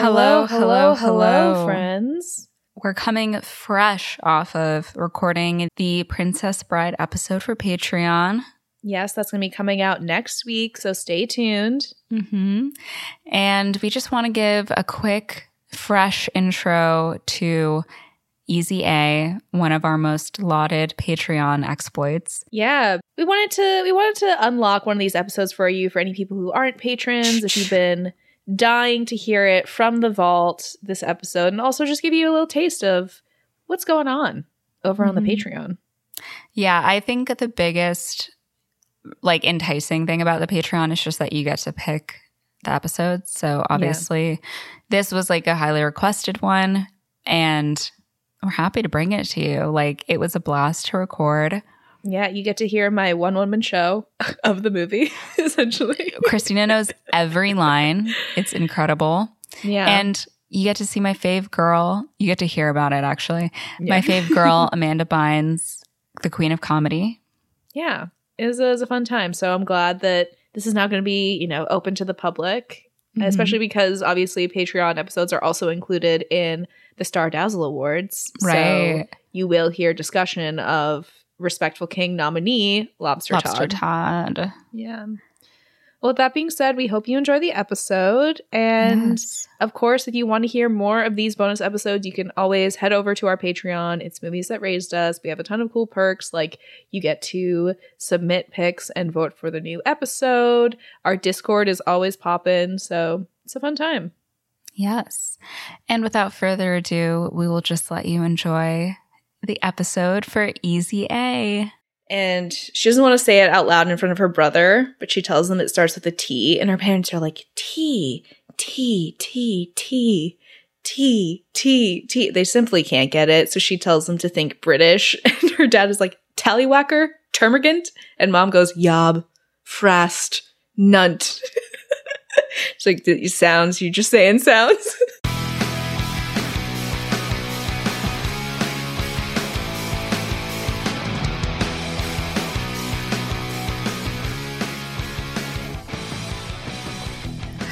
Hello, hello, hello, hello. friends. We're coming fresh off of recording the Princess Bride episode for Patreon. Yes, that's going to be coming out next week, so stay tuned. hmm And we just want to give a quick, fresh intro to Easy A, one of our most lauded Patreon exploits. Yeah, we wanted to we wanted to unlock one of these episodes for you for any people who aren't patrons. If you've been dying to hear it from the vault this episode, and also just give you a little taste of what's going on over on the Mhm. Patreon. Yeah, I think the biggest like enticing thing about the Patreon is just that you get to pick the episodes. So obviously this was like a highly requested one and we're happy to bring it to you. Like it was a blast to record. Yeah, you get to hear my one woman show of the movie, essentially. Christina knows every line. It's incredible. Yeah, And you get to see my fave girl. You get to hear about it actually. My fave girl, Amanda Bynes, the queen of comedy. yeah, it was, a, it was a fun time. So I'm glad that this is now going to be, you know, open to the public, Mhm. especially because obviously Patreon episodes are also included in the Star Dazzle Awards. So Right. you will hear discussion of Respectful King nominee Lobster, Lobster Todd. Todd. Yeah. Well, with that being said, we hope you enjoy the episode. And Yes. of course, if you want to hear more of these bonus episodes, you can always head over to our Patreon. It's Movies That Raised Us. We have a ton of cool perks, like you get to submit picks and vote for the new episode. Our Discord is always popping, so it's a fun time. Yes. And without further ado, we will just let you enjoy the episode for Easy A. And she doesn't want to say it out loud in front of her brother, but she tells them it starts with a T, and her parents are like, T, T, T, T, T, T, T. They simply can't get it, so she tells them to think British, and her dad is like, Tallywhacker, Termagant, and mom goes, Yob, Frast, Nunt. She's like, these sounds, you're just saying sounds.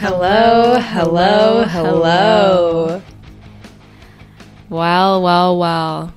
Hello, hello, hello. Well, well, well.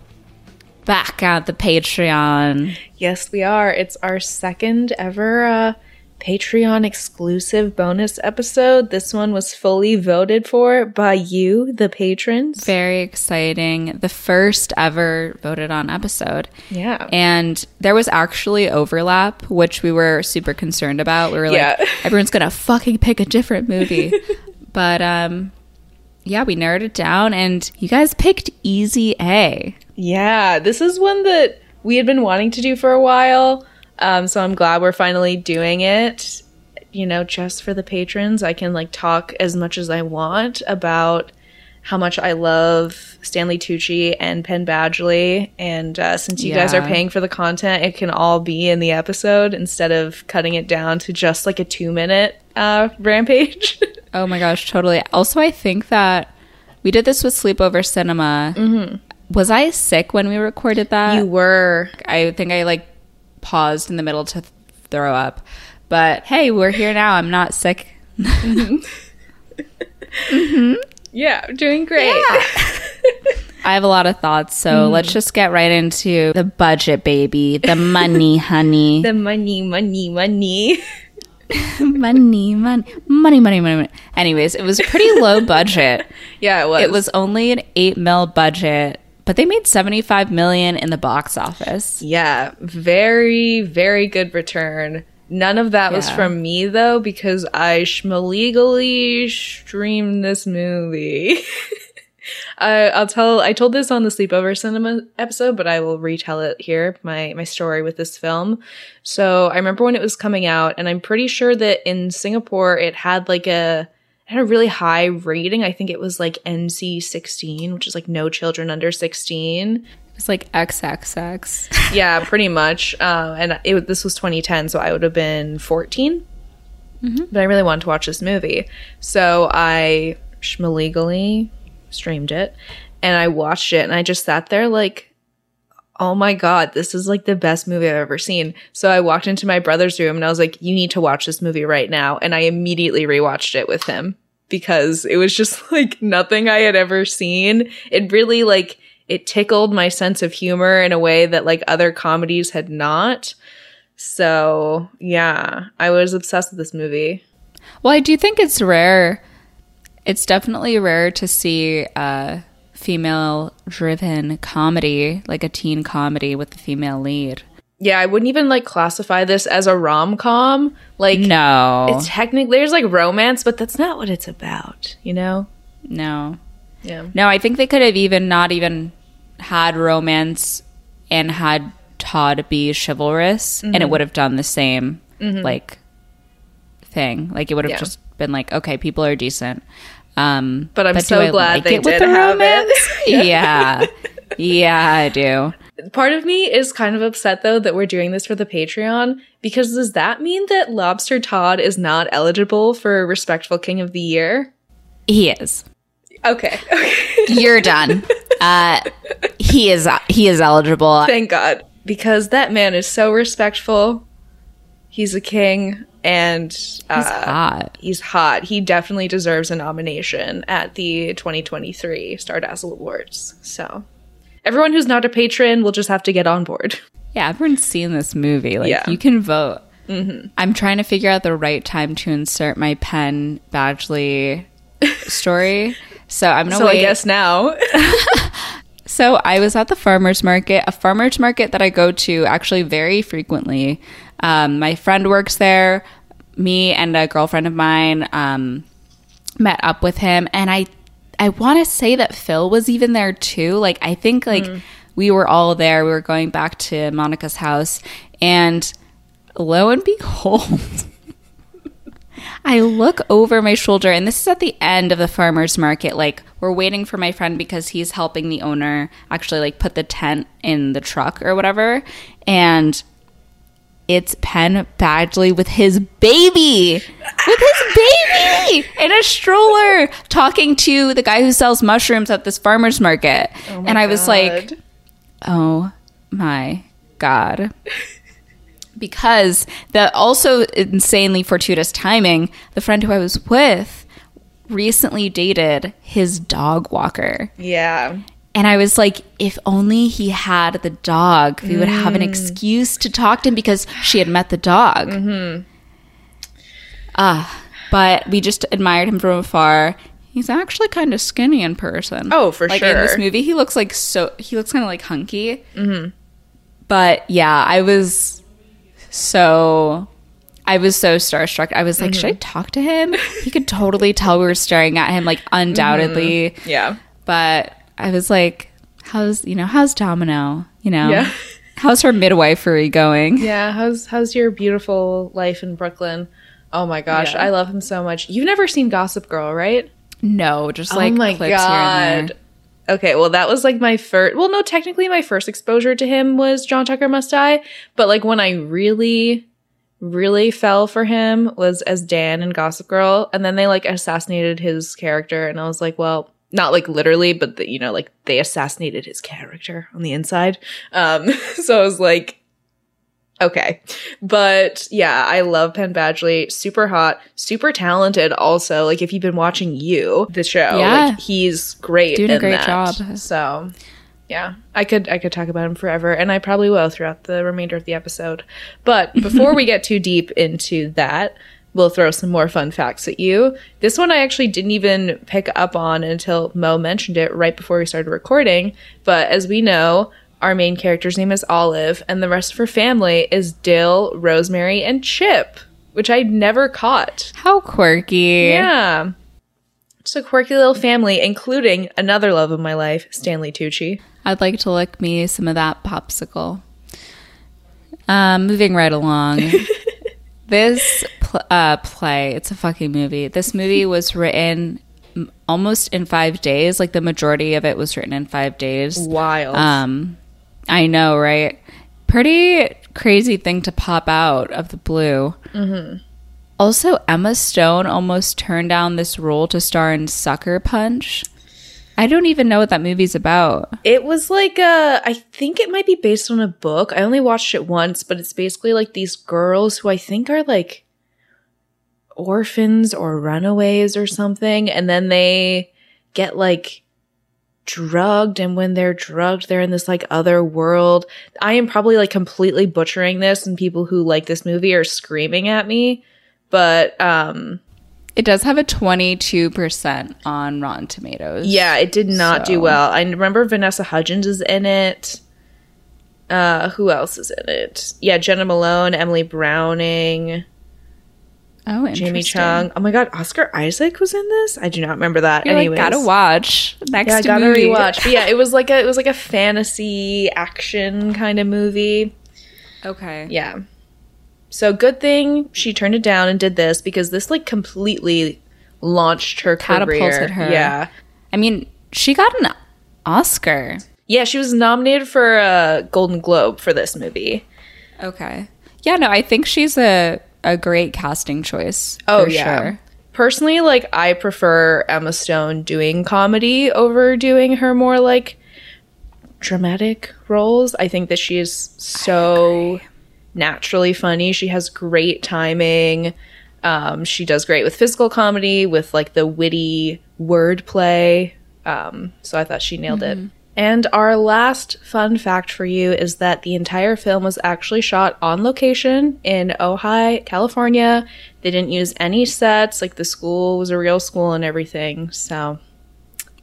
Back at the Patreon. Yes, we are. It's our second ever uh, Patreon exclusive bonus episode. This one was fully voted for by you, the patrons. Very exciting. The first ever voted on episode. Yeah. And there was actually overlap, which we were super concerned about. We were Yeah. like, everyone's gonna fucking pick a different movie. but um yeah, we narrowed it down and you guys picked Easy A. Yeah, this is one that we had been wanting to do for a while. Um, so I'm glad we're finally doing it. You know, just for the patrons, I can like talk as much as I want about how much I love Stanley Tucci and Penn Badgley. And uh, since you guys are paying for the content, it can all be in the episode instead of cutting it down to just like a two minute uh, rampage. Oh my gosh, totally. Also, I think that we did this with Sleepover Cinema. Mm-hmm. Was I sick when we recorded that? you were. I think I like paused in the middle to th- throw up. But hey, we're here now. I'm not sick. Mm-hmm. Mm-hmm. Yeah, doing great. I have a lot of thoughts, so mm-hmm. let's just get right into the budget, baby. The money, honey. The money, money, money. money, money, money, money, money, money. Anyways, it was pretty low budget. Yeah, it was. It was only an eight mil budget, but they made seventy five million in the box office. Yeah, very, very good return. None of that was from me though, because I schmalegally streamed this movie. I, I'll tell. I told this on the sleepover cinema episode, but I will retell it here. My my story with this film. So I remember when it was coming out, and I'm pretty sure that in Singapore it had like a had a really high rating. I think it was like NC 16, which is like no children under 16 It's like XXX. yeah, pretty much. Uh, and it, this was 2010, so I would have been 14. But I really wanted to watch this movie. So I schmalegally streamed it and I watched it and I just sat there like, oh my God, this is like the best movie I've ever seen. So I walked into my brother's room and I was like, you need to watch this movie right now. And I immediately rewatched it with him. because it was just like nothing I had ever seen. It really like it tickled my sense of humor in a way that like other comedies had not. So, yeah, I was obsessed with this movie. Well, I do think it's rare. It's definitely rare to see a female driven comedy, like a teen comedy with a female lead. Yeah, I wouldn't even like classify this as a rom com. Like, No. it's technically there's like romance, but that's not what it's about, you know? no. Yeah. No, I think they could have even not even had romance and had Todd be chivalrous and Mm-hmm. it would have done the same like thing. Like it would have Yeah. just been like, okay, people are decent. Um But I'm do so glad like they it with did the have romance? it. yeah. Yeah, I do. Part of me is kind of upset though that we're doing this for the Patreon because does that mean that Lobster Todd is not eligible for Respectful King of the Year? He is. Okay. Okay. You're done. Uh he is he is eligible. Thank God. Because that man is so respectful. He's a king and uh, He's hot. he's hot. He definitely deserves a nomination at the 2023 Stardazzle Awards. So everyone who's not a patron will just have to get on board. Yeah, everyone's seen this movie. Like, Yeah. you can vote. I'm trying to figure out the right time to insert my Penn Badgley story. So I'm gonna So wait. I guess now. So I was at the farmers market, a farmers market that I go to actually very frequently. Um, my friend works there. Me and a girlfriend of mine um, met up with him, and I I want to say that Phil was even there too. Like I think like we were all there. We were going back to Monica's house, and lo and behold. I look over my shoulder, and this is at the end of the farmer's market. Like, we're waiting for my friend because he's helping the owner actually, like, put the tent in the truck or whatever. And it's Penn Badgley with his baby, with his baby in a stroller, talking to the guy who sells mushrooms at this farmer's market. Oh and I was like, Oh my god. Because the also insanely fortuitous timing, the friend who I was with recently dated his dog walker. yeah. And I was like, if only he had the dog, we would have an excuse to talk to him because she had met the dog. Ah, but we just admired him from afar. He's actually kind of skinny in person. Oh, for sure. like in this movie, he looks like so. He looks kind of like hunky. Mm-hmm. But yeah, I was so. I was so starstruck. I was like, should I talk to him? He could totally tell we were staring at him, like undoubtedly. Yeah. But I was like, how's you know how's Domino? You know, Yeah. how's her midwifery going? Yeah. How's how's your beautiful life in Brooklyn? Oh my gosh, Yeah. I love him so much. You've never seen Gossip Girl, right? No, just like oh my god. Okay, well that was like my first well no, technically my first exposure to him was John Tucker Must Die, but like when I really really fell for him was as Dan in Gossip Girl and then they like assassinated his character and I was like, well, not like literally, but the, you know, like they assassinated his character on the inside. Um so I was like Okay. But yeah, I love Penn Badgley. Super hot, super talented also. Like if you've been watching you, the show, Yeah. like he's great. Doing a great that. job. So yeah. I could I could talk about him forever, and I probably will throughout the remainder of the episode. But before we get too deep into that, we'll throw some more fun facts at you. This one I actually didn't even pick up on until Mo mentioned it right before we started recording. But as we know, our main character's name is Olive, and the rest of her family is Dill, Rosemary, and Chip, which I never caught. How quirky. Yeah. Just a quirky little family, including another love of my life, Stanley Tucci. I'd like to lick me some of that popsicle. Um, moving right along. this pl- uh, play, it's a fucking movie. This movie was written almost in five days. Like the majority of it was written in five days. Wild. Um, I know, right? Pretty crazy thing to pop out of the blue. Also, Emma Stone almost turned down this role to star in Sucker Punch. I don't even know what that movie's about. It was like a, I think it might be based on a book. I only watched it once, but it's basically like these girls who I think are like orphans or runaways or something. And then they get like drugged. And when they're drugged, they're in this like other world. I am probably like completely butchering this, and people who like this movie are screaming at me. But um, It does have a 22% on Rotten Tomatoes. Yeah, it did not do well. I remember Vanessa Hudgens is in it. Uh, who else is in it? Yeah, Jena Malone, Emily Browning, Oh. Jamie Chung. Oh my god, Oscar Isaac was in this. I do not remember that. You're Anyways, like, gotta watch. Next yeah, gotta movie. rewatch. But yeah, it was like a it was like a fantasy action kind of movie. Okay. Yeah. So good thing she turned it down and did this because this like completely launched her Catapulted career. her. Yeah. I mean, she got an Oscar. Yeah, she was nominated for a Golden Globe for this movie. Okay. Yeah, no, I think she's a, a great casting choice. Oh for yeah. sure. Personally, like I prefer Emma Stone doing comedy over doing her more like dramatic roles. I think that she is so naturally funny. She has great timing. Um, she does great with physical comedy, with like the witty wordplay. Um, so I thought she nailed it. And our last fun fact for you is that the entire film was actually shot on location in Ojai, California. They didn't use any sets, like the school was a real school and everything. So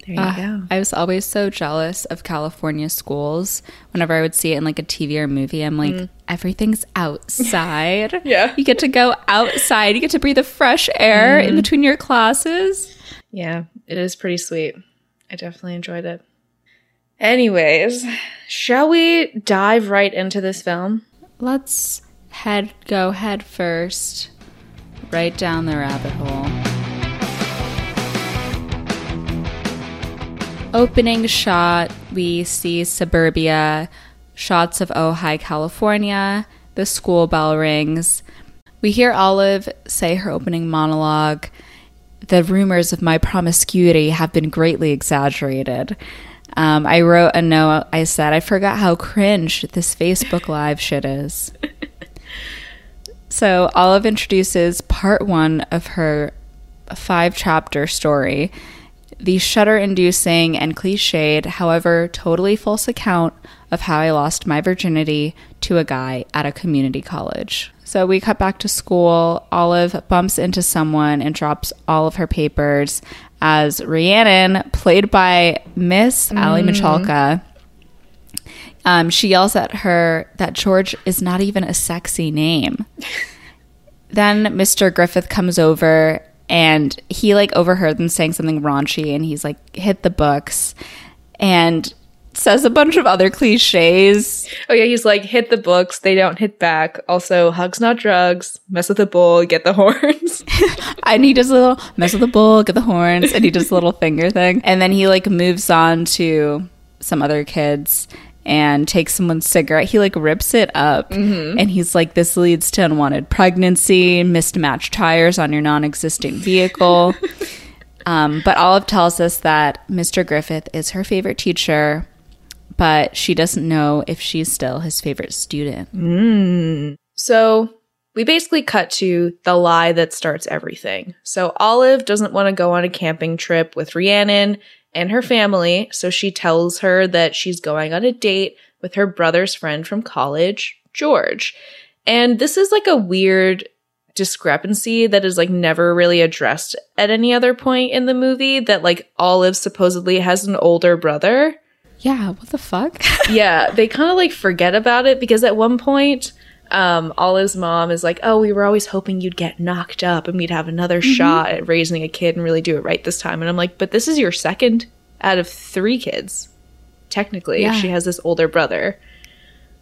there you Ah, go. I was always so jealous of California schools. Whenever I would see it in like a TV or movie, I'm like, everything's outside. Yeah. You get to go outside. You get to breathe the fresh air in between your classes. Yeah, it is pretty sweet. I definitely enjoyed it. Anyways, shall we dive right into this film? Let's head go head first, right down the rabbit hole. Opening shot, we see suburbia, shots of Ojai, California. The school bell rings. We hear Olive say her opening monologue. The rumors of my promiscuity have been greatly exaggerated. Um, I wrote a note. I said, I forgot how cringe this Facebook Live shit is. so, Olive introduces part one of her five chapter story the shudder inducing and cliched, however, totally false account of how I lost my virginity to a guy at a community college. So we cut back to school. Olive bumps into someone and drops all of her papers as Rhiannon, played by Miss Aly Michalka, um, she yells at her that George is not even a sexy name. then Mr. Griffith comes over and he like overheard them saying something raunchy and he's like hit the books and says a bunch of other cliches. Oh yeah, he's like hit the books, they don't hit back. Also, hugs not drugs. Mess with the bull, get the horns. And he does a little mess with the bull, get the horns, and he does a little finger thing. And then he like moves on to some other kids and takes someone's cigarette. He like rips it up and he's like, This leads to unwanted pregnancy, mismatched tires on your non existent vehicle. um, but Olive tells us that Mr. Griffith is her favorite teacher, but she doesn't know if she's still his favorite student. Mm. So we basically cut to the lie that starts everything. So Olive doesn't want to go on a camping trip with Rhiannon and her family, so she tells her that she's going on a date with her brother's friend from college, George. And this is like a weird discrepancy that is like never really addressed at any other point in the movie that like Olive supposedly has an older brother Yeah, what the fuck? yeah, they kind of like forget about it because at one point, um, Olive's mom is like, "Oh, we were always hoping you'd get knocked up and we'd have another shot at raising a kid and really do it right this time." And I'm like, "But this is your second out of three kids. Technically, Yeah. she has this older brother."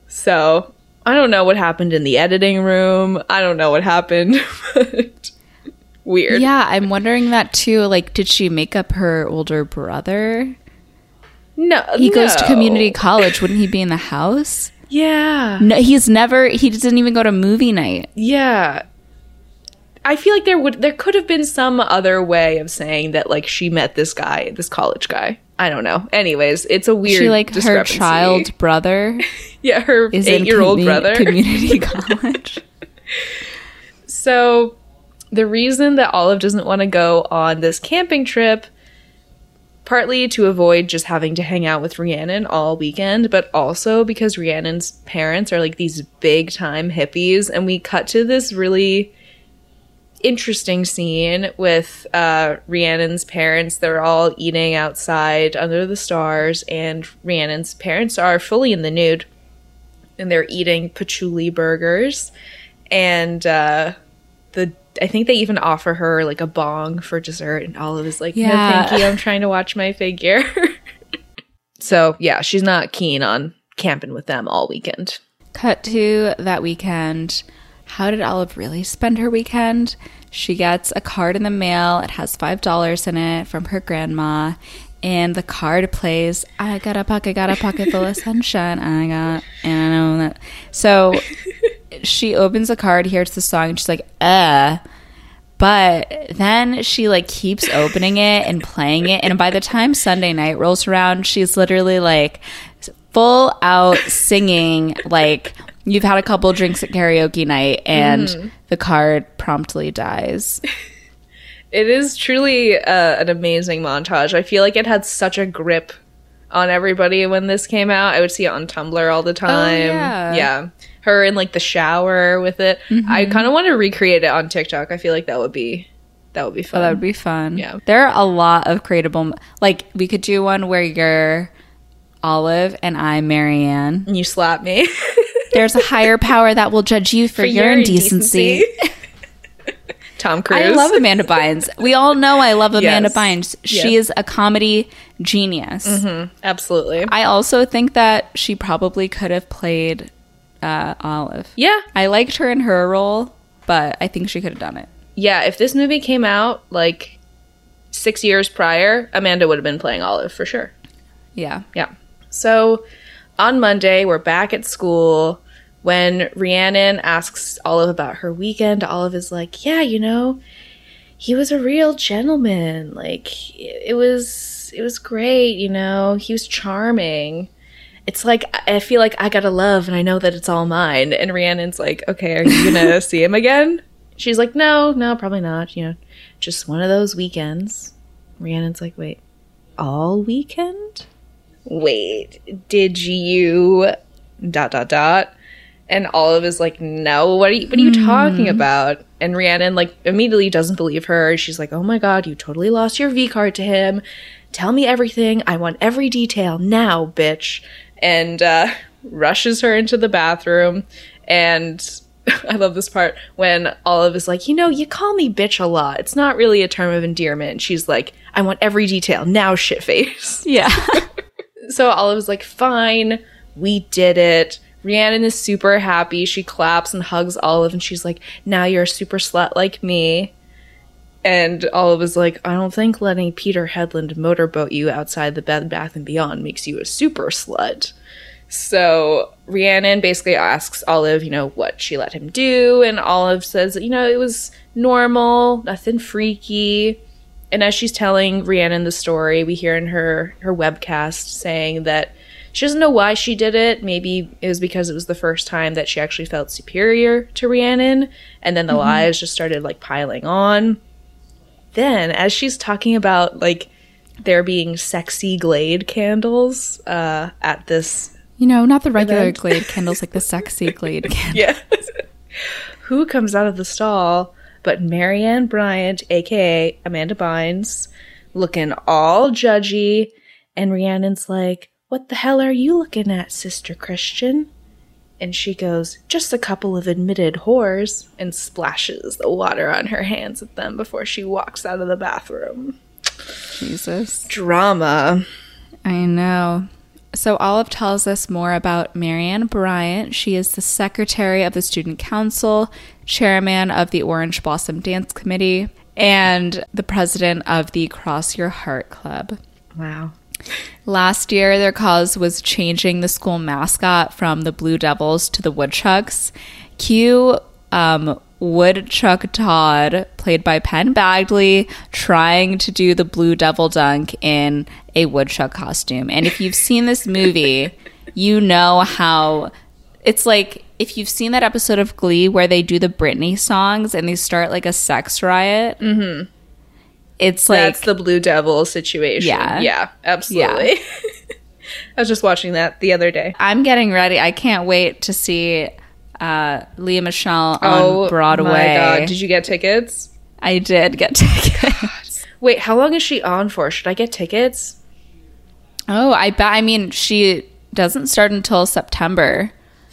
So I don't know what happened in the editing room. I don't know what happened. but Weird. Yeah, I'm wondering that too. Like, did she make up her older brother? No, He goes to community college. Wouldn't he be in the house? Yeah. No, he's never. He didn't even go to movie night. Yeah. I feel like there would there could have been some other way of saying that like she met this guy, this college guy. I don't know. Anyways, it's a weird she like her child brother Yeah, her is 8-year-old commu- brother. community college. So the reason that Olive doesn't want to go on this camping trip, partly to avoid just having to hang out with Rhiannon all weekend, but also because Rhiannon's parents are like these big time hippies. And we cut to this really interesting scene with uh, Rhiannon's parents. They're all eating outside under the stars, and Rhiannon's parents are fully in the nude. And they're eating patchouli burgers. And uh, the I think they even offer her like a bong for dessert, and Olive is like, "No, Yeah. thank you. I'm trying to watch my figure." so yeah, she's not keen on camping with them all weekend. Cut to that weekend. How did Olive really spend her weekend? She gets a card in the mail. It has $5 in it from her grandma. And the card plays, I got a pocket, got a pocket full of sunshine. I got, and I know that. So she opens the card, hears the song, and she's like, uh. But then she like keeps opening it and playing it. And by the time Sunday night rolls around, she's literally like full out singing like you've had a couple drinks at karaoke night and the card promptly dies. It is truly uh, an amazing montage. I feel like it had such a grip on everybody when this came out. I would see it on Tumblr all the time. yeah. yeah. Her in like the shower with it. I mm-hmm. kind of want to recreate it on TikTok. I feel like that would be that would be Oh, fun. that would be fun. Yeah. There are a lot of creatable like we could do one where you're Olive and I'm Marianne. and you slap me There's a higher power that will judge you for, your, indecency. Tom Cruise. I love Amanda Bynes. We all know I love Amanda Yes. Bynes. She Yes. is a comedy genius. Mm-hmm. absolutely. I also think that she probably could have played uh, Olive. Yeah, I liked her in her role, but I think she could have done it. yeah. If this movie came out like six years prior, Amanda would have been playing Olive for sure. Yeah. Yeah. So on Monday, we're back at school. When Rhiannon asks Olive about her weekend, Olive is like, Yeah, you know, he was a real gentleman. Like it was it was great, you know, he was charming. It's like I feel like I gotta love and I know that it's all mine. And Rhiannon's like, Okay, are you gonna see him again? She's like, No, no, probably not, you know, just one of those weekends. Rhiannon's like, Wait, all weekend? wait, did you dot dot dot? And Olive is like, no, what are you what are you hmm. talking about? And Rhiannon like immediately doesn't believe her. She's like, oh my god, you totally lost your V card to him. Tell me everything. I want every detail now, bitch. And uh, rushes her into the bathroom. And I love this part when Olive is like, you know, you call me bitch a lot. It's not really a term of endearment. And she's like, I want every detail now, shitface. Yeah. So Olive's like, fine, we did it. Rhiannon is super happy. She claps and hugs Olive, and she's like, now you're a super slut like me. And Olive is like, I don't think letting Peter Headland motorboat you outside the Bed Bath and Beyond makes you a super slut. So Rhiannon basically asks Olive, you know, what she let him do, and Olive says, you know, it was normal, nothing freaky. And as she's telling Rhiannon the story, we hear in her her webcast saying that she doesn't know why she did it. Maybe it was because it was the first time that she actually felt superior to Rhiannon, and then the mm-hmm. lies just started like piling on. Then, as she's talking about like there being sexy Glade candles uh, at this You know, not the regular Event. Glade candles, like the sexy Glade candles. Yes. Who comes out of the stall but Marianne Bryant, aka Amanda Bynes, looking all judgy, and Rhiannon's like, What the hell are you looking at, Sister Christian? And she goes, Just a couple of admitted whores, and splashes the water on her hands at them before she walks out of the bathroom. Jesus. Drama. I know. So Olive tells us more about Marianne Bryant. She is the secretary of the student council, chairman of the Orange Blossom Dance Committee, and the president of the Cross Your Heart Club. Wow. Last year, their cause was changing the school mascot from the Blue Devils to the Woodchucks. Cue um, Woodchuck Todd, played by Penn Badgley, trying to do the Blue Devil dunk in a woodchuck costume. And if you've seen this movie, you know how it's like if you've seen that episode of Glee where they do the Britney songs and they start like a sex riot, mm-hmm. It's like That's the Blue Devil situation. Yeah. Yeah, absolutely. I was just watching that the other day. I'm getting ready. I can't wait to see uh, Lea Michele on Broadway. Oh my god, did you get tickets? I did get tickets. Wait, how long is she on for? Should I get tickets? oh, I bet. I mean, she doesn't start until September,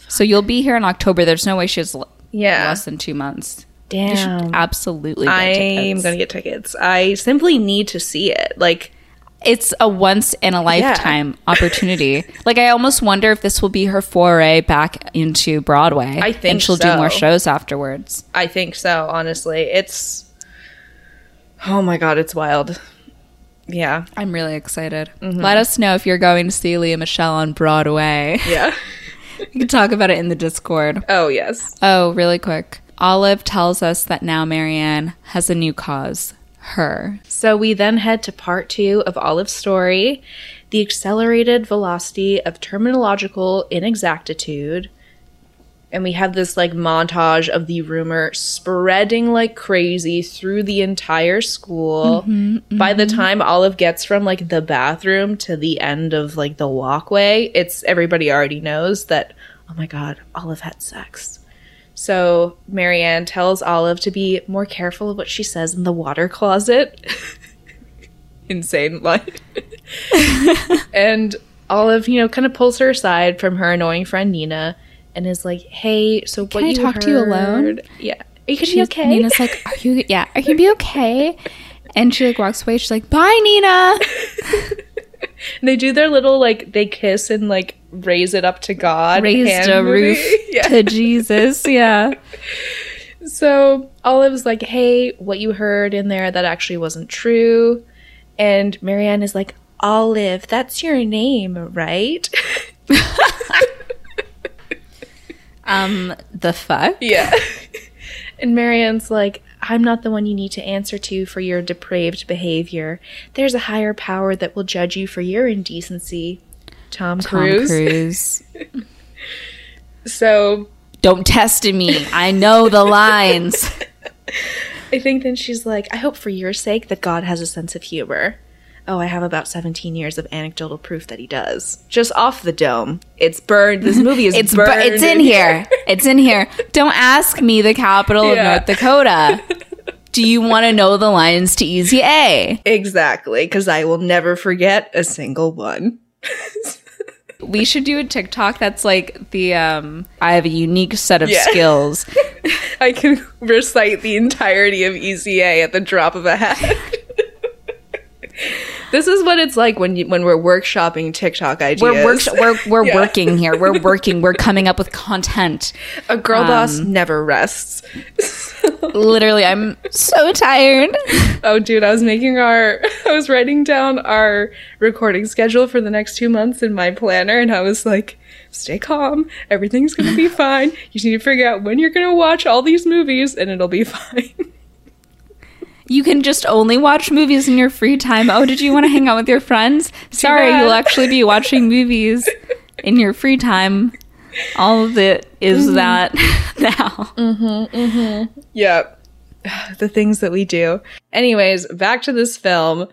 so you'll be here in October. There's no way she's l- Yeah. less than two months. You should Damn. absolutely. I'm gonna get tickets. I simply need to see it. Like, It's a once in a lifetime opportunity. Like I almost wonder if this will be her foray back into Broadway. I think and she'll so. do more shows afterwards. I think so, honestly. It's Oh my god, it's wild. Yeah. I'm really excited. Mm-hmm. Let us know if you're going to see Lea Michele on Broadway. Yeah. we can talk about it in the Discord. oh, yes. Oh, really quick. Olive tells us that now Marianne has a new cause. Her. So we then head to part two of Olive's story the accelerated velocity of terminological inexactitude. And we have this like montage of the rumor spreading like crazy through the entire school. Mm-hmm, mm-hmm. By the time Olive gets from like the bathroom to the end of like the walkway, it's everybody already knows that, oh my god, Olive had sex. So Marianne tells Olive to be more careful of what she says in the water closet. Insane line. and Olive, you know, kind of pulls her aside from her annoying friend Nina and is like, "Hey, so what I you talk to you alone?" Yeah, are you gonna be okay?" Nina's like, Are you yeah, are you gonna be okay? And she like walks away, she's like, Bye Nina. And they do their little like they kiss and like raise it up to God, Raised a movie. roof Yeah. to Jesus. Yeah. So Olive's like, hey, what you heard in there, that actually wasn't true. And Marianne is like, Olive, that's your name, right? Um, the fuck? yeah. and Marianne's like, I'm not the one you need to answer to for your depraved behavior. There's a higher power that will judge you for your indecency. Tom, Tom Cruise. Cruise. So Don't test me. I know the lines. I think then she's like, I hope for your sake that God has a sense of humor. Oh, I have about 17 years of anecdotal proof that he does. Just off the dome. It's burned. This movie is It's bu- burned. it's in here. It's in here. Don't ask me the capital of North Dakota. Do you want to know the lines to Easy A? Exactly, because I will never forget a single one. We should do a TikTok that's like the um I have a unique set of Yeah. skills. I can recite the entirety of Easy A at the drop of a hat. this is what it's like when you, when we're workshopping TikTok ideas. We're work- we're we're Yeah. working here. We're working. We're coming up with content. a girl boss Um, never rests. Literally, I'm so tired. Oh, dude, I was making our, I was writing down our recording schedule for the next two months in my planner, and I was like, stay calm. Everything's gonna be fine. You just need to figure out when you're gonna watch all these movies, and it'll be fine. You can just only watch movies in your free time. Oh, did you want to hang out with your friends? Sorry, you'll actually be watching movies in your free time. All of it is Mm-hmm. that now. yep. the things that we do. Anyways, back to this film.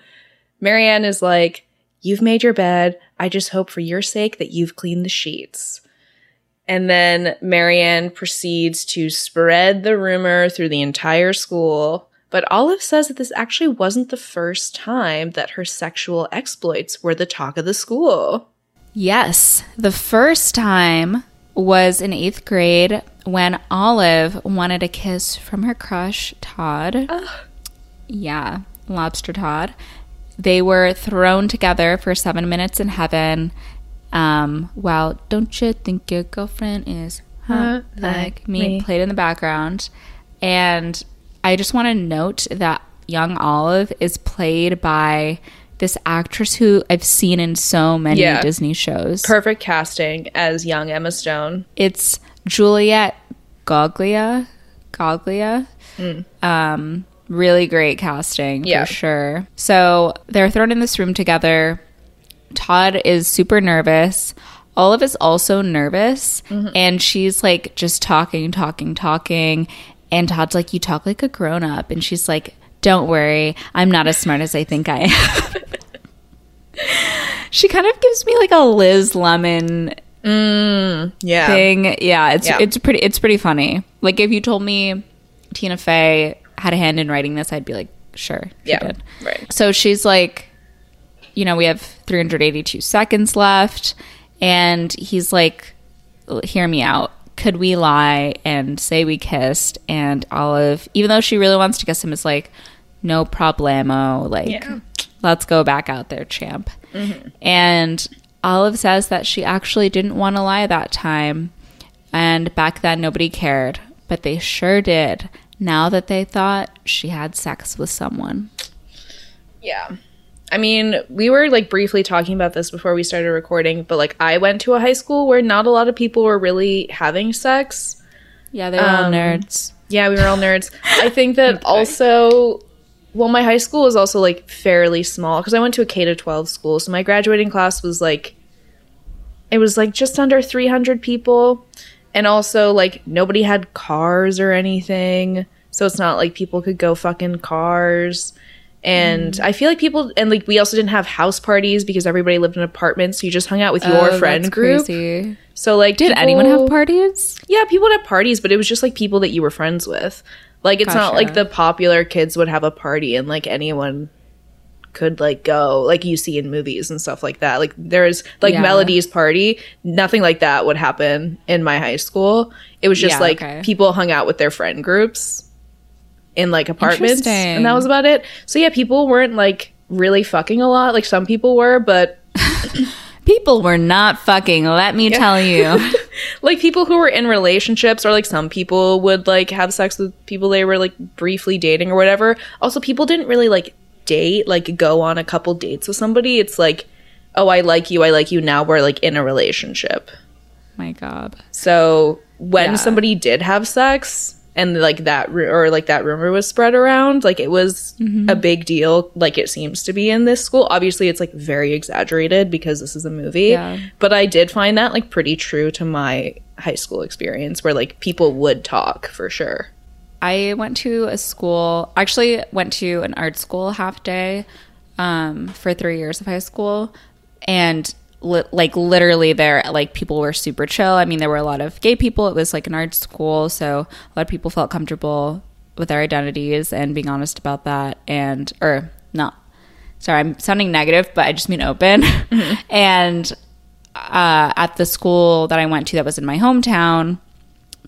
Marianne is like, You've made your bed. I just hope for your sake that you've cleaned the sheets. And then Marianne proceeds to spread the rumor through the entire school. But Olive says that this actually wasn't the first time that her sexual exploits were the talk of the school. Yes, the first time was in eighth grade when Olive wanted a kiss from her crush, Todd. Yeah, Lobster Todd. They were thrown together for seven minutes in heaven. Um, while Don't You Think Your Girlfriend Is Hot Like Me me. played in the background. And I just want to note that young Olive is played by this actress who I've seen in so many Yeah. Disney shows. Perfect casting as young Emma Stone. it's Juliette Goglia. Goglia. Um, really great casting Yeah. for sure. So they're thrown in this room together. Todd is super nervous. Olive is also nervous and she's like just talking, talking, talking. And Todd's like, You talk like a grown up. And she's like, Don't worry, I'm not as smart as I think I am. she kind of gives me like a Liz Lemon mm, Yeah. thing. Yeah, it's Yeah. it's pretty it's pretty funny. Like if you told me Tina Fey had a hand in writing this, I'd be like, sure. Yeah. did. Right. So she's like, you know, we have 382 seconds left. And he's like, hear me out. Could we lie and say we kissed? And Olive, even though she really wants to kiss him, is like, no problemo. Like, Yeah. let's go back out there, champ. Mm-hmm. And Olive says that she actually didn't want to lie that time. And back then, nobody cared. But they sure did now that they thought she had sex with someone. Yeah. I mean, we were like briefly talking about this before we started recording, but like I went to a high school where not a lot of people were really having sex. Yeah, they were all Um, nerds. Yeah, we were all nerds. I think that also well, my high school was also like fairly small because I went to a K to 12 school. So my graduating class was like it was like just under 300 people and also like nobody had cars or anything. So it's not like people could go fucking cars. And Mm. I feel like people and like we also didn't have house parties because everybody lived in apartments. So you just hung out with your Oh, friend group. crazy. So like Did anyone have parties? yeah, people would have parties, but it was just like people that you were friends with. Like it's not like the popular kids would have a party and like anyone could like go like you see in movies and stuff like that. Like there's like Yeah. Melody's party, nothing like that would happen in my high school. It was just Yeah, like okay. people hung out with their friend groups in like apartments and that was about it. So yeah, people weren't like really fucking a lot. Like some people were, but People were not fucking, let me tell you. like people who were in relationships or like some people would like have sex with people they were like briefly dating or whatever also people didn't really like date like go on a couple dates with somebody it's like oh i like you i like you now we're like in a relationship My God. so when Yeah. somebody did have sex and like that ru- or like that rumor was spread around like it was Mm-hmm. a big deal like it seems to be in this school obviously it's like very exaggerated because this is a movie Yeah. but i did find that like pretty true to my high school experience where like people would talk for sure I went to a school, actually went to an art school half day um, for three years of high school. And li- like literally there, like people were super chill. I mean, there were a lot of gay people. It was like an art school. So a lot of people felt comfortable with their identities and being honest about that. And, or not, sorry, I'm sounding negative, but I just mean open. and uh, at the school that I went to that was in my hometown,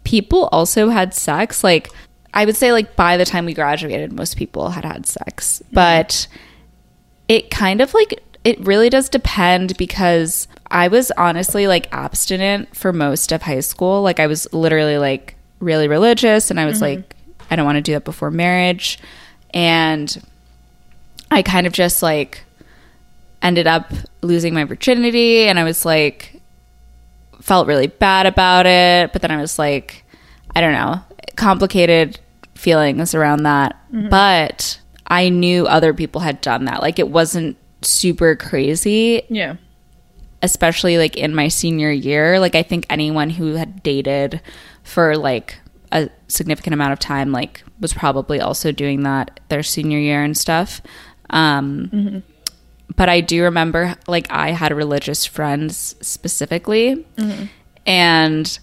people also had sex. Like, I would say, like, by the time we graduated, most people had had sex. But it kind of like, it really does depend because I was honestly like abstinent for most of high school. Like, I was literally like really religious and I was mm-hmm. like, I don't want to do that before marriage. And I kind of just like ended up losing my virginity and I was like, felt really bad about it. But then I was like, I don't know, complicated feelings around that. Mm-hmm. But I knew other people had done that. Like it wasn't super crazy, yeah especially like in my senior year. Like I think anyone who had dated for like a significant amount of time like was probably also doing that their senior year and stuff. Um mm-hmm. but I do remember like I had religious friends specifically mm-hmm. and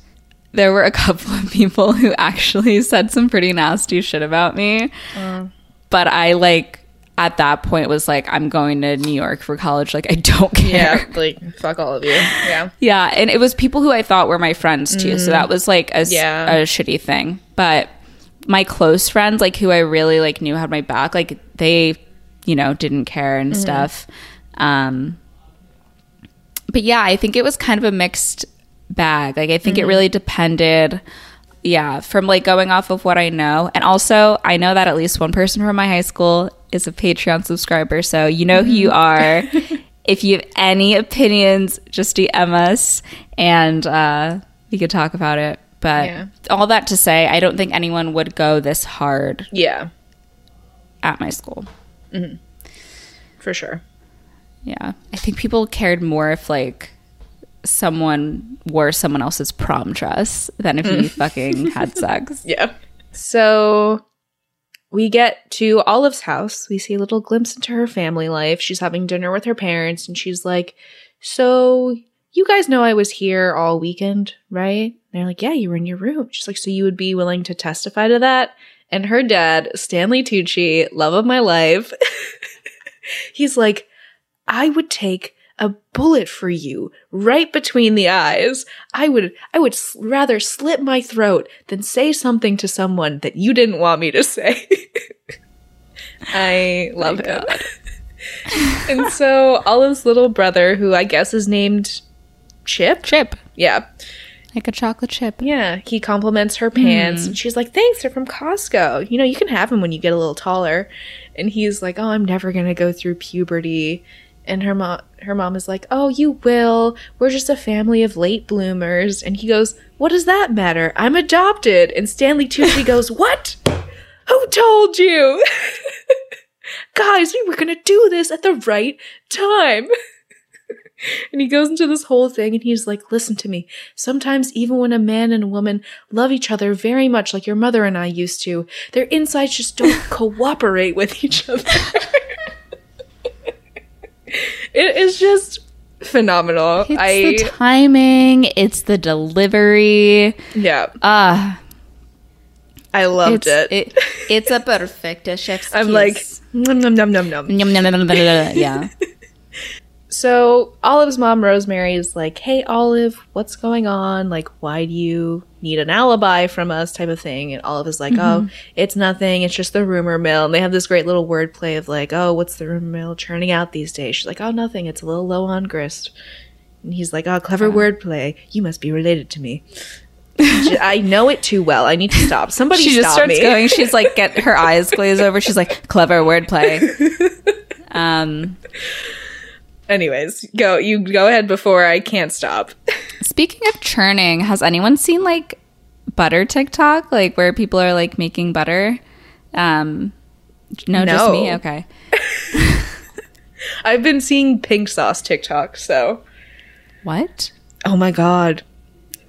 there were a couple of people who actually said some pretty nasty shit about me. Uh. But I like at that point was like I'm going to New York for college like I don't care. yeah like fuck all of you yeah Yeah, and it was people who I thought were my friends too. So mm. that was like a, Yeah. a shitty thing. But my close friends, like who I really like knew had my back, like they, you know, didn't care and mm-hmm. stuff. Um but yeah, I think it was kind of a mixed bag. Like I think it mm-hmm. really depended yeah, from like going off of what I know. And also, I know that at least one person from my high school is a Patreon subscriber. So you know who you mm-hmm. are. if you have any opinions, just DM us and uh, we could talk about it. But Yeah. all that to say, I don't think anyone would go this hard yeah at my school. Mm-hmm. for sure Yeah. I think people cared more if like someone wore someone else's prom dress than if you mm. fucking had sex. Yeah. So we get to Olive's house. We see a little glimpse into her family life. She's having dinner with her parents, and she's like, So you guys know I was here all weekend, right? And they're like, Yeah, you were in your room. She's like, So you would be willing to testify to that? And her dad, Stanley Tucci, love of my life, he's like, I would take a bullet for you right between the eyes. I would I would rather slit my throat than say something to someone that you didn't want me to say. I love him. and so Olive's little brother, who I guess is named Chip. Chip. Yeah. Like a chocolate chip. Yeah. He compliments her pants and she's like, Thanks, they're from Costco. You know, you can have them when you get a little taller. And he's like, Oh, I'm never gonna go through puberty. And her mom her mom is like, Oh, you will. We're just a family of late bloomers. And he goes, What does that matter? I'm adopted. And Stanley Tucci goes, What? Who told you? Guys, we were gonna do this at the right time. And he goes into this whole thing and he's like, listen to me. Sometimes, even when a man and a woman love each other very much like your mother and I used to, their insides just don't cooperate with each other. it is just phenomenal. It's I, the timing, it's the delivery. yeah, Ah, I loved it's, it. it. It's a perfect chef's I'm kiss. like, num, num, num, num, num. Yum, yum, yum, yum. yeah. So Olive's mom, Rosemary, is like, "Hey, Olive, what's going on? Like, why do you need an alibi from us?" Type of thing. And Olive is like, "Oh, it's nothing. It's just the rumor mill." And they have this great little wordplay of like, "Oh, what's the rumor mill churning out these days?" She's like, "Oh, nothing. It's a little low on grist." And he's like, "Oh, clever wordplay. You must be related to me." I know it too well. I need to stop. Somebody She just starts me. going. She's like, get her eyes glaze over. She's like, clever wordplay. Um, Anyways, go. You go ahead before I can't stop. speaking of churning, has anyone seen like butter TikTok, like where people are like making butter? Um, no, just me. Okay. I've been seeing pink sauce TikTok, so What? Oh my god.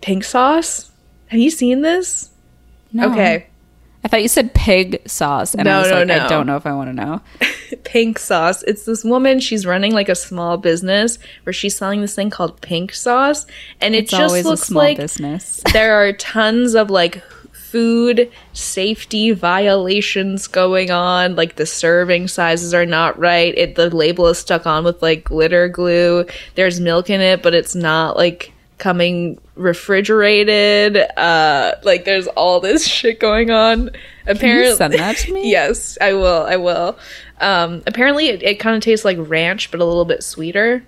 Pink sauce? Have you seen this? No. Okay. I thought you said pig sauce, and No, I was no, like, no. I don't know if I want to know. Pink sauce. It's this woman, she's running like a small business where she's selling this thing called pink sauce. And it It's just always a looks small like business. there are tons of like food safety violations going on. Like the serving sizes are not right. It the label is stuck on with like glitter glue. There's milk in it, but it's not like coming refrigerated. Uh like there's all this shit going on. Apparently send that to me? yes, I will. I will. Um apparently it, it kind of tastes like ranch but a little bit sweeter.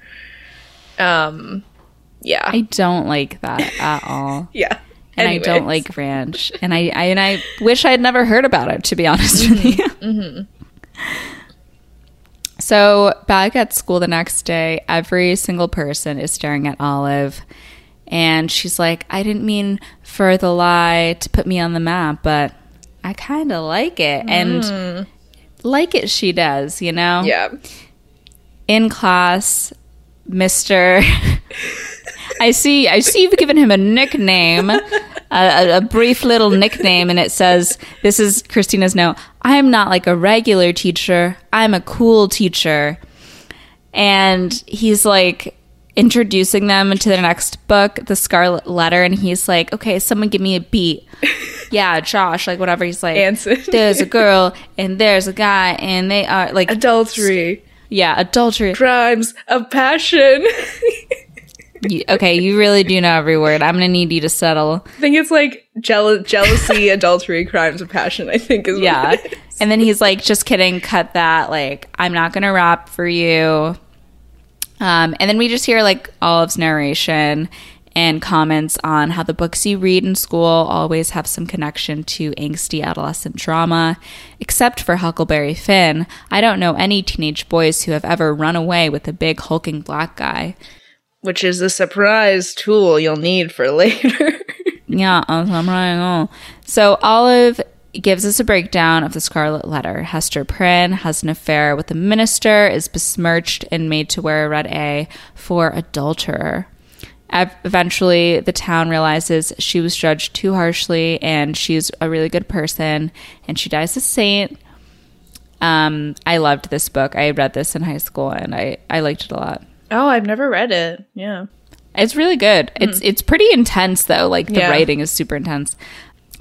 Um yeah. I don't like that at all. yeah. and I don't like ranch, and I, I and I wish I had never heard about it. To be honest with you. Mm-hmm. So back at school the next day, every single person is staring at Olive, and she's like, "I didn't mean for the lie to put me on the map, but I kind of like it, and like it she does, you know." Mm. Yeah. in class, Mister. I see. I see you've given him a nickname, a, a, a brief little nickname, and it says, "This is Christina's note. I am not like a regular teacher. I'm a cool teacher." And he's like introducing them to the next book, The Scarlet Letter, and he's like, "Okay, someone give me a beat." yeah, Josh, like whatever. He's like, Anson. "There's a girl and there's a guy, and they are like." Adultery. yeah, adultery. crimes of passion. You- okay, you really do know every word. I'm gonna need you to settle. I think it's like jeal- jealousy, adultery, crimes of passion. I think is what Yeah. it is. And then he's like, just kidding, cut that. Like, I'm not gonna rap for you. Um, and then we just hear like Olive's narration and comments on how the books you read in school always have some connection to angsty adolescent drama. Except for Huckleberry Finn, I don't know any teenage boys who have ever run away with a big hulking black guy. Which is a surprise tool you'll need for later. Yeah, I'm right on. So Olive gives us a breakdown of the Scarlet Letter. Hester Prynne has an affair with the minister, is besmirched and made to wear a red A for adulterer. eventually the town realizes she was judged too harshly and she's a really good person and she dies a saint. Um, i loved this book. I read this in high school and i, I liked it a lot. Oh i've never read it. Yeah. It's really good. It's it's pretty intense though. Like the Yeah. writing is super intense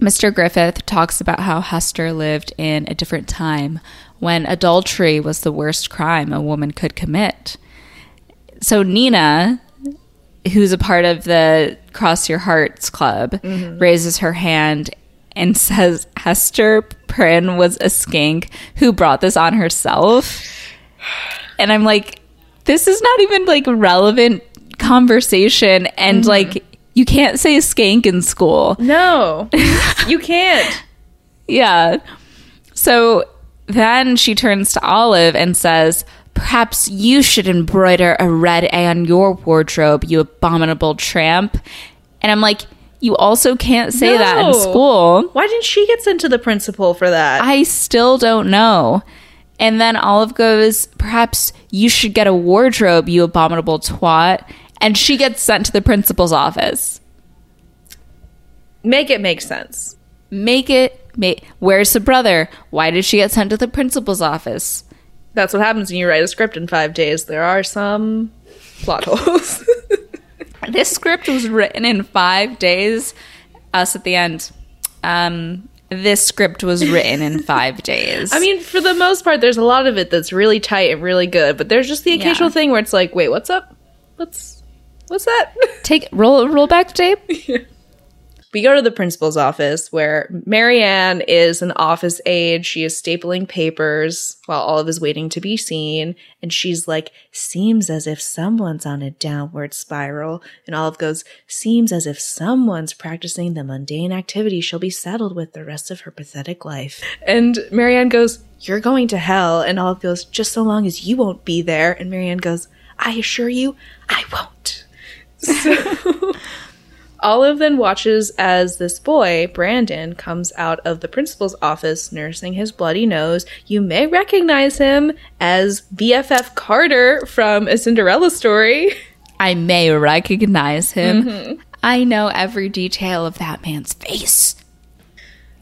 mr griffith talks about how hester lived in a different time when adultery was the worst crime a woman could commit so Nina, who's a part of the Cross Your Hearts Club, mm-hmm. raises her hand and says Hester Prynne was a skank who brought this on herself. And I'm like, this is not even like relevant conversation. And mm-hmm. like, you can't say skank in school. no you can't Yeah. So then she turns to Olive and says, Perhaps you should embroider a red A on your wardrobe, you abominable tramp. And I'm like, You also can't say that in school. why didn't she get sent to the principal for that I still don't know. And then Olive goes, Perhaps you should get a wardrobe, you abominable twat. And she gets sent to the principal's office. make it make sense Make it, make, where's the brother? Why did she get sent to the principal's office? that's what happens when you write a script in five days there are some plot holes This script was written in five days. Us at the end. Um, this script was written in five days. I mean, for the most part, there's a lot of it that's really tight and really good, but there's just the occasional Yeah. thing where it's like, wait, what's up? What's what's that? take roll roll back tape. we go to the principal's office where Marianne is an office aide. She is stapling papers while Olive is waiting to be seen. And she's like, seems as if someone's on a downward spiral. And Olive goes, seems as if someone's practicing the mundane activity she'll be saddled with the rest of her pathetic life. And Marianne goes, You're going to hell. And Olive goes, Just so long as you won't be there. And Marianne goes, I assure you, I won't. So Olive then watches as this boy, Brandon, comes out of the principal's office nursing his bloody nose. You may recognize him as BFF Carter from A Cinderella Story. I may recognize him. Mm-hmm. I know every detail of that man's face.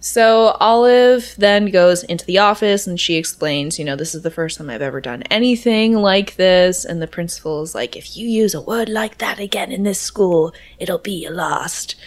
So Olive then goes into the office and she explains, you know, this is the first time I've ever done anything like this. And the principal is like, if you use a word like that again in this school, it'll be a lost.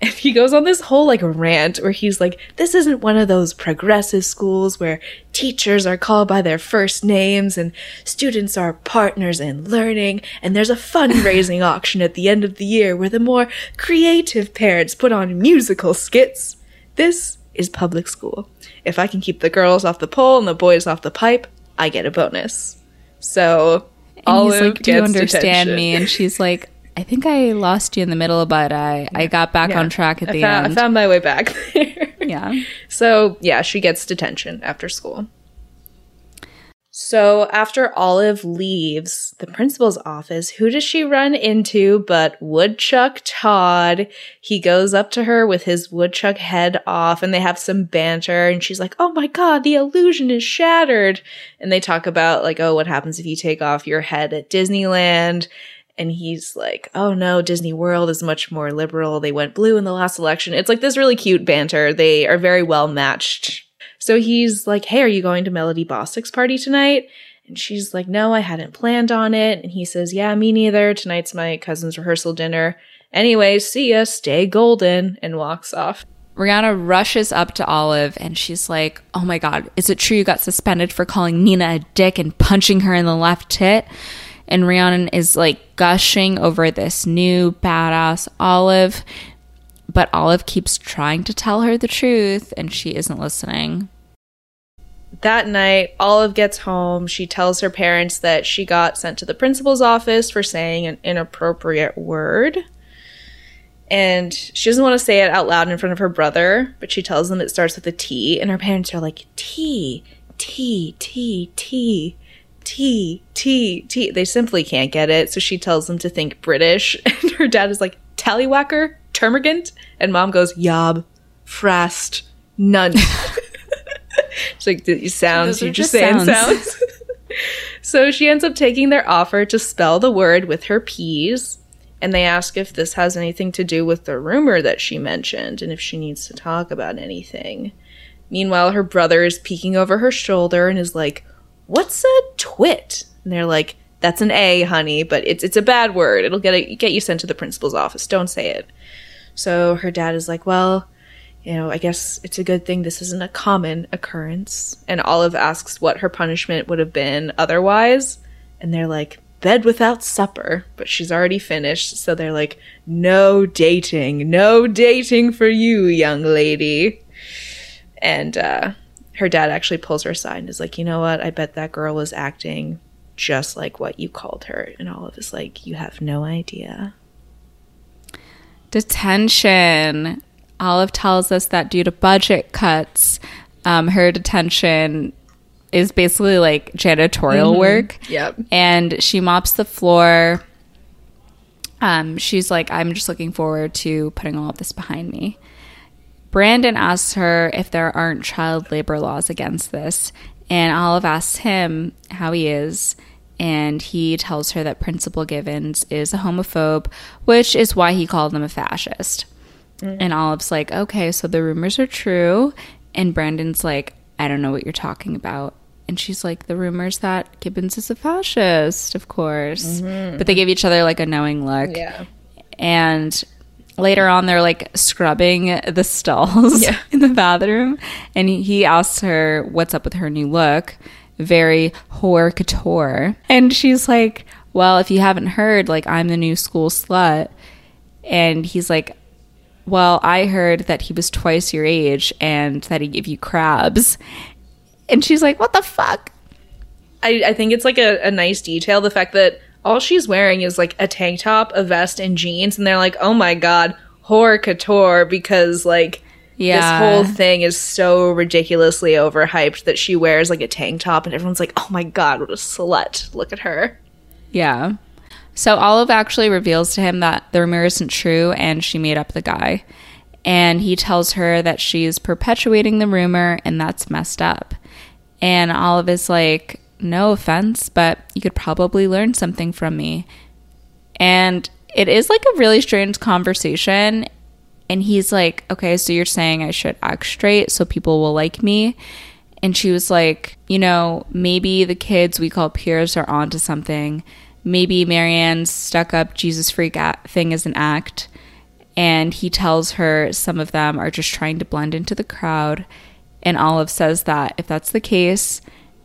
And he goes on this whole like rant where he's like, this isn't one of those progressive schools where teachers are called by their first names and students are partners in learning. And there's a fundraising auction at the end of the year where the more creative parents put on musical skits. This is public school. If I can keep the girls off the pole and the boys off the pipe, I get a bonus. So And Olive he's like, "Do you understand detention. me?" And she's like, "I think I lost you in the middle, but I I got back Yeah. on track at I the found, end." I found my way back there. yeah. So, yeah, she gets detention after school. So, after Olive leaves the principal's office, who does she run into but Woodchuck Todd? He goes up to her with his woodchuck head off and they have some banter and she's like, "Oh my god, the illusion is shattered." And they talk about like, "Oh, what happens if you take off your head at Disneyland?" And he's like, "Oh no, Disney World is much more liberal. They went blue in the last election." It's like this really cute banter. They are very well matched. So he's like, Hey, are you going to Melody Bostic's party tonight? And she's like, No, I hadn't planned on it. And he says, Yeah, me neither. Tonight's my cousin's rehearsal dinner. Anyway, see ya, stay golden, and walks off. Rhiannon rushes up to Olive and she's like, Oh my God, is it true you got suspended for calling Nina a dick and punching her in the left tit? And Rhiannon is like gushing over this new badass Olive. But Olive keeps trying to tell her the truth and she isn't listening. That night, Olive gets home. She tells her parents that she got sent to the principal's office for saying an inappropriate word. And she doesn't want to say it out loud in front of her brother, but she tells them it starts with a T. And her parents are like, T, T, T, T, T, T, T. They simply can't get it. So she tells them to think British. And her dad is like, Tallywhacker, Termagant. And mom goes, Yob, Frast, None. She's like, these sounds, are just just saying sounds. sounds. so she ends up taking their offer to spell the word with her peas. and they ask if this has anything to do with the rumor that she mentioned and if she needs to talk about anything. Meanwhile, her brother is peeking over her shoulder and is like, "What's a twit?" And they're like, "That's an A, honey, but it's it's a bad word. It'll get a, get you sent to the principal's office. Don't say it." So her dad is like, "Well, you know, I guess it's a good thing this isn't a common occurrence." And Olive asks what her punishment would have been otherwise, and they're like, bed without supper, but she's already finished. So they're like, no dating, no dating for you, young lady. And uh, her dad actually pulls her aside and is like, you know what? I bet that girl was acting just like what you called her. And Olive is like, you have no idea. Detention. Olive tells us that due to budget cuts, um, her detention is basically like janitorial Mm-hmm. work. Yep. And she mops the floor. Um, she's like, I'm just looking forward to putting all of this behind me. Brandon asks her if there aren't child labor laws against this, and Olive asks him how he is, and he tells her that Principal Gibbons is a homophobe, which is why he called him a fascist. Mm. And Olive's like, okay, so the rumors are true. And Brandon's like, I don't know what you're talking about. And she's like, the rumors that Gibbons is a fascist, of course. Mm-hmm. But they give each other like a knowing look. Yeah. And later on, they're like scrubbing the stalls Yeah. in the bathroom. And he asks her what's up with her new look. Very whore couture. And she's like, well, if you haven't heard, like, I'm the new school slut. And he's like, well, I heard that he was twice your age and that he gave you crabs. And she's like, what the fuck? I, I think it's like a, a nice detail the fact that all she's wearing is like a tank top, a vest, and jeans, and they're like, oh my god, whore couture, because like Yeah. this whole thing is so ridiculously overhyped that she wears like a tank top, and everyone's like, oh my god, what a slut! Look at her. Yeah. So Olive actually reveals to him that the rumor isn't true and she made up the guy. And he tells her that she's perpetuating the rumor and that's messed up. And Olive is like, no offense, but you could probably learn something from me. And it is like a really strange conversation. And he's like, okay, so you're saying I should act straight so people will like me. And she was like, you know, maybe the kids we call peers are onto something. Maybe Marianne's stuck up Jesus freak thing is an act. And he tells her some of them are just trying to blend into the crowd. And Olive says that if that's the case,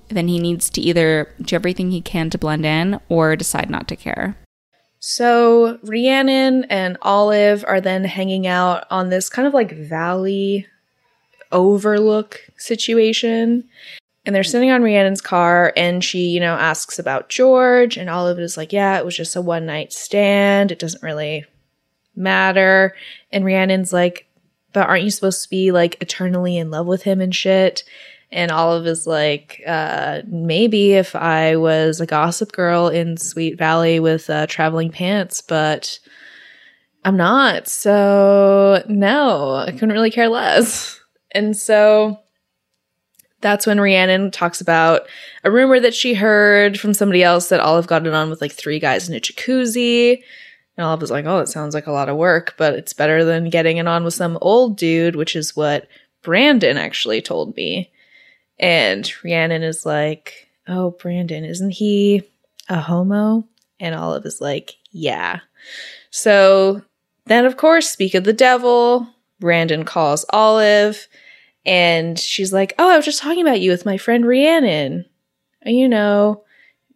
then he needs to either do everything he can to blend in or decide not to care. So Rhiannon and Olive are then hanging out on this kind of like valley overlook situation. And they're sitting on Rhiannon's car, and she, you know, asks about George, and Olive is like, Yeah, it was just a one night stand. It doesn't really matter. And Rhiannon's like, But aren't you supposed to be like eternally in love with him and shit? And Olive is like, uh, maybe if I was a gossip girl in Sweet Valley with uh, traveling pants, but I'm not. So, no, I couldn't really care less. And so that's when Rhiannon talks about a rumor that she heard from somebody else that Olive got it on with like three guys in a jacuzzi. And Olive was like, oh, that sounds like a lot of work, but it's better than getting it on with some old dude, which is what Brandon actually told me. And Rhiannon is like, oh, Brandon, isn't he a homo? And Olive is like, yeah. So then, of course, speak of the devil. Brandon calls Olive and she's like, oh, I was just talking about you with my friend Rhiannon. You know,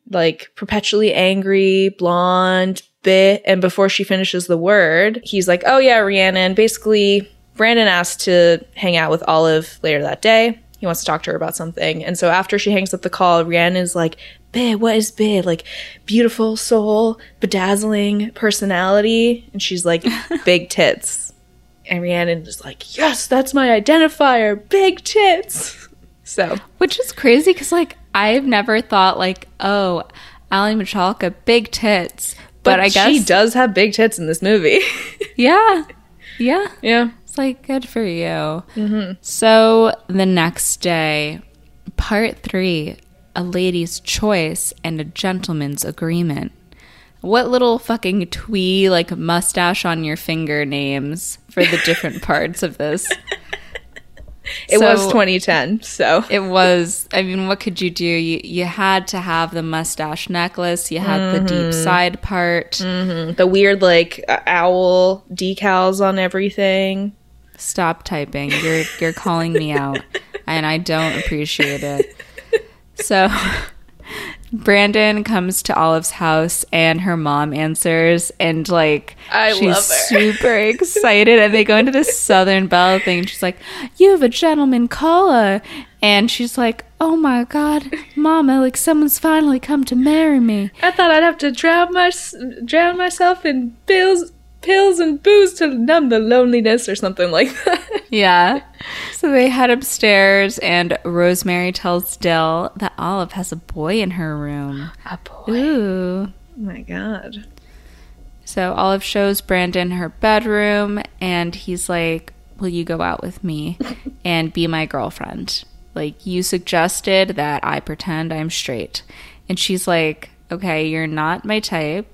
like perpetually angry, blonde, bit. And before she finishes the word, he's like, oh, yeah, Rhiannon. Basically, Brandon asked to hang out with Olive later that day. He wants to talk to her about something. And so after she hangs up the call, Rhiannon is like, Bid, what is Bid? Like, beautiful soul, bedazzling personality. And she's like, big tits. And Rhiannon is like, yes, that's my identifier, big tits. So, Which is crazy because, like, I've never thought, like, oh, Aly Michalka, big tits. But, but, I guess. she does have big tits in this movie. Yeah. Yeah. yeah. Like, good for you. Mm-hmm. So the next day, part three a lady's choice and a gentleman's agreement. what little fucking twee like mustache on your finger names for the different parts of this. It So- was 2010, so It was. I mean, what could you do? You you had to have the mustache necklace. You had the deep mm-hmm. side part. Mm-hmm. the weird like owl decals on everything. Stop typing. You're you're calling me out, and I don't appreciate it. So, Brandon comes to Olive's house, and her mom answers, and like I she's super excited, and they go into this Southern Belle thing. She's like, "You have a gentleman caller," and she's like, "Oh my god, Mama! Like someone's finally come to marry me." I thought I'd have to drown my drown myself in pills, pills and booze to numb the loneliness or something like that. Yeah. So they head upstairs, and Rosemary tells Dill that Olive has a boy in her room. A boy. Ooh. Oh my god. So Olive shows Brandon her bedroom, and he's like, Will you go out with me and be my girlfriend? Like, you suggested that I pretend I'm straight. And she's like, Okay, you're not my type.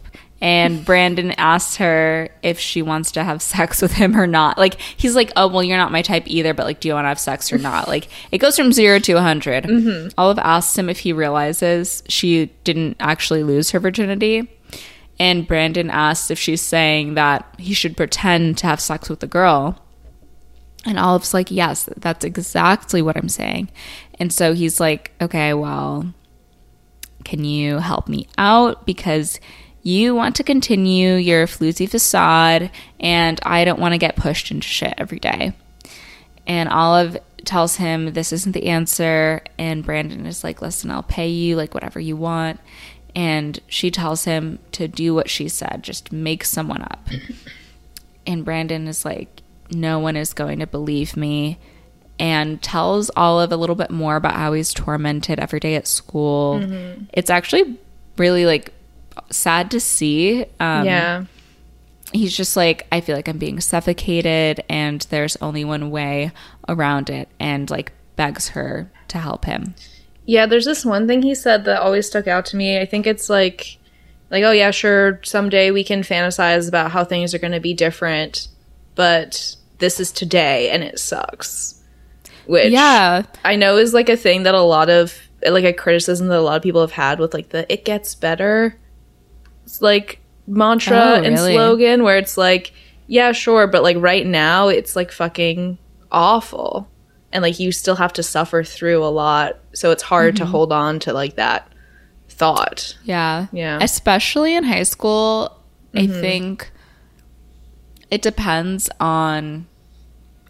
And Brandon asks her if she wants to have sex with him or not. Like, he's like, Oh, well, you're not my type either, but like, do you want to have sex or not? Like, it goes from zero to 100. Olive mm-hmm. asks him if he realizes she didn't actually lose her virginity. And Brandon asks if she's saying that he should pretend to have sex with the girl. And Olive's like, Yes, that's exactly what I'm saying. And so he's like, Okay, well, can you help me out? Because you want to continue your floozy facade, and I don't want to get pushed into shit every day. And Olive tells him this isn't the answer. And Brandon is like, listen, I'll pay you like whatever you want. And she tells him to do what she said, just make someone up. and Brandon is like, no one is going to believe me. And tells Olive a little bit more about how he's tormented every day at school. Mm-hmm. It's actually really like sad to see. Um, yeah. he's just like i feel like i'm being suffocated and there's only one way around it and like begs her to help him Yeah, there's this one thing he said that always stuck out to me. I think it's like like oh yeah, sure, someday we can fantasize about how things are going to be different, but this is today and it sucks. Which yeah I know is like a thing that a lot of like a criticism that a lot of people have had with like the it gets better like mantra Oh, and really? slogan where it's like yeah sure but like right now it's like fucking awful and like you still have to suffer through a lot so it's hard Mm-hmm. to hold on to like that thought yeah Yeah. especially in high school i think it depends on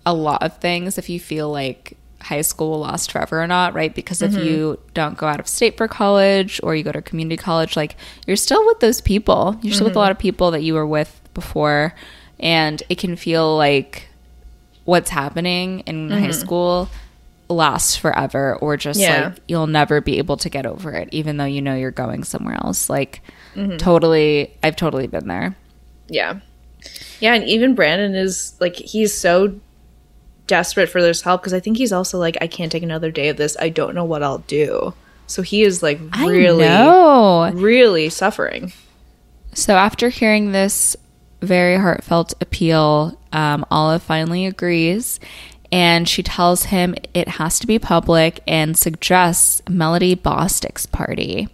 a lot of things if you feel like high school will last forever or not right? Because if mm-hmm. you don't go out of state for college or you go to community college like you're still with those people. You're still with a mm-hmm. lot of people that you were with before. And it can feel like what's happening in high mm-hmm. school lasts forever or just Yeah. like you'll never be able to get over it even though you know you're going somewhere else. Like totally i've totally been there. Yeah. Yeah and even brandon is like he's so desperate for this help because i think he's also like i can't take another day of this i don't know what i'll do so he is like really really suffering So after hearing this very heartfelt appeal, um, Olive finally agrees and she tells him it has to be public and suggests Melody Bostic's party.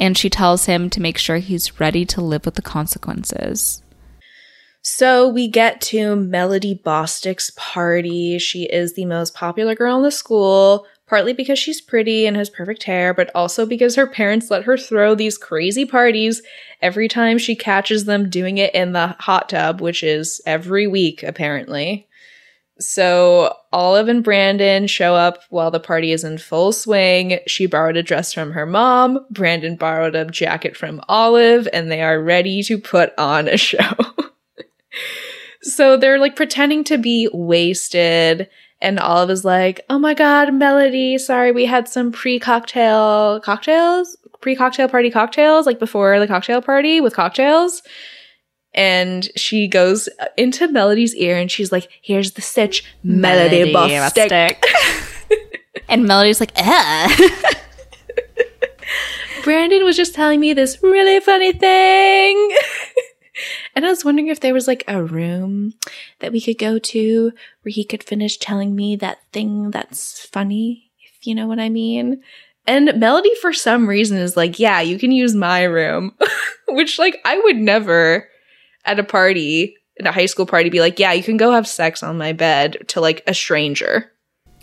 And she tells him to make sure he's ready to live with the consequences. So we get to Melody Bostic's party. She is the most popular girl in the school, partly because she's pretty and has perfect hair, but also because her parents let her throw these crazy parties every time she catches them doing it in the hot tub, which is every week, apparently. So Olive and Brandon show up while the party is in full swing. She borrowed a dress from her mom. Brandon borrowed a jacket from Olive, and they are ready to put on a show. so they're like pretending to be wasted. And Olive is like, oh my God, Melody, sorry, we had some pre cocktail cocktails, pre cocktail party cocktails, like before the cocktail party with cocktails. And she goes into Melody's ear and she's like, here's the stitch, Melody, Bostic. and Melody's like, eh. Brandon was just telling me this really funny thing. and I was wondering if there was like a room that we could go to where he could finish telling me that thing that's funny, if you know what I mean. And Melody, for some reason, is like, yeah, you can use my room, which, like, I would never at a party, in a high school party, be like, yeah, you can go have sex on my bed to like a stranger.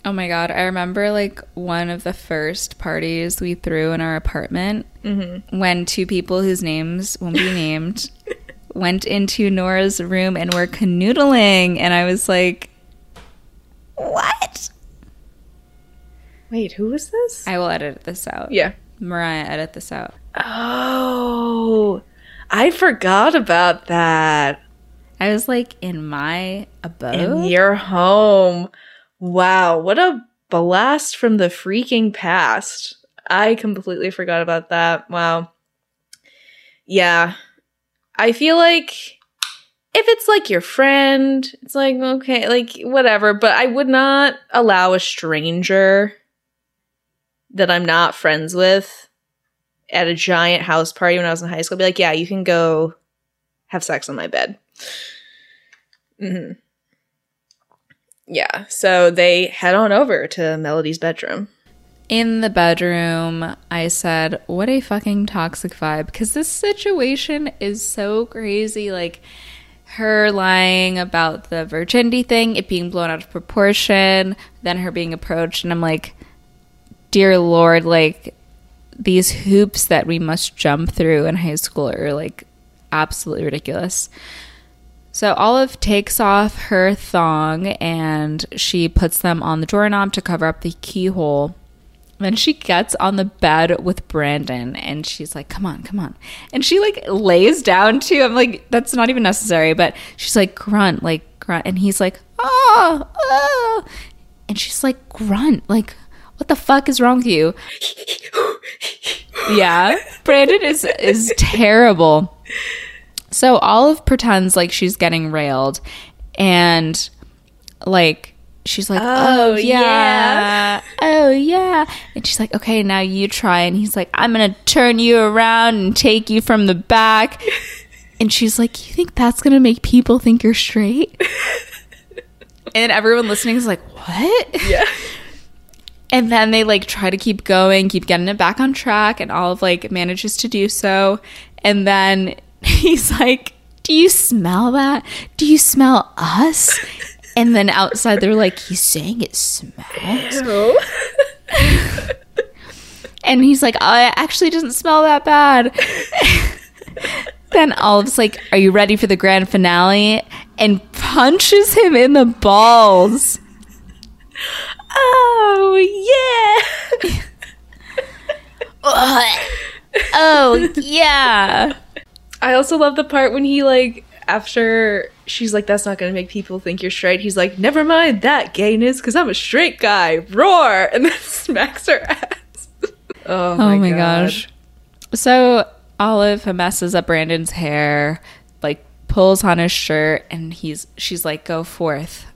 Oh my god, I remember like one of the first parties we threw in our apartment mm-hmm. when two people whose names won't be named went into Nora's room and were canoodling, and I was like, "What?" Wait, who was this? I will edit this out. Yeah, Mariah, edit this out. Oh, I forgot about that. I was like, in my abode, in your home. Wow, what a blast from the freaking past. I completely forgot about that. Wow. Yeah. I feel like if it's like your friend, it's like, okay, like whatever, but I would not allow a stranger that I'm not friends with at a giant house party when I was in high school be like, yeah, you can go have sex on my bed. Mm-hmm. Yeah, so they head on over to Melody's bedroom. In the bedroom, I said, What a fucking toxic vibe. Because this situation is so crazy. Like, her lying about the virginity thing, it being blown out of proportion, then her being approached. And I'm like, Dear Lord, like, these hoops that we must jump through in high school are like absolutely ridiculous. So Olive takes off her thong and she puts them on the doorknob to cover up the keyhole. Then she gets on the bed with Brandon and she's like, come on, come on. And she like lays down too. I'm like, that's not even necessary. But she's like, grunt, like, grunt. And he's like, oh, oh. And she's like, grunt, like, what the fuck is wrong with you? yeah. Brandon is is terrible. So Olive pretends like she's getting railed and like she's like, "Oh, oh yeah. yeah. Oh yeah." And she's like, "Okay, now you try." And he's like, "I'm going to turn you around and take you from the back." and she's like, "You think that's going to make people think you're straight?" and everyone listening is like, "What?" Yeah. And then they like try to keep going, keep getting it back on track, and Olive like manages to do so. And then he's like, Do you smell that? Do you smell us? And then outside, they're like, He's saying it smells. and he's like, oh, It actually doesn't smell that bad. then Olive's like, Are you ready for the grand finale? And punches him in the balls. Oh, yeah. oh, yeah. I also love the part when he like after she's like, "That's not gonna make people think you're straight." He's like, "Never mind that gayness, because I'm a straight guy." Roar, and then smacks her ass. oh, oh my, oh my gosh! So Olive messes up Brandon's hair, like pulls on his shirt, and he's she's like, "Go forth."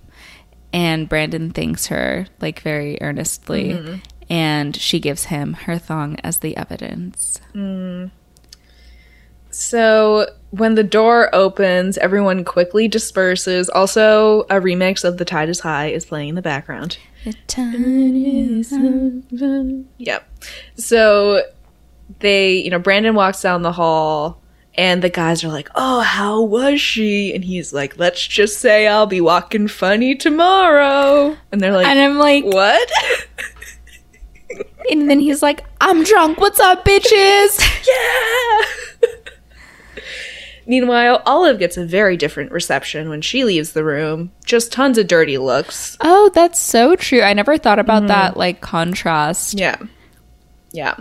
And Brandon thanks her like very earnestly, mm-hmm. and she gives him her thong as the evidence. Mm. So when the door opens, everyone quickly disperses. Also, a remix of "The Tide Is High" is playing in the background. The tide is high. Yep. So they, you know, Brandon walks down the hall, and the guys are like, "Oh, how was she?" And he's like, "Let's just say I'll be walking funny tomorrow." And they're like, and I'm like, "What?" and then he's like, "I'm drunk. What's up, bitches?" yeah. Meanwhile, Olive gets a very different reception when she leaves the room. Just tons of dirty looks. Oh, that's so true. I never thought about mm. that like contrast. Yeah. Yeah.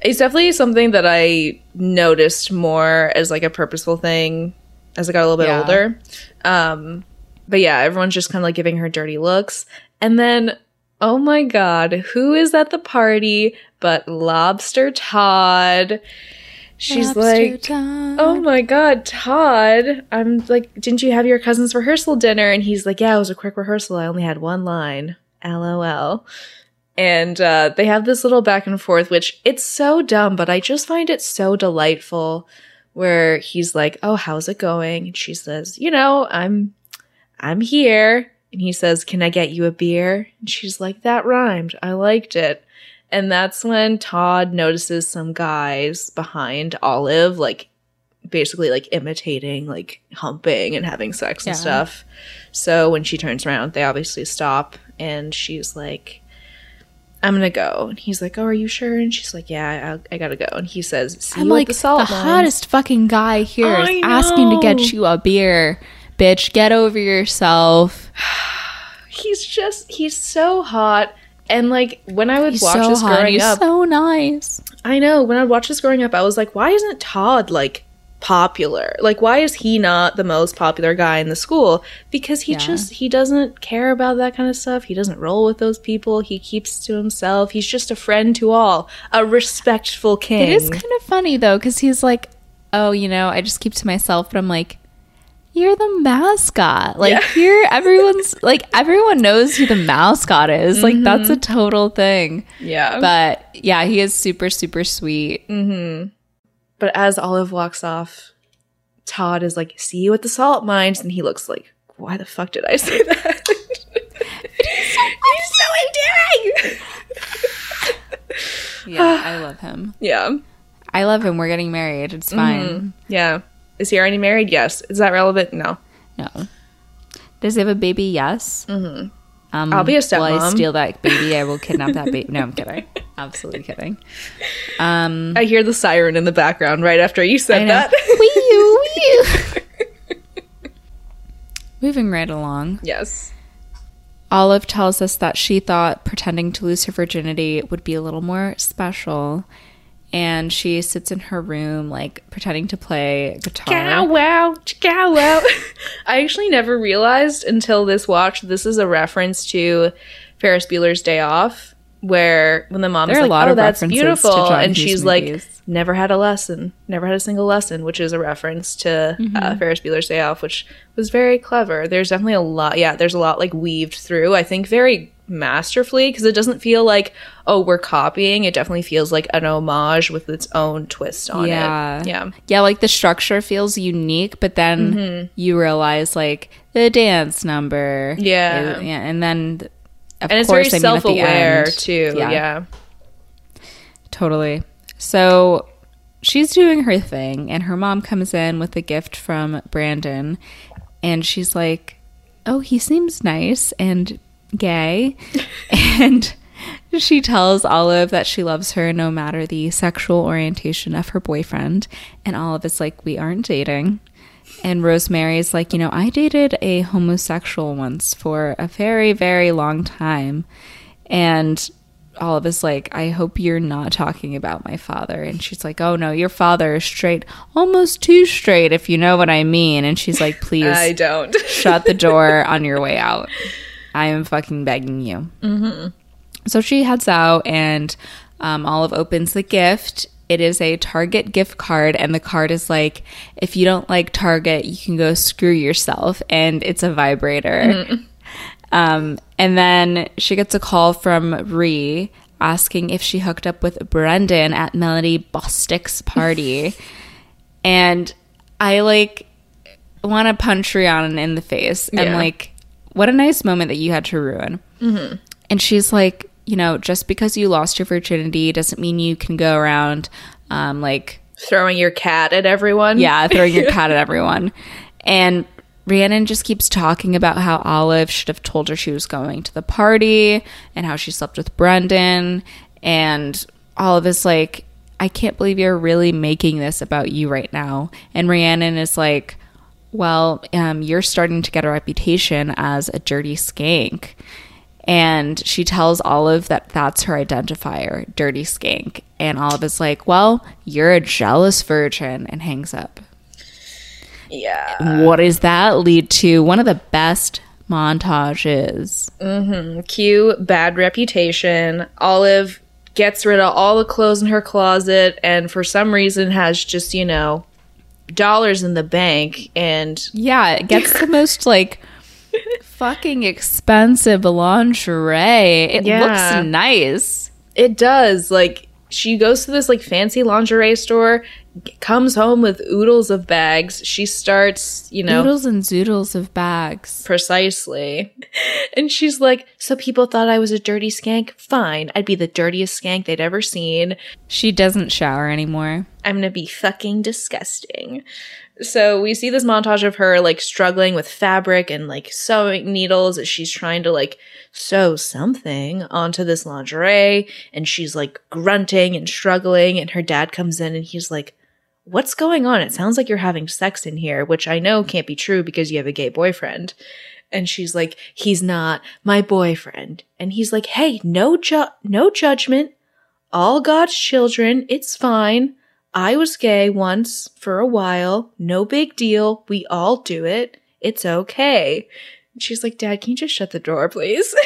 It's definitely something that I noticed more as like a purposeful thing as I got a little bit yeah. older. Um but yeah, everyone's just kind of like giving her dirty looks. And then oh my god, who is at the party but Lobster Todd? She's like, "Oh my god, Todd! I'm like, didn't you have your cousin's rehearsal dinner?" And he's like, "Yeah, it was a quick rehearsal. I only had one line. LOL." And uh, they have this little back and forth, which it's so dumb, but I just find it so delightful. Where he's like, "Oh, how's it going?" And she says, "You know, I'm, I'm here." And he says, "Can I get you a beer?" And she's like, "That rhymed. I liked it." And that's when Todd notices some guys behind Olive, like basically like imitating, like humping and having sex and Yeah. stuff. So when she turns around, they obviously stop and she's like, I'm gonna go. And he's like, Oh, are you sure? And she's like, Yeah, I, I gotta go. And he says, See I'm like the salt the hottest fucking guy here is asking to get you a beer. Bitch, get over yourself. He's just, he's so hot. And like when I would He's watch so this hot. growing He's up, so nice. I know when I watched this growing up, I was like, why isn't Todd like popular? Like, why is he not the most popular guy in the school? Because he Yeah. just he doesn't care about that kind of stuff. He doesn't roll with those people. He keeps to himself. He's just a friend to all, a respectful king. It is kind of funny though, because he's like, "Oh, you know, I just keep to myself," but I'm like, "You're the mascot. Like Yeah. here, everyone's like everyone knows who the mascot is. Like that's Mm-hmm. a total thing." yeah. But yeah, he is super super sweet. Hmm. But as Olive walks off, Todd is like, "See you at the salt mines," and he looks like, "Why the fuck did I say that?" He's so endearing. Yeah, I love him. yeah. I love him. We're getting married. It's fine. Yeah. Is he already married? Yes. Is that relevant? No. No. Does he have a baby? Yes. Mm-hmm. Um, I'll be a stepmom. Will I steal that baby? I will kidnap that baby. No, I'm kidding. Absolutely kidding. Um, I hear the siren in the background right after you said that. Wee-oo, wee-oo. Moving right along. yes. Olive tells us that she thought pretending to lose her virginity would be a little more special. And she sits in her room, like pretending to play guitar. Cow wow, cow wow. I actually never realized until this watch this is a reference to Ferris Bueller's Day Off, where when the mom's There are a like, lot "Oh, of that's references to beautiful," and she's like, "Never had a lesson, never had a single lesson," which is a reference to Mm-hmm. uh, Ferris Bueller's Day Off, which was very clever. There's definitely a lot. Yeah, there's a lot like weaved through. I think very masterfully because it doesn't feel like oh we're copying it definitely feels like an homage with its own twist on Yeah. it yeah Yeah, like the structure feels unique, but then Mm-hmm. you realize like the dance number. Yeah. is- yeah and then of and it's course, very I mean, the self-aware end- too Yeah. yeah. Totally. So she's doing her thing, and her mom comes in with a gift from Brandon, and she's like, Oh, he seems nice and gay. and she tells Olive that she loves her no matter the sexual orientation of her boyfriend. And Olive is like, We aren't dating. And Rosemary's like, You know, I dated a homosexual once for a very, very long time. And Olive is like, I hope you're not talking about my father. And she's like, Oh no, your father is straight, almost too straight, if you know what I mean. And she's like, Please I don't. shut the door on your way out. I am fucking begging you. Mm-hmm. So she heads out, and um, Olive opens the gift. It is a Target gift card, and the card is like, if you don't like Target, you can go screw yourself. And it's a vibrator. Um, and then she gets a call from Ree asking if she hooked up with Brandon at Melody Bostic's party. and I like want to punch Rhiannon in the face. And like, what a nice moment that you had to ruin. And she's like, you know, just because you lost your virginity doesn't mean you can go around, um, like, Throwing your cat at everyone. yeah, throwing your cat at everyone. And Rhiannon just keeps talking about how Olive should have told her she was going to the party and how she slept with Brandon. And Olive is like, I can't believe you're really making this about you right now. And Rhiannon is like, well, um, you're starting to get a reputation as a dirty skank. And she tells Olive that that's her identifier, dirty skank. And Olive is like, well, you're a jealous virgin, and hangs up. Yeah. what does that lead to? One of the best montages. Cue bad reputation. Olive gets rid of all the clothes in her closet and for some reason has just, you know, dollars in the bank and Yeah, it gets the most like fucking expensive lingerie. It Yeah. looks nice. It does. Like she goes to this like fancy lingerie store, comes home with oodles of bags. She starts, you know, Noodles and zoodles of bags. precisely. And she's like, "So people thought I was a dirty skank? Fine. I'd be the dirtiest skank they'd ever seen. She doesn't shower anymore. I'm going to be fucking disgusting." So we see this montage of her like struggling with fabric and like sewing needles as she's trying to like sew something onto this lingerie and she's like grunting and struggling and her dad comes in and he's like what's going on? It sounds like you're having sex in here which i know can't be true because you have a gay boyfriend. And she's like he's not my boyfriend. And he's like hey no ju- no judgment. All god's children it's fine. I was gay once for a while. No big deal. We all do it. It's okay. And she's like dad can you just shut the door please?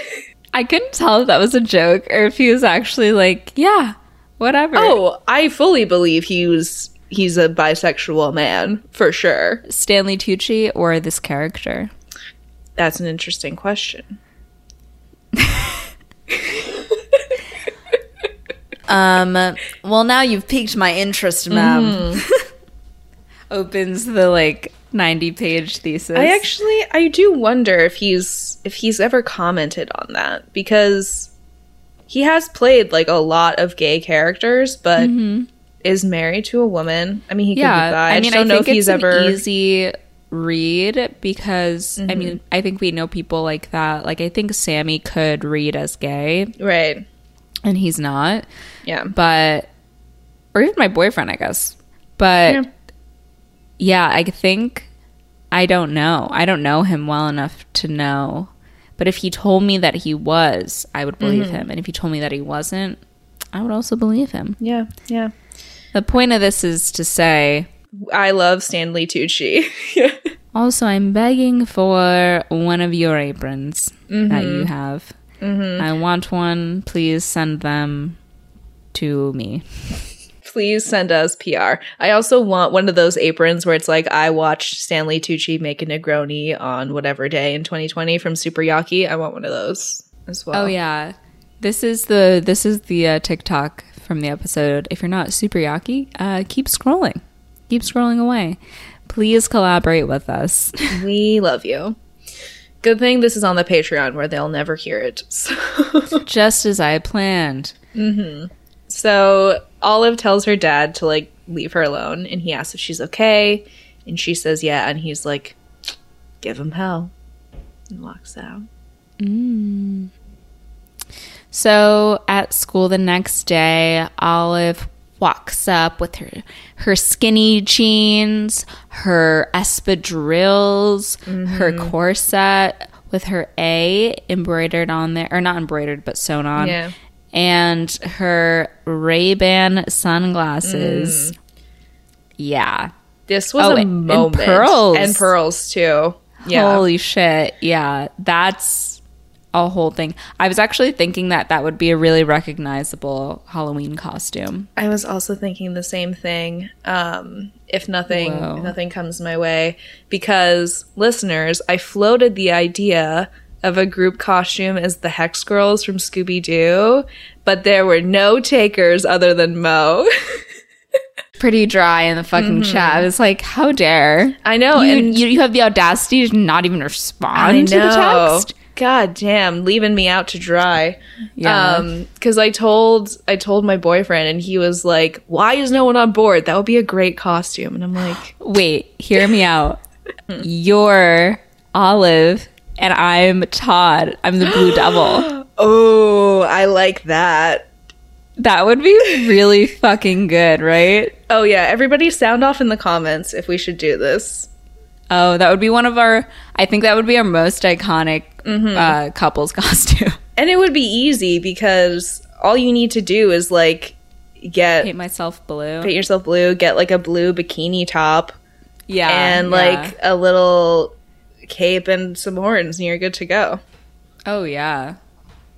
I couldn't tell if that was a joke or if he was actually like, yeah, whatever. Oh, I fully believe he was he's a bisexual man for sure. Stanley Tucci or this character? That's an interesting question. Um, well, now you've piqued my interest, ma'am. Opens the like 90 page thesis. I actually I do wonder if he's if he's ever commented on that because he has played like a lot of gay characters, but is married to a woman. I mean, he could be yeah, bi. I, I mean, don't I know think if he's an ever. easy read because I Mm-hmm. mean, I think we know people like that. Like, I think Sammy could read as gay, Right. and he's not. Yeah. But, or even my boyfriend, I guess. But Yeah. yeah, I think I don't know. I don't know him well enough to know. But if he told me that he was, I would believe Mm-hmm. him. And if he told me that he wasn't, I would also believe him. Yeah. Yeah. The point of this is to say, I love Stanley Tucci. also, I'm begging for one of your aprons that Mm-hmm. you have. I want one. Please send them to me. Please send us PR. I also want one of those aprons where it's like I watched Stanley Tucci make a Negroni on whatever day in 2020 from Super Yaki. I want one of those as well. Oh yeah, this is the this is the uh, TikTok from the episode. If you're not super yaki, uh, keep scrolling, keep scrolling away. Please collaborate with us. We love you. Good thing this is on the Patreon where they'll never hear it. So, Just as I planned. so Olive tells her dad to like leave her alone and he asks if she's okay and she says yeah and he's like give him hell and walks out. So at school the next day, Olive walks up with her her skinny jeans, her espadrilles, her mm-hmm. corset with her A embroidered on there, or not embroidered but sewn on. Yeah. and her Ray Ban sunglasses. Mm. Yeah. This was Oh, a and- and moment. pearls. And pearls too. Yeah. Holy shit. Yeah. That's a whole thing. I was actually thinking that that would be a really recognizable Halloween costume. I was also thinking the same thing. Um, if nothing, Whoa. if nothing comes my way, because listeners, I floated the idea of a group costume as the Hex Girls from Scooby Doo, but there were no takers other than Mo. Pretty dry in the fucking chat. It's like, how dare. I know, you, and you, you have the audacity to not even respond to the text. God damn, leaving me out to dry. Yeah. Um, because I told I told my boyfriend, and he was like, "Why is no one on board? That would be a great costume." And I'm like, Wait, hear me out. You're Olive and I'm Todd. I'm the Blue Devil. "Oh, I like that." That would be really fucking good, right? Oh yeah, everybody sound off in the comments if we should do this. Oh, that would be one of our. I think that would be our most iconic uh, couples costume. And it would be easy because all you need to do is like get Paint myself blue. paint yourself blue, get like a blue bikini top yeah, and yeah. like a little cape and some horns and you're good to go. oh yeah,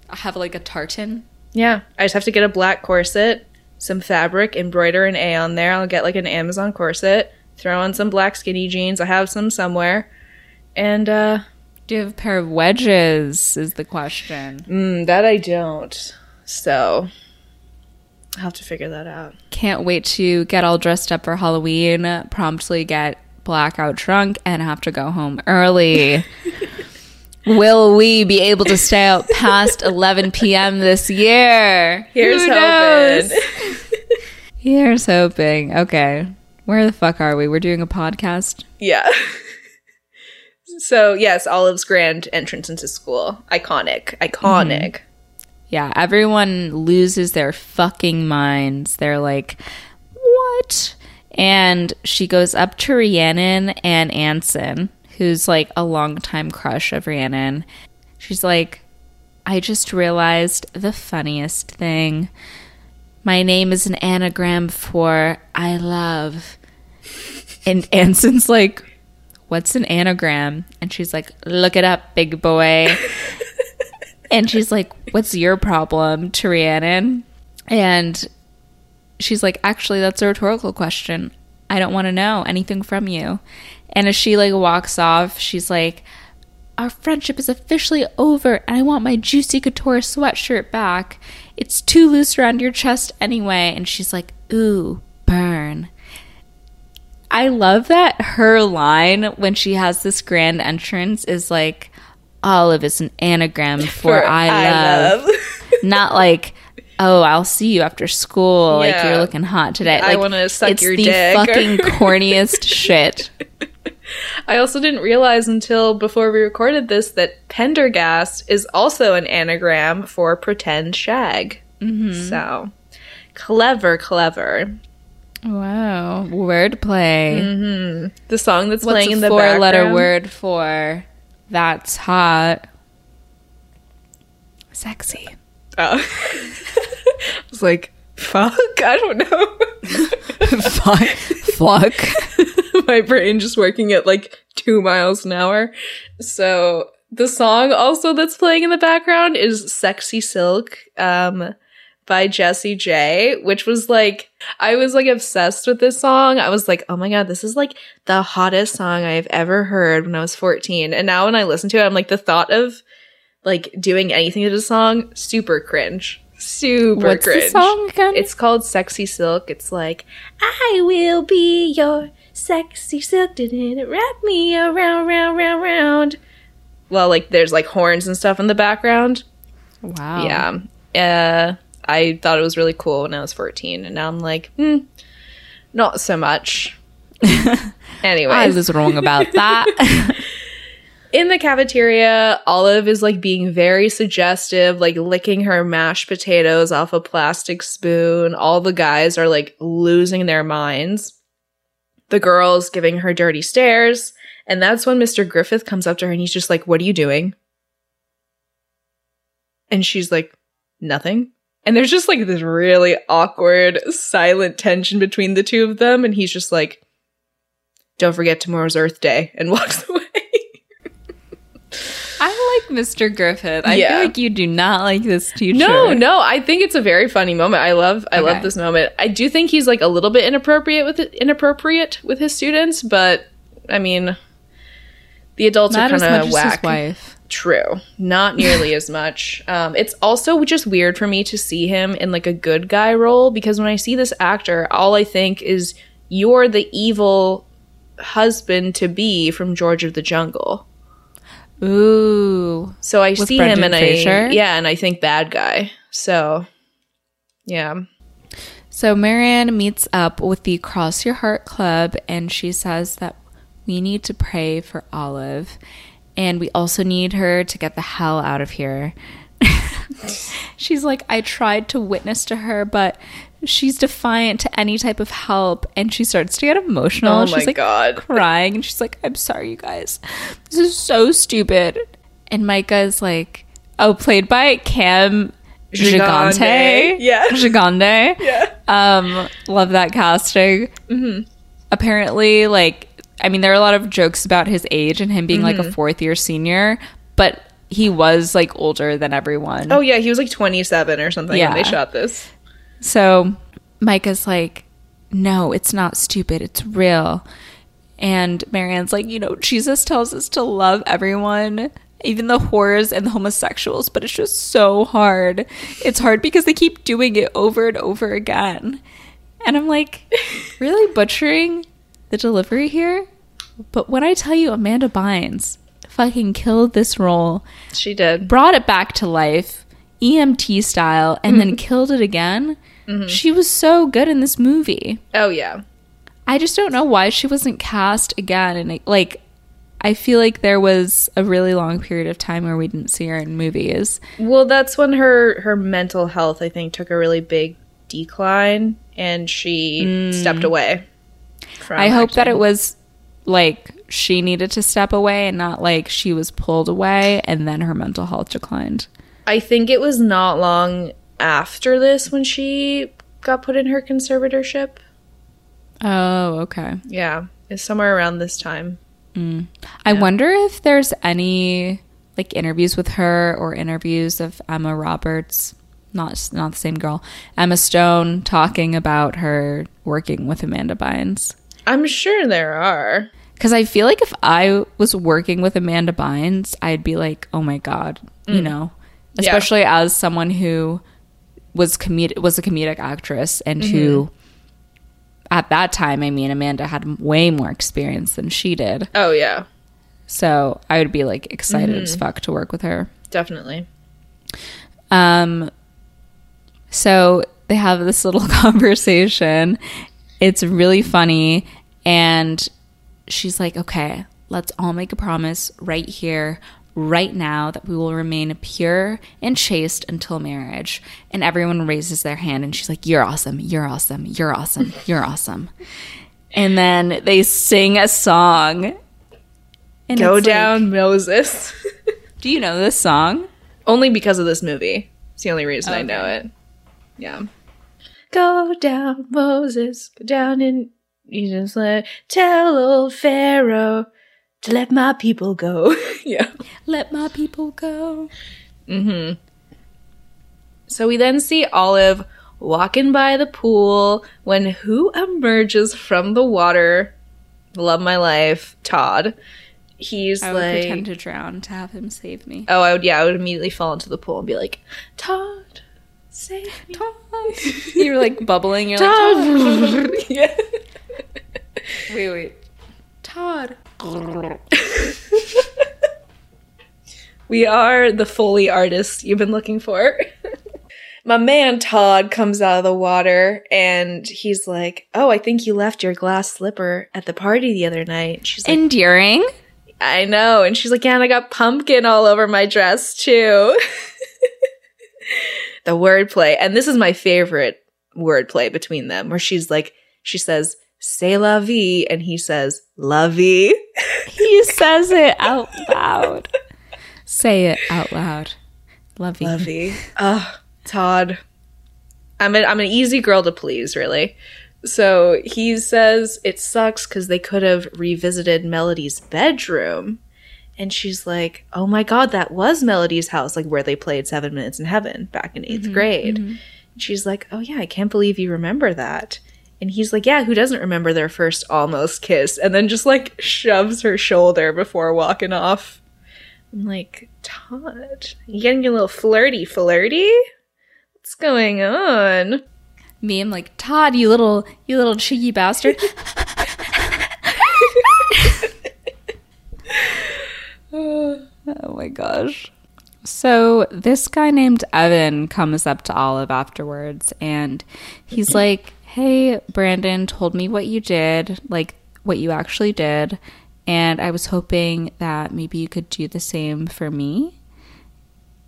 I have like a tartan. Yeah, I just have to get a black corset, some fabric, embroider an A on there. I'll get like an Amazon corset, throw on some black skinny jeans. I have some somewhere. And uh Do you have a pair of wedges? Is the question. Mm, that I don't. So I'll have to figure that out. Can't wait to get all dressed up for Halloween, promptly get blackout drunk, and have to go home early. Will we be able to stay out past 11 p.m. this year? Here's Who hoping. knows? Here's hoping. Okay. Where the fuck are we? We're doing a podcast. Yeah. so yes, Olive's grand entrance into school. Iconic. Iconic. Mm-hmm. Yeah, everyone loses their fucking minds. They're like, what? And she goes up to Rhiannon and Anson, who's like a longtime crush of Rhiannon. She's like, I just realized the funniest thing. My name is an anagram for I love. And Anson's like, What's an anagram? And she's like, Look it up, big boy. and she's like, What's your problem to Rhiannon? And she's like, Actually, that's a rhetorical question. I don't want to know anything from you. And as she like walks off, she's like, Our friendship is officially over, and I want my juicy couture sweatshirt back. It's too loose around your chest anyway. And she's like, Ooh. I love that her line when she has this grand entrance is like, Olive is an anagram for, I, love. Not like, oh, I'll see you after school. Like you're looking hot today. I Like, wanna suck it's your the dick. fucking corniest shit. I also didn't realize until before we recorded this that Penderghast is also an anagram for pretend shag. Mm-hmm. So clever, clever. Wow, wordplay. The song that's What's playing in the four-letter word for that's hot? Sexy. Oh. I was like, fuck, I don't know. Fuck. Fuck. My brain just working at like two miles an hour. So the song also that's playing in the background is Sexy Silk um, by Jessie J, which was like, I was like obsessed with this song. I was like, oh my God, this is like the hottest song I've ever heard when I was 14. And now when I listen to it, I'm like, the thought of like doing anything to the song, super cringe. Super What's cringe. the song again? It's called Sexy Silk. It's like, I will be your sexy silk. Didn't it wrap me around, round, round, round? Well, like there's like horns and stuff in the background. wow. Yeah. Uh, I thought it was really cool when I was 14, and now I'm like, hmm, not so much. anyway, I was wrong about that. in the cafeteria, Olive is like being very suggestive, like licking her mashed potatoes off a plastic spoon. All the guys are like losing their minds. The girl's giving her dirty stares. And that's when Mr. Griffith comes up to her and he's just like, What are you doing? And she's like, Nothing. And there's just like this really awkward, silent tension between the two of them. And he's just like, Don't forget tomorrow's Earth Day and walks away. I like Mr. Griffith. I Yeah. feel like you do not like this teacher. No, no, I think it's a very funny moment. I love I Okay. love this moment. I do think he's like a little bit inappropriate with it, inappropriate with his students, but I mean the adults are kind of whack. his wife. True. Not nearly as much. Um, it's also just weird for me to see him in like a good guy role because when I see this actor, all I think is you're the evil husband to be from George of the Jungle. Ooh. So I see him Brendan and Fraser? I yeah, and I think bad guy. So yeah. So Marianne meets up with the Cross Your Heart Club and she says that we need to pray for Olive and we also need her to get the hell out of here. she's like, I tried to witness to her, but she's defiant to any type of help. And she starts to get emotional. Oh she's my like God. crying and she's like, I'm sorry, you guys. This is so stupid. And Micah is like, oh, played by Cam Gigandet. Gigante. Yeah. Gigante. Yeah. Um, love that casting. Mm-hmm. Apparently, like, I mean, there are a lot of jokes about his age and him being like Mm-hmm. a fourth year senior, but he was like older than everyone. Oh yeah, he was like 27 or something when Yeah. they shot this. So Micah's like, no, it's not stupid. It's real. And Marianne's like, you know, Jesus tells us to love everyone even the whores and the homosexuals, but it's just so hard. It's hard because they keep doing it over and over again. And I'm like, really butchering the delivery here? But when I tell you Amanda Bynes fucking killed this role, She did. brought it back to life, EMT style, and then mm-hmm. killed it again, mm-hmm. she was so good in this movie. Oh yeah. I just don't know why she wasn't cast again. And like, I feel like there was a really long period of time where we didn't see her in movies. Well, that's when her her mental health I think took a really big decline and she mm. stepped away. From Mm. I hope that it was like she needed to step away and not like she was pulled away and then her mental health declined. I think it was not long after this when she got put in her conservatorship. Oh, okay. Yeah, it's somewhere around this time. I wonder if there's any like interviews with her or interviews of Emma Roberts, not not the same girl, Emma Stone talking about her working with Amanda Bynes. I'm sure there are. Because I feel like if I was working with Amanda Bynes, I'd be like, oh my god, you know, Mm. Yeah. especially as someone who was comedic was a comedic actress and who Mm-hmm. at that time, I mean, Amanda had way more experience than she did. Oh yeah, So I would be like excited Mm-hmm. as fuck to work with her. definitely. Um, so they have this little conversation. It's really funny. And she's like, okay, let's all make a promise right here, right now, that we will remain pure and chaste until marriage. And everyone raises their hand and she's like, you're awesome, you're awesome, you're awesome, you're awesome. And then they sing a song. And Go it's like- down, Moses. do you know this song? only because of this movie. It's the only reason I know it. Yeah. Go down, Moses. Go down and you just let tell old Pharaoh to let my people go. yeah. Let my people go. Mm hmm. So we then see Olive walking by the pool when who emerges from the water? Love my life, Todd. He's like. I would like, pretend to drown to have him save me. oh, I would, yeah, I would immediately fall into the pool and be like, Todd, save me. you were like bubbling. You're like, Todd. Todd. yeah. wait, wait. Todd. We are the Foley artists you've been looking for. My man Todd comes out of the water and he's like, Oh, I think you left your glass slipper at the party the other night. She's like, Enduring. I know. And she's like, Yeah, and I got pumpkin all over my dress too. the wordplay. And this is my favorite wordplay between them, where she's like, She says, Say la vie, and he says, La vie. He says it out loud. Say it out loud. Lovey. Lovey. Ugh, Todd. I'm an I'm an easy girl to please, really. So he says it sucks because they could have revisited Melody's bedroom. And she's like, Oh my god, that was Melody's house, like where they played Seven Minutes in Heaven back in 8th mm-hmm, grade. Mm-hmm. And she's like, Oh yeah, I can't believe you remember that. And he's like, Yeah, who doesn't remember their first almost kiss? And then just like shoves her shoulder before walking off. I'm like, Todd, you getting a little flirty, flirty? What's going on? Me, I'm like, Todd, you little, you little cheeky bastard. oh my gosh. So this guy named Evan comes up to Olive afterwards and he's like, Hey, Brandon told me what you did, like what you actually did. And I was hoping that maybe you could do the same for me.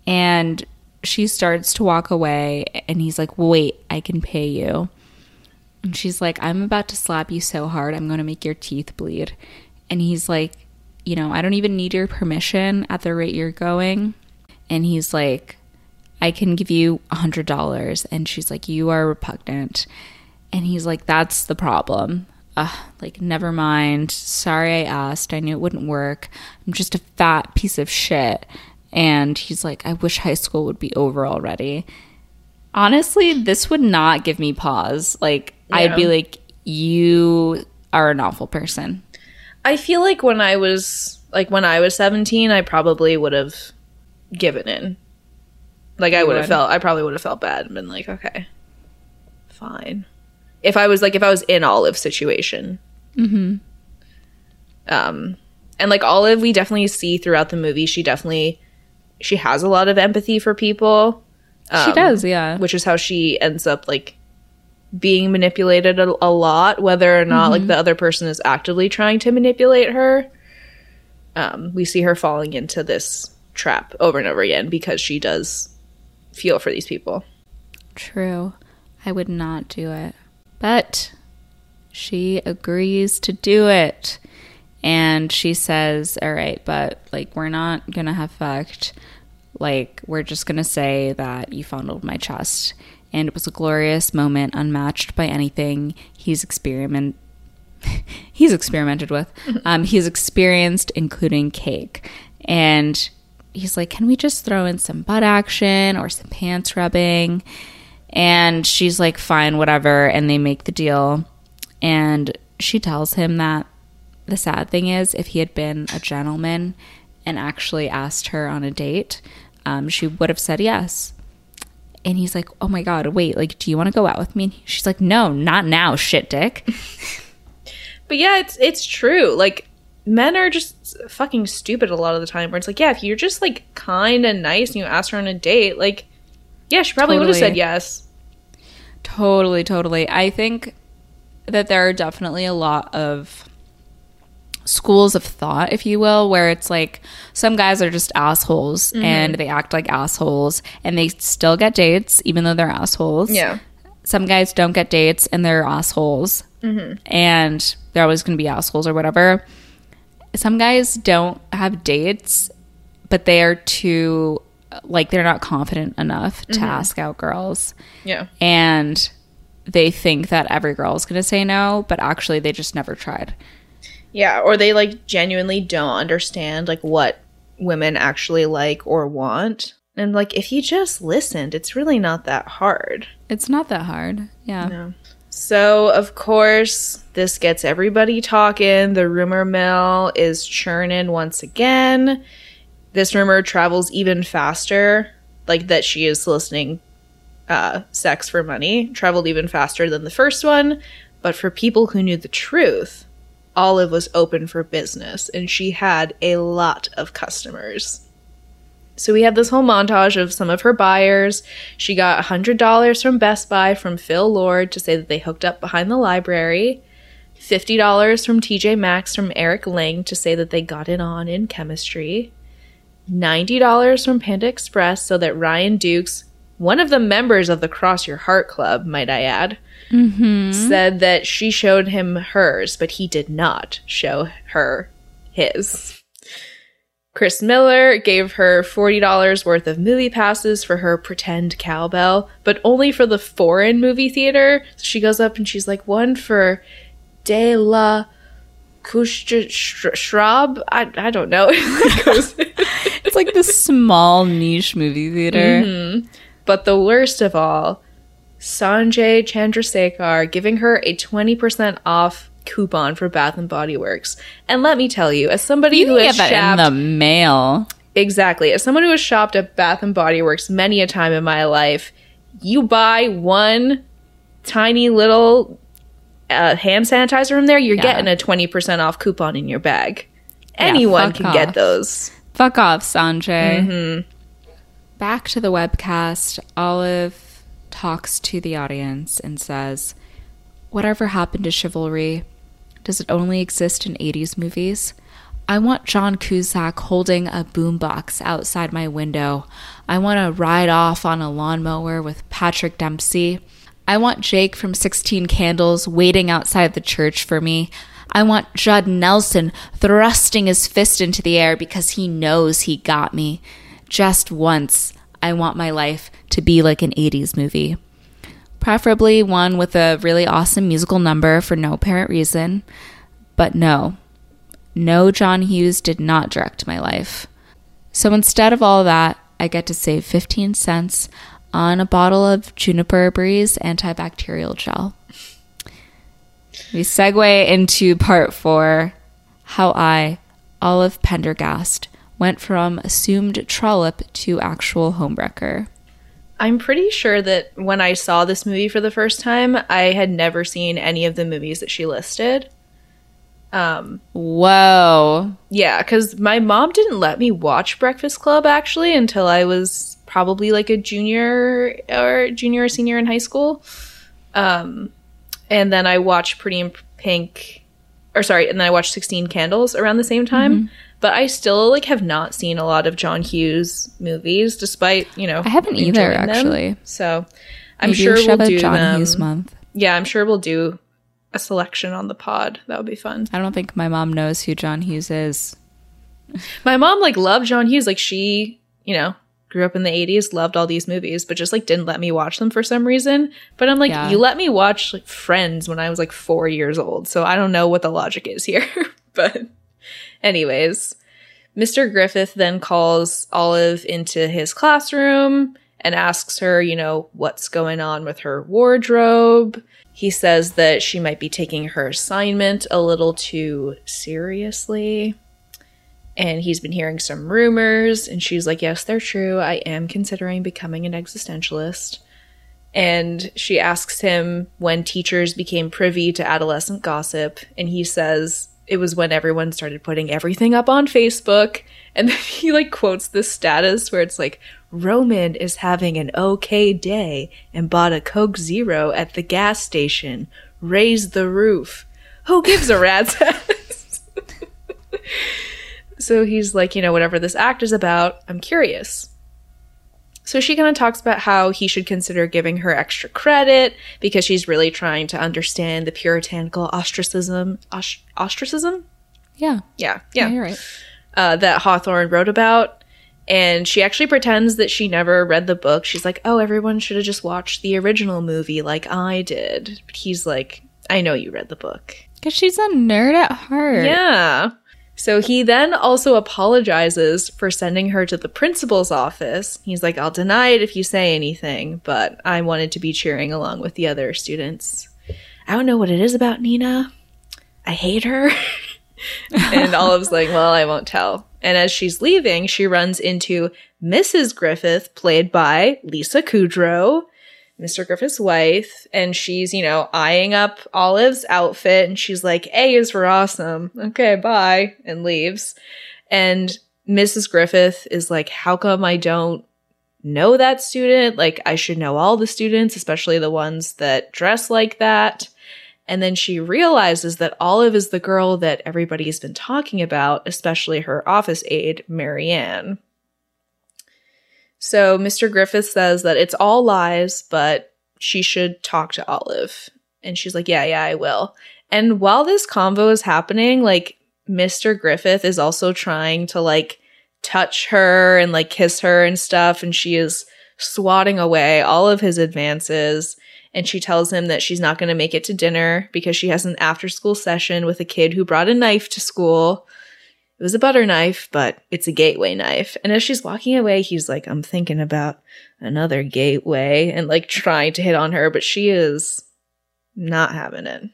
And she starts to walk away and he's like, Wait, I can pay you. And she's like, I'm about to slap you so hard, I'm going to make your teeth bleed. And he's like, You know, I don't even need your permission at the rate you're going. And he's like, I can give you a hundred dollars. And she's like, You are repugnant. And he's like, That's the problem. Ugh, like, never mind. Sorry I asked. I knew it wouldn't work. I'm just a fat piece of shit. And he's like, I wish high school would be over already. Honestly, this would not give me pause. Like, I'd be like, You are an awful person. I feel like when I was like when I was 17, I probably would have given in. Like I would have felt I probably would have felt bad and been like, okay. Fine. If I was like if I was in Olive's situation. Mhm. Um and like Olive we definitely see throughout the movie she definitely she has a lot of empathy for people. she Um, does, yeah. which is how she ends up like being manipulated a, a lot whether or not like the other person is actively trying to manipulate her um we see her falling into this trap over and over again because she does feel for these people True. I would not do it. But she agrees to do it. And she says, All right, but like, we're not going to have fucked. Like, we're just going to say that you fondled my chest. And it was a glorious moment, unmatched by anything he's experiment. he's experimented with. Um, he's experienced, including cake. And he's like, Can we just throw in some butt action or some pants rubbing? And she's like, Fine, whatever. And they make the deal. And she tells him that the sad thing is, if he had been a gentleman and actually asked her on a date, um, she would have said yes. And he's like, Oh my God, wait, like, do you want to go out with me? And she's like, No, not now, shit dick. but yeah it's it's true like men are just fucking stupid a lot of the time where it's like yeah if you're just like kind and nice and you ask her on a date like yeah she probably would have said yes Totally, totally. I think that there are definitely a lot of schools of thought, if you will, where it's like some guys are just assholes mm-hmm. and they act like assholes and they still get dates even though they're assholes. yeah Some guys don't get dates and they're assholes mm-hmm. and they're always going to be assholes or whatever. Some guys don't have dates, but they are too, like, they're not confident enough to mm-hmm. ask out girls yeah and they think that every girl is going to say no, but actually they just never tried. Yeah, or they like genuinely don't understand like what women actually like or want. And like if you just listened, it's really not that hard. It's not that hard. Yeah. No. So, of course, this gets everybody talking. The rumor mill is churning once again. This rumor travels even faster, like that she is soliciting uh, sex for money, traveled even faster than the first one. But for people who knew the truth, Olive was open for business and she had a lot of customers. So we have this whole montage of some of her buyers. She got $100 from Best Buy from Phil Lord to say that they hooked up behind the library. $50 from TJ Maxx from Eric Lang to say that they got it on in chemistry. $90 from Panda Express so that Ryan Dukes, one of the members of the Cross Your Heart Club, might I add, Mm-hmm. said that she showed him hers, but he did not show her his. Chris Miller gave her $40 worth of movie passes for her pretend cowbell, but only for the foreign movie theater. So she goes up and she's like, one for De La Kuschrab? I, I don't know. It's like this small niche movie theater. Mm-hmm. but the worst of all, Sanjay Chandrasekhar giving her a 20% off coupon for Bath and Body Works. And let me tell you, as somebody You who has get that shopped in the mail. Exactly. As someone who has shopped at Bath and Body Works many a time in my life, you buy one tiny little uh, hand sanitizer from there, you're Yeah. getting a 20% off coupon in your bag. Anyone fuck can get those. Fuck off, Sanjay. Back to the webcast. Olive talks to the audience and says, Whatever happened to chivalry? Does it only exist in 80s movies? I want John Cusack holding a boombox outside my window. I want to ride off on a lawnmower with Patrick Dempsey. I want Jake from 16 Candles waiting outside the church for me. I want Judd Nelson thrusting his fist into the air because he knows he got me. Just once, I want my life to be like an 80s movie. Preferably one with a really awesome musical number for no apparent reason. But no, no, John Hughes did not direct my life. So instead of all that, I get to save 15 cents on a bottle of Juniper Breeze antibacterial gel. We segue into part four how I Olive Penderghast went from assumed trollop to actual homewrecker. I'm pretty sure that when I saw this movie for the first time, I had never seen any of the movies that she listed. Um, Whoa. yeah, because my mom didn't let me watch Breakfast Club actually until I was probably like a junior or junior or senior in high school. Um, and then I watched Pretty in Pink, or sorry, and then I watched Sixteen Candles around the same time. But I still like have not seen a lot of John Hughes movies, despite you know I haven't either, them. actually. So I'm Maybe sure we'll do John them. Hughes month. Yeah, I'm sure we'll do a selection on the pod. That would be fun. I don't think my mom knows who John Hughes is. My mom like loved John Hughes. Like she, you know, grew up in the 80s, loved all these movies, but just like didn't let me watch them for some reason. But I'm like, Yeah. you let me watch like Friends when I was like 4 years old. So I don't know what the logic is here. but anyways, Mr. Griffith then calls Olive into his classroom and asks her, you know, what's going on with her wardrobe. He says that she might be taking her assignment a little too seriously. And he's been hearing some rumors, and she's like, Yes, they're true. I am considering becoming an existentialist. And she asks him when teachers became privy to adolescent gossip, and he says it was when everyone started putting everything up on Facebook. And then he like quotes this status where it's like, Roman is having an okay day and bought a Coke Zero at the gas station. Raise the roof. Who gives a rat's ass? so he's like, you know, whatever this act is about, I'm curious. So she kind of talks about how he should consider giving her extra credit because she's really trying to understand the puritanical ostracism. Os- ostracism? Yeah. Yeah, Yeah, yeah. you're right. Uh, that Hawthorne wrote about. And she actually pretends that she never read the book. She's like, oh, everyone should have just watched the original movie like I did. But he's like, I know you read the book. Because she's a nerd at heart. Yeah. So he then also apologizes for sending her to the principal's office. He's like, I'll deny it if you say anything, but I wanted to be cheering along with the other students. I don't know what it is about Nina. I hate her. and Olive's like, Well, I won't tell. And as she's leaving, she runs into Mrs. Griffith, played by Lisa Kudrow, Mr. Griffith's wife, and she's, you know, eyeing up Olive's outfit, and she's like, A is for awesome. Okay, bye, and leaves. And Mrs. Griffith is like, How come I don't know that student? Like, I should know all the students, especially the ones that dress like that. And then she realizes that Olive is the girl that everybody's been talking about, especially her office aide, Marianne. So Mr. Griffith says that it's all lies, but she should talk to Olive. And she's like, Yeah, yeah, I will. And while this convo is happening, like Mr. Griffith is also trying to like touch her and like kiss her and stuff. And she is swatting away all of his advances. And she tells him that she's not going to make it to dinner because she has an after school session with a kid who brought a knife to school. It was a butter knife, but it's a gateway knife. And as she's walking away, he's like, I'm thinking about another gateway and like trying to hit on her, but she is not having it.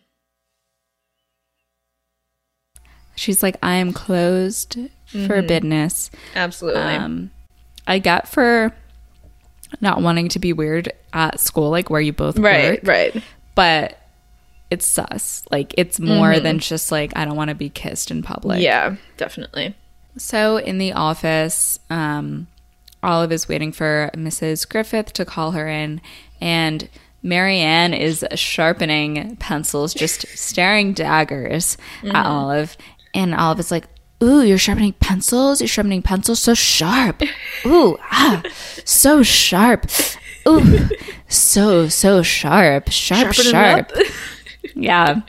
She's like, I am closed for business. Absolutely. Um, I get for not wanting to be weird at school, like where you both right, work, right. but it's sus. Like it's more than just like I don't want to be kissed in public. yeah, definitely. So in the office, um, Olive is waiting for Mrs. Griffith to call her in, and Marianne is sharpening pencils, just staring daggers at Olive. And Olive is like, Ooh, you're sharpening pencils? You're sharpening pencils so sharp. Ooh, ah, so sharp. Ooh, so, so sharp. Sharp, Sharpen sharp. Yeah.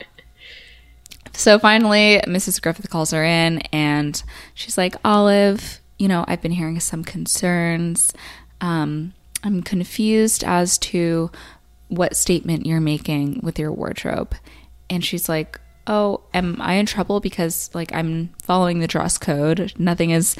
So finally, Mrs. Griffith calls her in and she's like, Olive, you know, I've been hearing some concerns. Um, I'm confused as to what statement you're making with your wardrobe. And she's like, Oh, am I in trouble because like I'm following the dress code? Nothing is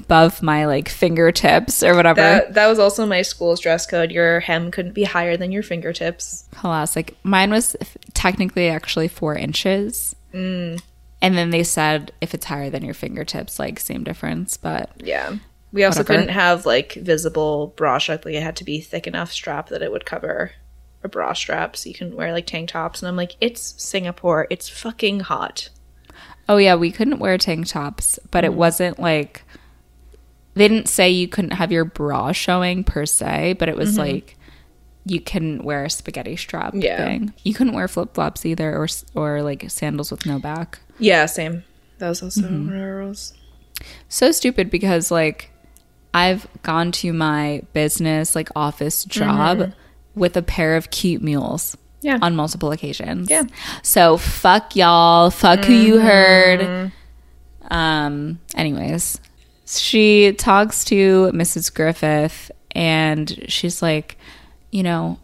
above my like fingertips or whatever. That that was also my school's dress code. Your hem couldn't be higher than your fingertips. Classic. Mine was technically actually four inches. Mm. And then they said if it's higher than your fingertips, like same difference. But Yeah. We also Whatever. couldn't have like visible bra strap. Like it had to be thick enough strap that it would cover a bra strap so you can wear like tank tops. And I'm like, it's Singapore. It's fucking hot. oh yeah, we couldn't wear tank tops, but it mm. wasn't like they didn't say you couldn't have your bra showing per se, but it was like you couldn't wear a spaghetti strap Yeah. thing. You couldn't wear flip flops either, or or like sandals with no back. Yeah, same. That was also Mm-hmm. one of our rules. so stupid because like I've gone to my business like office job with a pair of cute mules. Yeah. On multiple occasions. Yeah. So fuck y'all. Fuck who you heard. Um anyways, she talks to Mrs. Griffith and she's like, you know,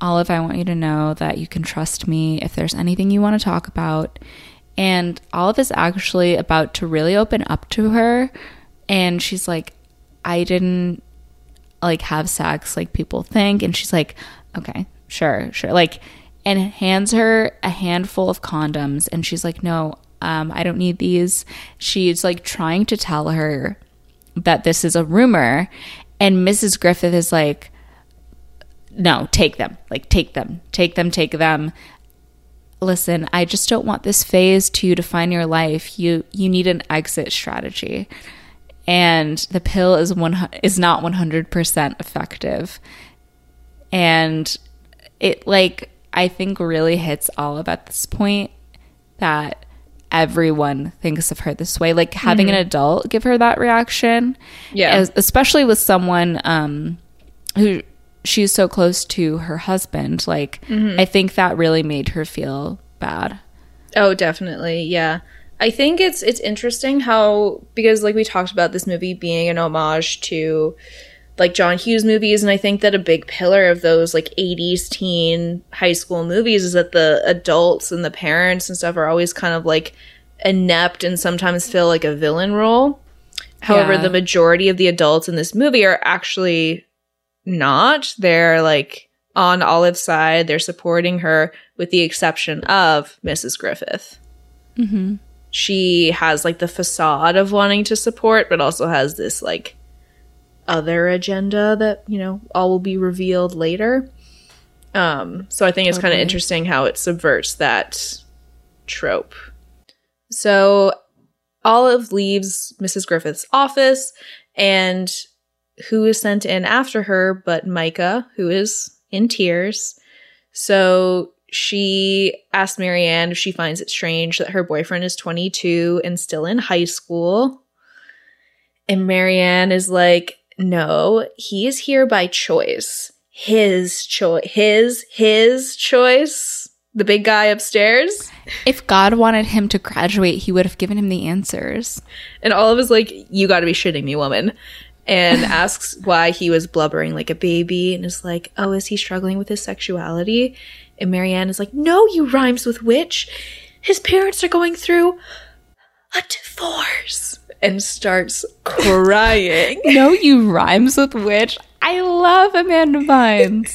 Olive, I want you to know that you can trust me if there's anything you want to talk about. And Olive is actually about to really open up to her. And she's like, I didn't like have sex like people think. And she's like, okay, sure, sure. Like, and hands her a handful of condoms. And she's like, no, um, I don't need these. She's like trying to tell her that this is a rumor. And Mrs. Griffith is like, no, take them. Like, take them, take them, take them. Listen, I just don't want this phase to define your life. You you need an exit strategy, and the pill is one is not one hundred percent effective, and it like I think really hits Olive at this point that everyone thinks of her this way. Like having an adult give her that reaction, Yeah. as- especially with someone um, who she's so close to her husband. Like I think that really made her feel bad. Oh, definitely. Yeah. I think it's it's interesting how because like we talked about this movie being an homage to like John Hughes movies and I think that a big pillar of those like 80s teen high school movies is that the adults and the parents and stuff are always kind of like inept and sometimes fill like a villain role. However, Yeah. the majority of the adults in this movie are actually not. They're like on Olive's side. They're supporting her, with the exception of Mrs. Griffith. Mm-hmm. She has like the facade of wanting to support, but also has this like other agenda that you know all will be revealed later. Um, so I think it's kind of interesting how it subverts that trope. So Olive leaves Mrs. Griffith's office, and who is sent in after her but Micah, who is in tears. So she asked Marianne if she finds it strange that her boyfriend is 22 and still in high school. And Marianne is like, no, he is here by choice. His choice. His, his choice. The big guy upstairs. If God wanted him to graduate, he would have given him the answers. And Olive is like, You gotta be shitting me, woman. And asks why he was blubbering like a baby and is like, Oh, is he struggling with his sexuality? And Marianne is like, No, you rhymes with witch. His parents are going through a divorce. And starts crying. No, you rhymes with witch. I love Amanda Bynes.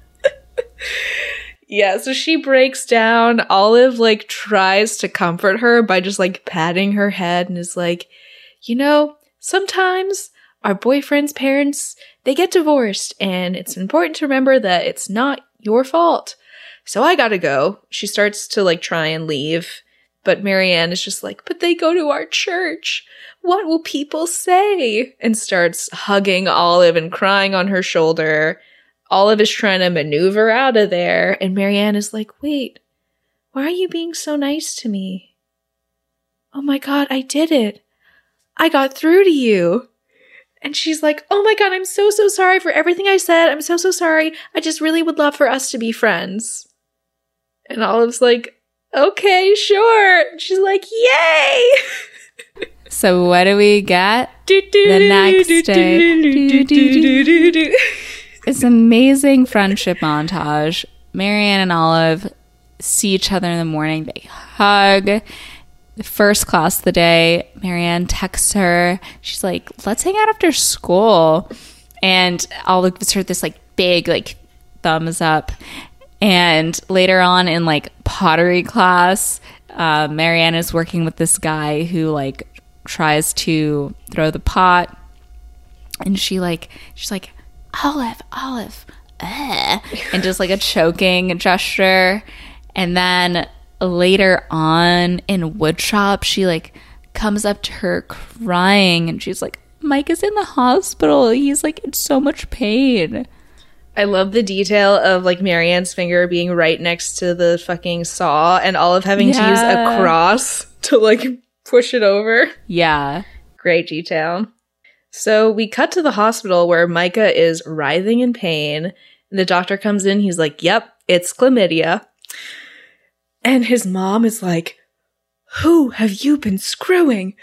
yeah, so she breaks down. Olive like tries to comfort her by just like patting her head and is like, you know, sometimes our boyfriend's parents they get divorced and it's important to remember that it's not your fault. So I gotta go. She starts to like try and leave, but Marianne is just like, but they go to our church. What will people say? And starts hugging Olive and crying on her shoulder. Olive is trying to maneuver out of there, and Marianne is like, wait, why are you being so nice to me? Oh my god, I did it. I got through to you. And she's like, oh my god, I'm so, so sorry for everything I said. I'm so, so sorry. I just really would love for us to be friends. And Olive's like, okay, sure. She's like, yay! So what do we get? the next day. It's amazing friendship montage. Marianne and Olive see each other in the morning. They hug. The first class of the day, Marianne texts her. She's like, let's hang out after school. And Olive gives her this like big like thumbs up. And later on in like pottery class, uh, Marianne is working with this guy who like tries to throw the pot, and she like she's like Olive, Olive, uh, and just like a choking gesture, and then later on in woodshop, she like comes up to her crying, and she's like, "Micah is in the hospital. He's like in so much pain." I love the detail of like Marianne's finger being right next to the fucking saw and Olive having to use a cross to like push it over. Yeah. Great detail. So we cut to the hospital where Micah is writhing in pain. The doctor comes in. He's like, Yep, it's chlamydia. And his mom is like, Who have you been screwing?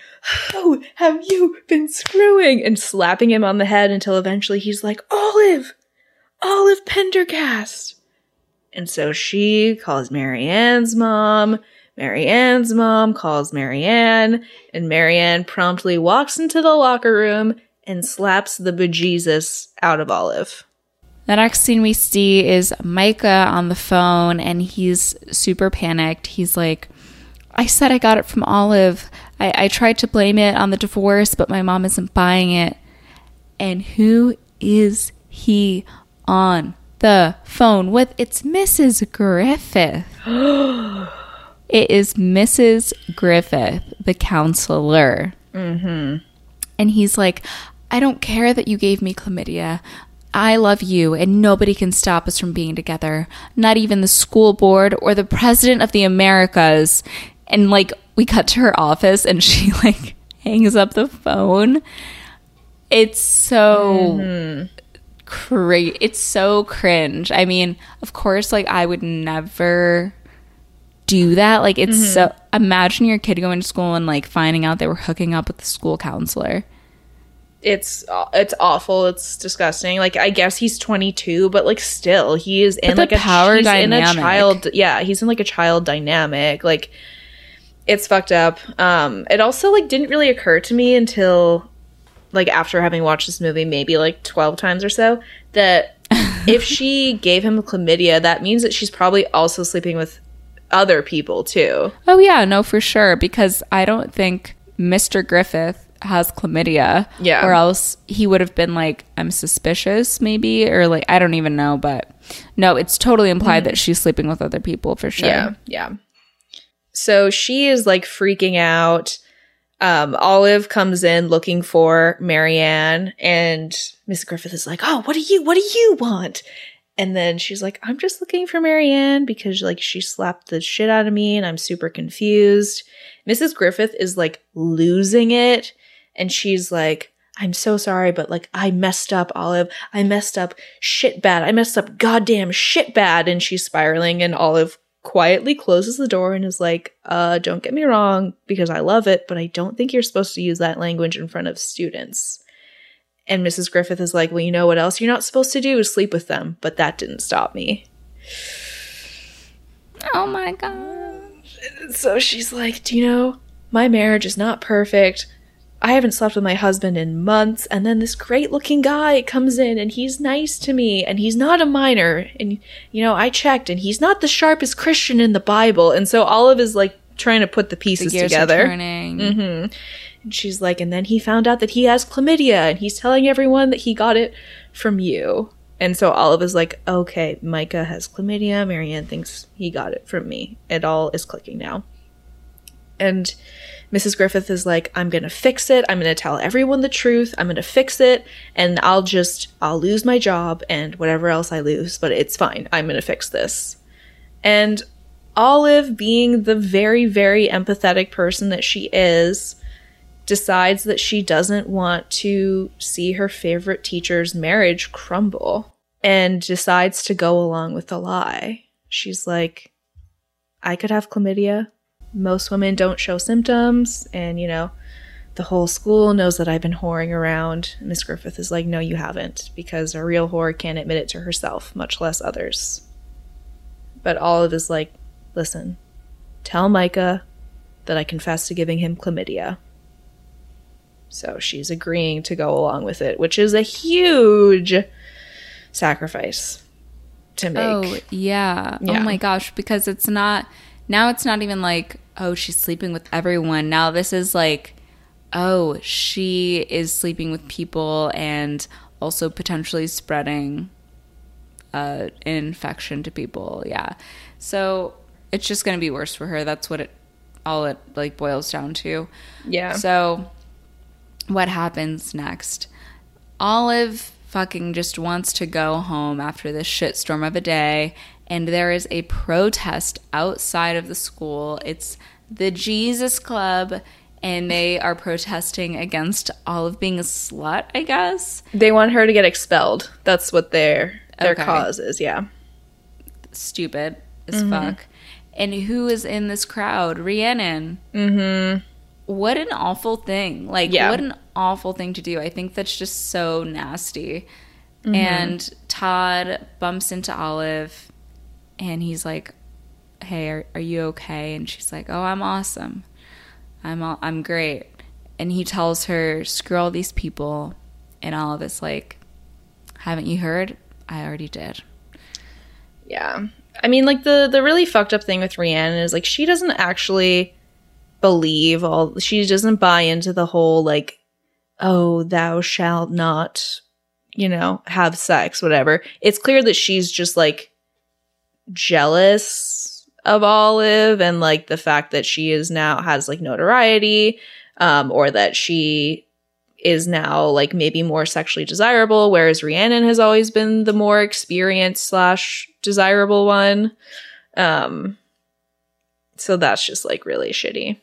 Who have you been screwing? And slapping him on the head until eventually he's like, Olive! Olive Penderghast! And so she calls Marianne's mom. Marianne's mom calls Marianne, and Marianne promptly walks into the locker room and slaps the bejesus out of Olive. The next scene we see is Micah on the phone and he's super panicked. He's like, I said I got it from Olive. I, I tried to blame it on the divorce, but my mom isn't buying it. And who is he on the phone with? It's Mrs. Griffith. it is Mrs. Griffith, the counselor. Mm-hmm. And he's like, I don't care that you gave me chlamydia. I love you, and nobody can stop us from being together. Not even the school board or the president of the Americas. And like, we cut to her office, and she like hangs up the phone. It's so mm-hmm. Great. It's so cringe. I mean, of course, like, I would never do that. Like, it's so. Imagine your kid going to school and like finding out they were hooking up with the school counselor. It's it's awful. It's disgusting. Like I guess he's 22, but like still, he is in like a power he's in a child. Yeah, he's in like a child dynamic. Like it's fucked up. Um, it also like didn't really occur to me until like after having watched this movie maybe like 12 times or so that if she gave him chlamydia, that means that she's probably also sleeping with other people too. Oh yeah, no, for sure. Because I don't think Mr. Griffith has chlamydia. Yeah. Or else he would have been like, I'm suspicious, maybe, or like I don't even know. But no, it's totally implied mm-hmm. that she's sleeping with other people for sure. Yeah, yeah. So she is like freaking out. Um, Olive comes in looking for Marianne, and Miss Griffith is like, "Oh, what do you what do you want?" And then she's like, "I'm just looking for Marianne because like she slapped the shit out of me, and I'm super confused." Mrs. Griffith is like losing it, and she's like, I'm so sorry, but like I messed up, Olive. I messed up shit bad. I messed up goddamn shit bad. And she's spiraling, and Olive quietly closes the door and is like, uh, don't get me wrong, because I love it, but I don't think you're supposed to use that language in front of students. And Mrs. Griffith is like, well, you know what else you're not supposed to do is sleep with them, but that didn't stop me. Oh my god. So she's like, Do you know, my marriage is not perfect. I haven't slept with my husband in months. And then this great looking guy comes in and he's nice to me and he's not a minor. And, you know, I checked and he's not the sharpest Christian in the Bible. And so Olive is like trying to put the The pieces gears are together. turning. Mm-hmm. And she's like, And then he found out that he has chlamydia and he's telling everyone that he got it from you. And so Olive is like, Okay, Micah has chlamydia. Marianne thinks he got it from me. It all is clicking now. And Mrs. Griffith is like, I'm going to fix it. I'm going to tell everyone the truth. I'm going to fix it. And I'll just, I'll lose my job and whatever else I lose, but it's fine. I'm going to fix this. And Olive, being the very, very empathetic person that she is, decides that she doesn't want to see her favorite teacher's marriage crumble and decides to go along with the lie. She's like, I could have chlamydia. Most women don't show symptoms, and you know, the whole school knows that I've been whoring around. Miss Griffith is like, No, you haven't, because a real whore can't admit it to herself, much less others. But Olive is like, Listen, tell Micah that I confessed to giving him chlamydia. So she's agreeing to go along with it, which is a huge sacrifice to make. Oh yeah. Oh yeah. Oh my gosh, because it's not now it's not even like oh, she's sleeping with everyone. Now this is like, oh, she is sleeping with people and also potentially spreading uh, infection to people. Yeah. So it's just going to be worse for her. That's what it all it like boils down to. Yeah. So what happens next? Olive fucking just wants to go home after this shitstorm of a day and there is a protest outside of the school. It's the Jesus Club and they are protesting against Olive being a slut, I guess. They want her to get expelled. That's what their their Okay. cause is, yeah. Stupid as fuck. And who is in this crowd? Rhiannon. Mm-hmm. What an awful thing. Like, Yeah. what an awful thing to do. I think that's just so nasty. And Todd bumps into Olive and he's like, Hey, are, are you okay? And she's like, Oh, I'm awesome. I'm all, I'm great. And he tells her, Screw all these people. And all of this like, Haven't you heard? I already did. Yeah. I mean, like the the really fucked up thing with Rhiannon is like she doesn't actually believe all. She doesn't buy into the whole like, oh, thou shalt not, you know, have sex, whatever. It's clear that she's just like jealous of Olive and like the fact that she is now has like notoriety, um, or that she is now like maybe more sexually desirable, whereas Rhiannon has always been the more experienced slash desirable one. Um, so that's just like really shitty.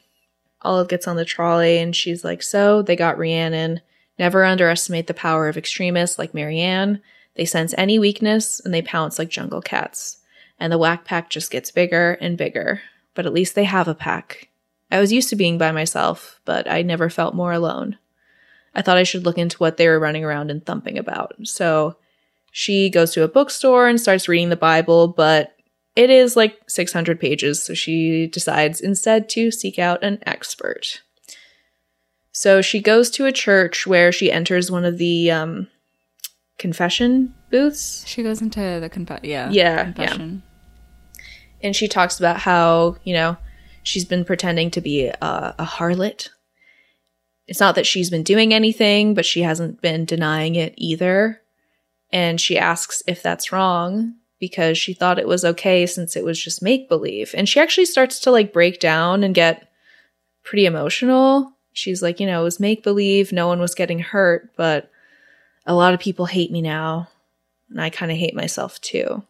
Olive gets on the trolley and she's like, So they got Rhiannon. Never underestimate the power of extremists like Marianne. They sense any weakness and they pounce like jungle cats. And the whack pack just gets bigger and bigger. But at least they have a pack. I was used to being by myself, but I never felt more alone. I thought I should look into what they were running around and thumping about. So she goes to a bookstore and starts reading the Bible, but it is like 600 pages, so she decides instead to seek out an expert. So she goes to a church where she enters one of the um, confession booths. She goes into the conf- yeah Yeah, confession. and she talks about how you know she's been pretending to be a, a harlot. It's not that she's been doing anything but she hasn't been denying it either. And she asks if that's wrong because she thought it was okay since it was just make believe and she actually starts to like break down and get pretty emotional. She's like you know it was make believe no one was getting hurt but a lot of people hate me now and i kind of hate myself too.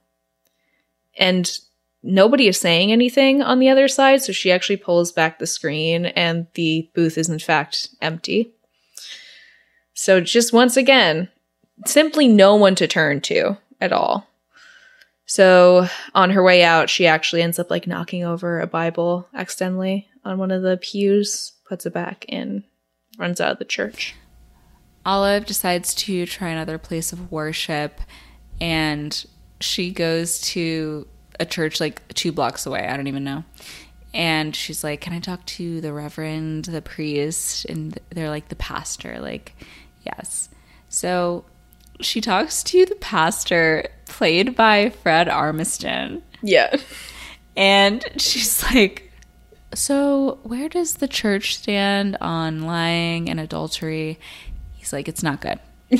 And nobody is saying anything on the other side so she actually pulls back the screen and the booth is in fact empty. So just once again simply no one to turn to at all. So on her way out she actually ends up like knocking over a bible accidentally on one of the pews puts it back and runs out of the church. Olive decides to try another place of worship and she goes to a church like two blocks away. I don't even know. And she's like, Can I talk to the reverend, the priest? And they're like, The pastor. Like, yes. So she talks to the pastor, played by Fred Armisen. yeah And she's like, So, where does the church stand on lying and adultery? He's like, It's not good.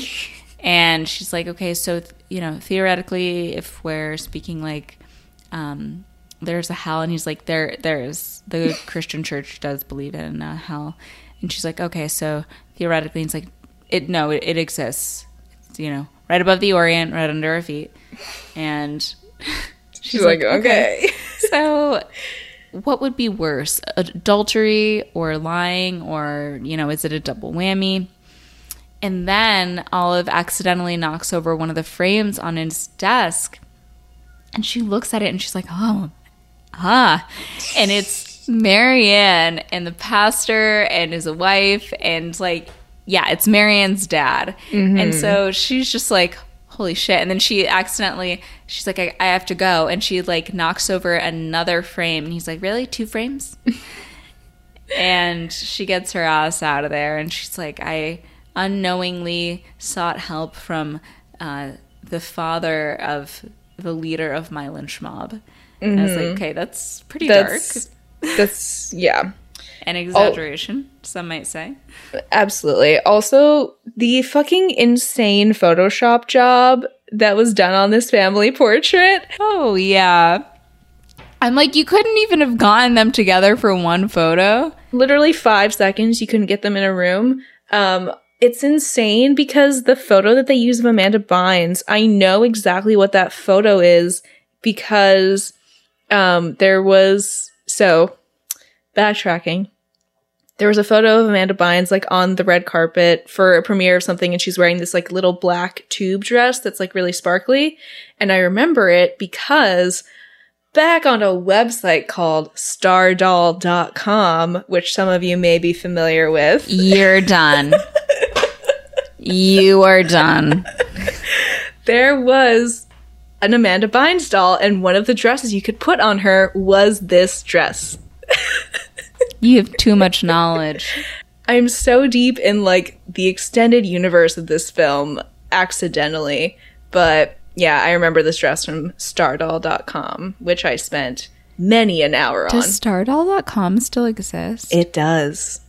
and she's like, Okay, so, th- you know, theoretically, if we're speaking like, um, there's a hell, and he's like, There, there's the Christian church does believe in a hell. And she's like, Okay, so theoretically, he's like, It, no, it, it exists. It's, you know, right above the Orient, right under our feet. And she's, like, okay. so, what would be worse, adultery or lying, or you know, is it a double whammy? And then Olive accidentally knocks over one of the frames on his desk, and she looks at it and she's like, "Oh, ah," and it's Marianne and the pastor and his wife, and like, yeah, it's Marianne's dad, and so she's just like. Holy shit. And then she accidentally, she's like, I, I have to go. And she like knocks over another frame. And he's like, Really? Two frames? and she gets her ass out of there and she's like i unknowingly sought help from uh, the father of the leader of my lynch mob and i was like okay that's pretty That's- dark That's yeah. An exaggeration, some might say. Absolutely. Also, the fucking insane Photoshop job that was done on this family portrait. Oh, yeah. I'm like, you couldn't even have gotten them together for one photo. Literally five seconds, you couldn't get them in a room. Um, it's insane because the photo that they use of Amanda Bynes, I know exactly what that photo is because um, there was so backtracking there was a photo of Amanda Bynes like on the red carpet for a premiere of something and she's wearing this like little black tube dress that's like really sparkly. And I remember it because back on a website called stardoll.com, which some of you may be familiar with. You're done. you are done. There was an Amanda Bynes doll and one of the dresses you could put on her was this dress. You have too much knowledge. I'm so deep in like the extended universe of this film accidentally, but yeah, I remember this dress from stardoll.com, which I spent many an hour Does on. Does stardoll.com still exist? It does.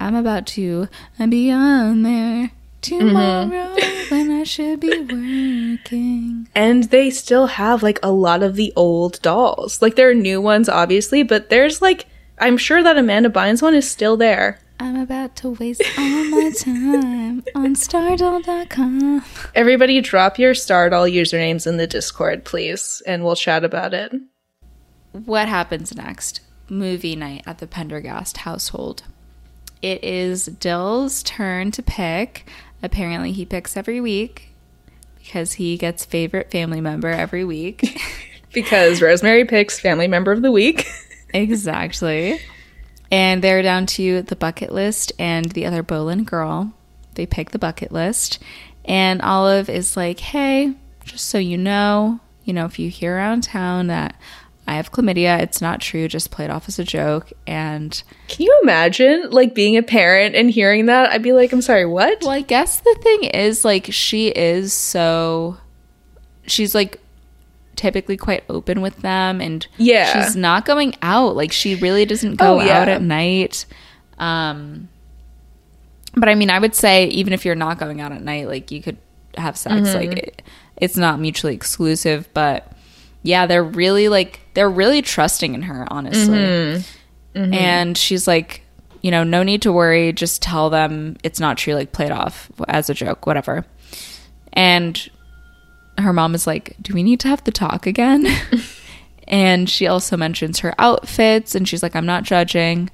I'm about to be on there tomorrow mm-hmm. when I should be working. And they still have like a lot of the old dolls. Like there are new ones obviously, but there's like I'm sure that Amanda Bynes one is still there. I'm about to waste all my time on stardoll.com. Everybody drop your Stardoll usernames in the Discord, please, and we'll chat about it. What happens next? Movie night at the Penderghast household. It is Dill's turn to pick. Apparently, he picks every week because he gets favorite family member every week. because Rosemary picks family member of the week. exactly. And they're down to the bucket list and the other Boleyn girl. They pick the bucket list. And Olive is like, hey, just so you know, you know, if you hear around town that I have chlamydia, it's not true, just play it off as a joke. And can you imagine like being a parent and hearing that? I'd be like, I'm sorry, what? Well, I guess the thing is, like, she is so, she's like typically quite open with them and yeah she's not going out like she really doesn't go oh, yeah. out at night um but i mean i would say even if you're not going out at night like you could have sex mm-hmm. like it, it's not mutually exclusive but yeah they're really like they're really trusting in her honestly mm-hmm. Mm-hmm. and she's like you know no need to worry just tell them it's not true like play it off as a joke whatever and her mom is like, Do we need to have the talk again? and she also mentions her outfits and she's like, I'm not judging.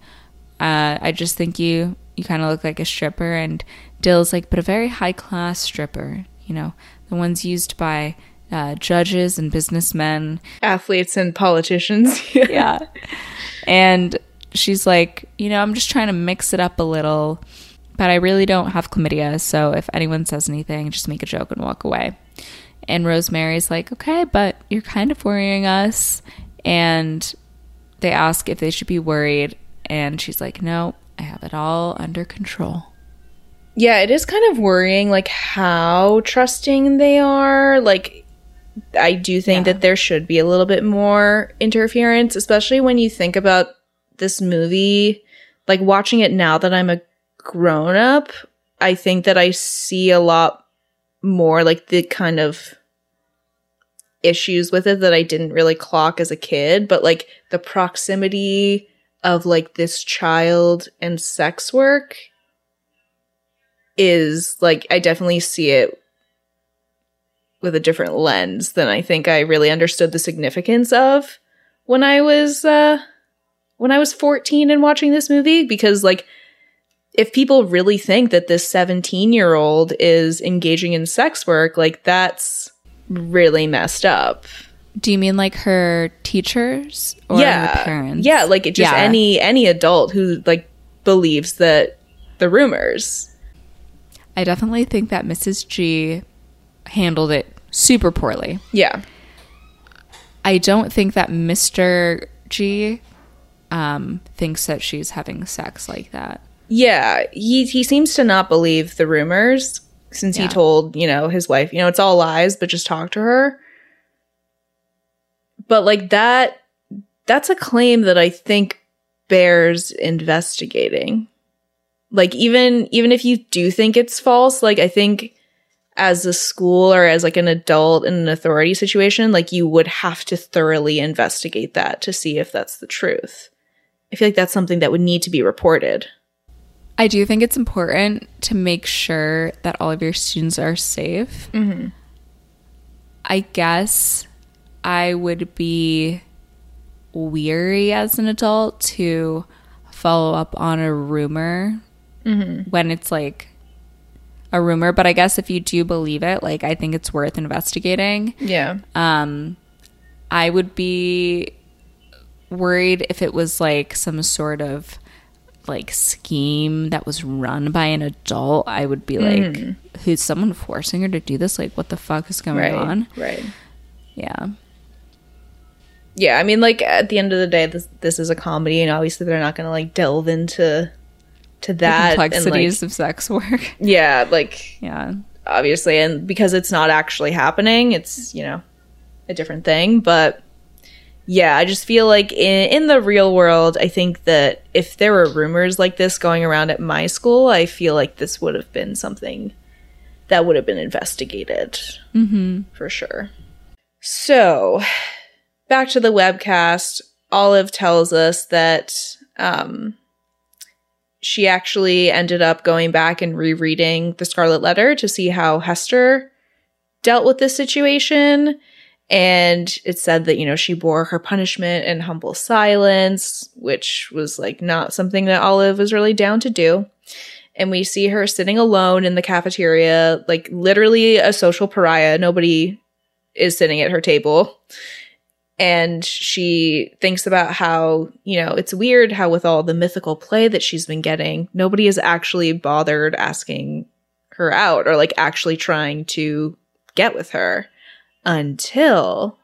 Uh, I just think you you kind of look like a stripper. And Dill's like, but a very high class stripper, you know, the ones used by uh, judges and businessmen, athletes and politicians. yeah. And she's like, you know, I'm just trying to mix it up a little, but I really don't have chlamydia. So if anyone says anything, just make a joke and walk away. And Rosemary's like, okay, but you're kind of worrying us. And they ask if they should be worried. And she's like, no, I have it all under control. Yeah, it is kind of worrying, like how trusting they are. Like, I do think yeah. that there should be a little bit more interference, especially when you think about this movie. Like, watching it now that I'm a grown up, I think that I see a lot more like the kind of issues with it that I didn't really clock as a kid, but like the proximity of like this child and sex work is like I definitely see it with a different lens than I think I really understood the significance of when I was uh when I was 14 and watching this movie because like if people really think that this 17 year old is engaging in sex work, like that's really messed up. Do you mean like her teachers or yeah. her parents? Yeah, like just yeah. any any adult who like believes that the rumors. I definitely think that Mrs. G handled it super poorly. Yeah. I don't think that Mr. G um, thinks that she's having sex like that. Yeah, he he seems to not believe the rumors since yeah. he told, you know, his wife, you know, it's all lies, but just talk to her. But like that that's a claim that I think bears investigating. Like even even if you do think it's false, like I think as a school or as like an adult in an authority situation, like you would have to thoroughly investigate that to see if that's the truth. I feel like that's something that would need to be reported. I do think it's important to make sure that all of your students are safe. Mm-hmm. I guess I would be weary as an adult to follow up on a rumor when it's like a rumor. But I guess if you do believe it, like I think it's worth investigating. Yeah. Um, I would be worried if it was like some sort of like scheme that was run by an adult. I would be like, who's someone forcing her to do this? Like, what the fuck is going Right. on? Right. Yeah. Yeah, I mean like at the end of the day this this is a comedy and obviously they're not going to like delve into to The that like, complexities of sex work. yeah, like yeah. obviously and because it's not actually happening it's you know a different thing but yeah i just feel like in, in the real world i think that if there were rumors like this going around at my school i feel like this would have been something that would have been investigated Mm-hmm. for sure so back to the webcast olive tells us that um she actually ended up going back and rereading the Scarlet Letter to see how Hester dealt with this situation. And it said that, you know, she bore her punishment in humble silence, which was like not something that Olive was really down to do. And we see her sitting alone in the cafeteria, like literally a social pariah. Nobody is sitting at her table and she thinks about how you know it's weird how with all the mythical play that she's been getting nobody has actually bothered asking her out or like actually trying to get with her until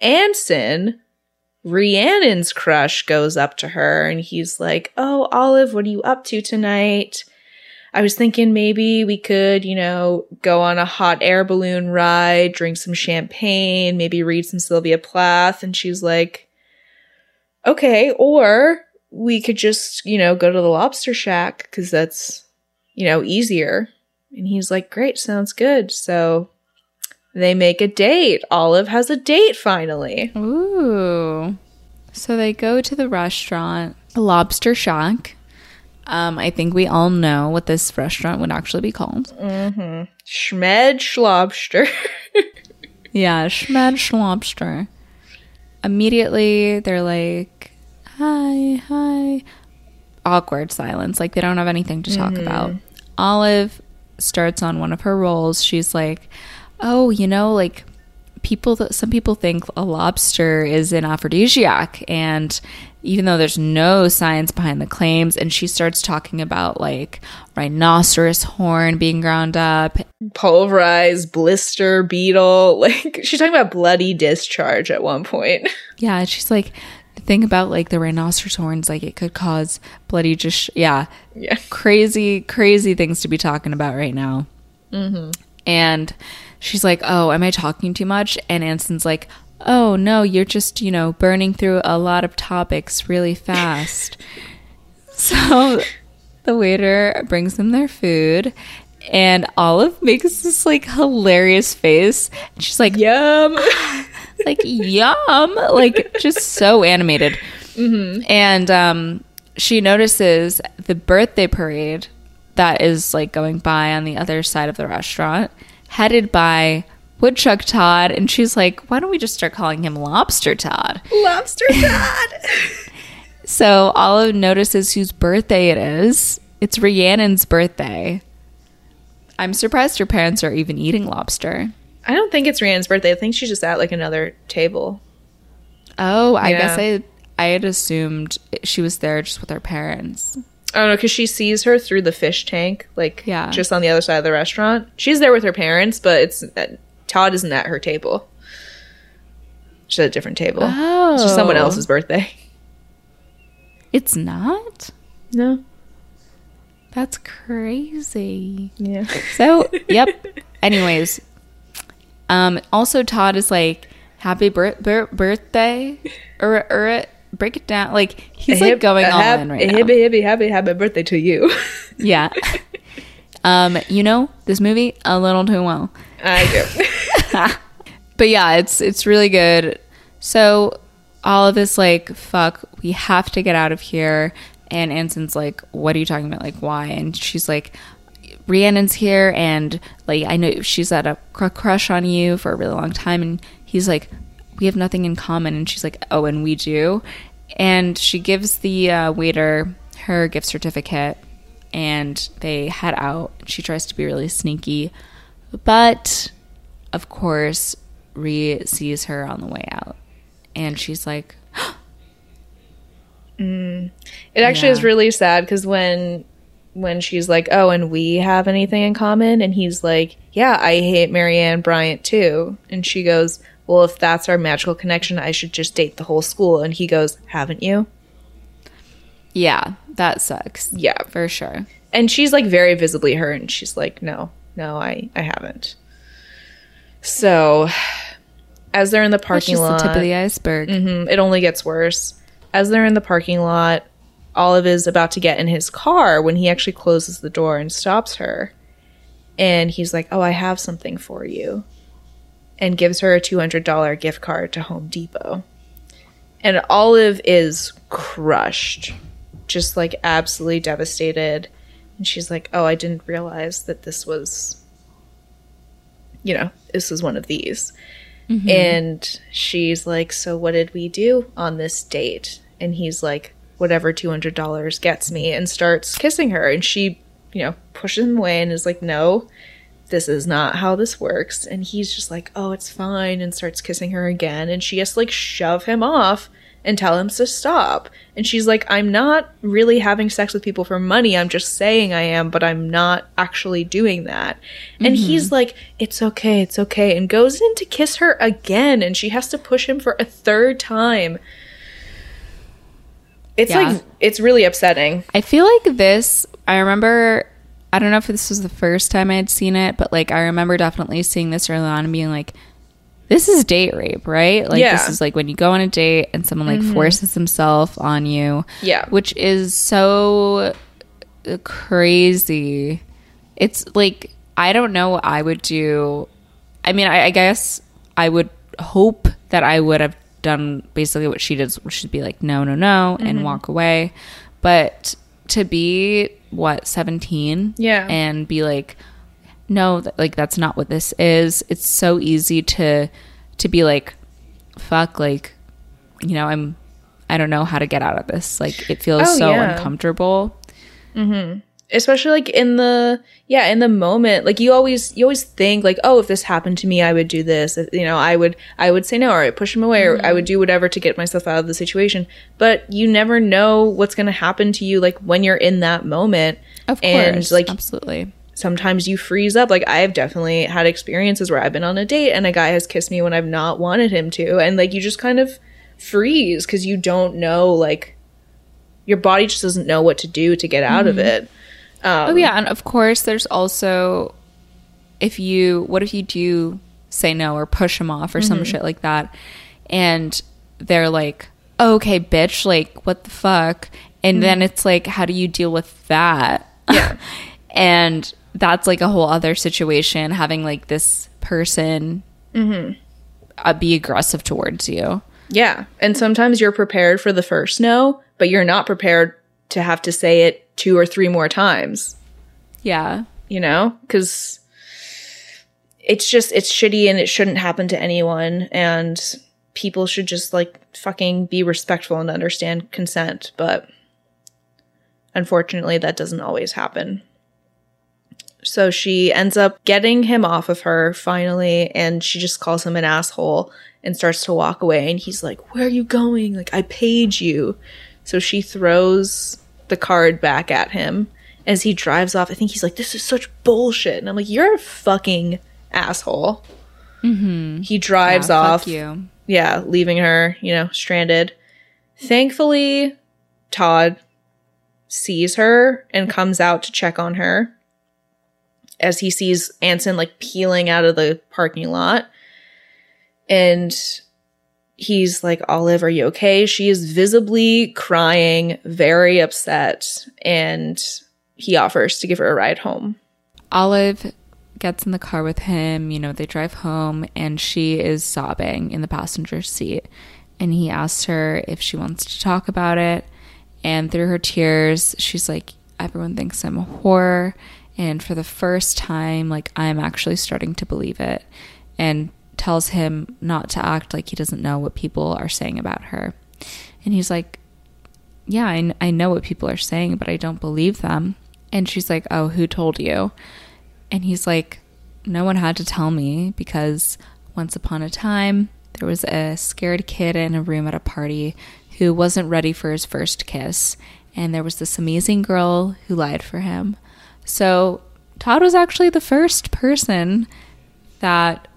anson rhiannon's crush goes up to her and he's like oh olive what are you up to tonight I was thinking maybe we could, you know, go on a hot air balloon ride, drink some champagne, maybe read some Sylvia Plath. And she's like, okay, or we could just, you know, go to the lobster shack because that's, you know, easier. And he's like, great, sounds good. So they make a date. Olive has a date finally. Ooh. So they go to the restaurant, The Lobster Shack. Um, I think we all know what this restaurant would actually be called. Schmed Schlobster. Yeah, Schmed Lobster. Immediately, they're like, "Hi, hi." Awkward silence, like they don't have anything to talk about. Olive starts on one of her rolls. She's like, "Oh, you know, like people. That some people think a lobster is an aphrodisiac, and even though there's no science behind the claims, and she starts talking about like rhinoceros horn being ground up Pulverized blister beetle. Like she's talking about bloody discharge at one point. Yeah, she's like, the thing about like the rhinoceros horns, like it could cause bloody just yeah, Yeah. crazy, crazy things to be talking about right now. Mm-hmm. And she's like, "Oh, am I talking too much?" And Anson's like, "Oh no, you're just you know burning through a lot of topics really fast." so the waiter brings them their food. And Olive makes this like hilarious face. She's like, Yum. like yum like just so animated and um she notices the birthday parade that is like going by on the other side of the restaurant headed by woodchuck todd and she's like why don't we just start calling him lobster todd Lobster Todd. so olive notices whose birthday it is it's rhiannon's birthday i'm surprised her parents are even eating lobster I don't think it's Rhiannon's birthday. I think she's just at like another table. oh i Yeah. guess i i had assumed she was there just with her parents I don't know because she sees her through the fish tank, like Yeah. just on the other side of the restaurant. She's there with her parents, but it's uh, Todd isn't at her table. She's at a different table. Oh. It's just someone else's birthday. It's not? No. That's crazy. Yeah. So, yep. Anyways, um, also Todd is like, happy bir- bir- birthday, or, or break it down. Like he's like going all in right now. hippy, hippy, happy, happy birthday to you. Yeah. um, you know this movie a little too well. I do. But yeah, it's it's really good. So all of this like fuck, we have to get out of here. And Anson's like, what are you talking about? Like why? And she's like, Rhiannon's here, and like I know she's had a cr- crush on you for a really long time. And he's like, we have nothing in common. And she's like, oh, and we do. And she gives the uh, waiter her gift certificate, and they head out. She tries to be really sneaky, but of course, Rhea sees her on the way out, and she's like, It actually is really sad because when when she's like, "Oh, and we have anything in common," and he's like, "Yeah, I hate Marianne Bryant too," and she goes, "Well, if that's our magical connection, I should just date the whole school," and he goes, "Haven't you?" "Yeah, that sucks." Yeah, for sure. and she's like very visibly hurt, and she's like, "No, no, I I haven't." So, as they're in the parking lot, the tip of the iceberg. Mhm, it only gets worse. As they're in the parking lot, Olive is about to get in his car when he actually closes the door and stops her. And he's like, Oh, I have something for you. And gives her a $200 gift card to Home Depot. And Olive is crushed, just like absolutely devastated. And she's like, Oh, I didn't realize that this was, you know, this was one of these. Mm-hmm. And she's like, So what did we do on this date? And he's like, Whatever $200 gets me, and starts kissing her. And she, you know, pushes him away and is like, No, this is not how this works. And he's just like, Oh, it's fine. And starts kissing her again. And she has to like shove him off and tell him to stop. And she's like, I'm not really having sex with people for money. I'm just saying I am, but I'm not actually doing that. And mm-hmm. he's like, It's okay, it's okay. And goes in to kiss her again. And she has to push him for a third time. It's Yeah. like, it's really upsetting. I feel like this, I remember, I don't know if this was the first time I had seen it, but like I remember definitely seeing this early on and being like, this is date rape, right? Like, Yeah. this is like when you go on a date and someone like mm-hmm. forces himself on you. Yeah. Which is so crazy. It's like, I don't know what I would do. I mean, I, I guess I would hope that I would have done basically what she did, which would be like, no, no, no, and mm-hmm. walk away. But to be, what, 17? Yeah. And be like, no, th- like, that's not what this is. It's so easy to, to be like, fuck, like, you know, I'm, I don't know how to get out of this. Like, it feels Oh, so yeah. uncomfortable. Mm-hmm. Especially like in the yeah in the moment like you always you always think like oh if this happened to me i would do this If- you know i would i would say no or i'd push him away or i would mm-hmm. do whatever to get myself out of the situation. But you never know what's going to happen to you like when you're in that moment. Of And, course. like, absolutely. sometimes you freeze up. Like i've definitely had experiences where i've been on a date and a guy has kissed me when i've not wanted him to. And like you just kind of freeze because you don't know like your body just doesn't know what to do to get out of mm-hmm. it Um, oh yeah, and of course there's also if you what if you do say no or push them off or some mm-hmm. shit like that and they're like, oh, "Okay, bitch, like what the fuck?" And then mm-hmm. it's like, how do you deal with that? Yeah. and that's like a whole other situation having like this person mm-hmm. uh, be aggressive towards you. Yeah. And sometimes you're prepared for the first no, but you're not prepared to have to say it two or three more times, Yeah. you know? Because it's just, it's shitty and it shouldn't happen to anyone. And people should just like fucking be respectful and understand consent. But unfortunately, that doesn't always happen. So she ends up getting him off of her finally, and she just calls him an asshole and starts to walk away. And he's like, Where are you going? Like, I paid you. So she throws the card back at him as he drives off. I think he's like, This is such bullshit. And I'm like, You're a fucking asshole. Mm-hmm. He drives Yeah, off you. yeah, leaving her, you know, stranded. Thankfully, Todd sees her and comes out to check on her as he sees Anson like peeling out of the parking lot. And he's like, Olive, are you okay? She is visibly crying, very upset, and he offers to give her a ride home. Olive gets in the car with him. You know, they drive home, and she is sobbing in the passenger seat. And he asks her if she wants to talk about it. And through her tears, she's like, Everyone thinks I'm a whore. And for the first time, like, I'm actually starting to believe it. And tells him not to act like he doesn't know what people are saying about her. And he's like, Yeah, I, I know what people are saying, but I don't believe them. And she's like, Oh, who told you? And he's like, No one had to tell me because once upon a time, there was a scared kid in a room at a party who wasn't ready for his first kiss. And there was this amazing girl who lied for him. So Todd was actually the first person that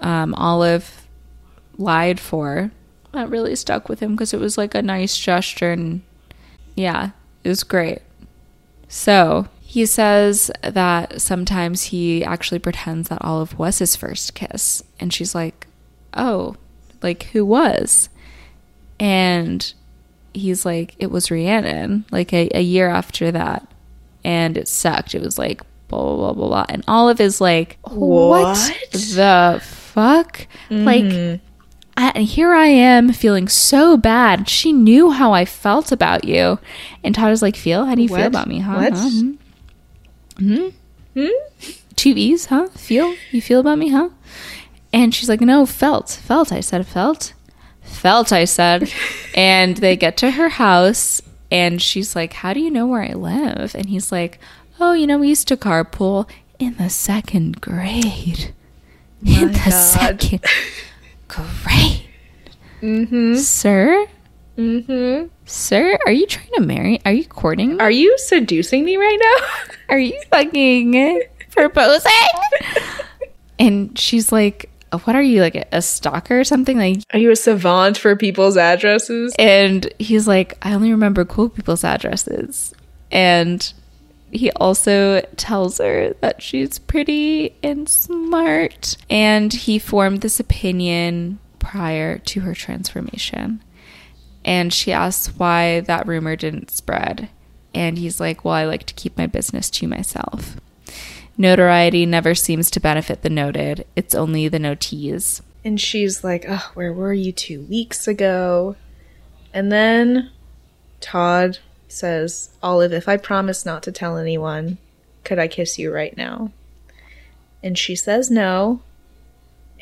um, Olive lied for. That really stuck with him because it was like a nice gesture. And yeah, it was great. So he says that sometimes he actually pretends that Olive was his first kiss. And she's like, oh, like who was? And he's like, it was Rhiannon, like a, a year after that. And it sucked. It was like, blah, blah, blah, blah, blah. And Olive is like, what, What? the fuck? Like, I, and here I am feeling so bad. She knew how I felt about you. And Todd is like, feel? How do you feel about me, huh? What? Huh? Hmm? Hmm? Two E's, huh? Feel? You feel about me, huh? And she's like, no, felt. Felt. I said felt. Felt, I said. and they get to her house and she's like, how do you know where I live? And he's like, oh, you know, we used to carpool in the second grade. in the God. second grade. Mm-hmm. Sir? Mm-hmm. Sir, are you trying to marry? Are you courting? Are you seducing me right now? Are you fucking proposing? and she's like, What are you, like a, a stalker or something? Like, Are you a savant for people's addresses? and he's like, I only remember cool people's addresses. And he also tells her that she's pretty and smart. And he formed this opinion prior to her transformation. And she asks why that rumor didn't spread. And he's like, Well, I like to keep my business to myself. Notoriety never seems to benefit the noted, it's only the notees. And she's like, oh, where were you two weeks ago? And then Todd says, Olive, if I promise not to tell anyone, could I kiss you right now? And she says no.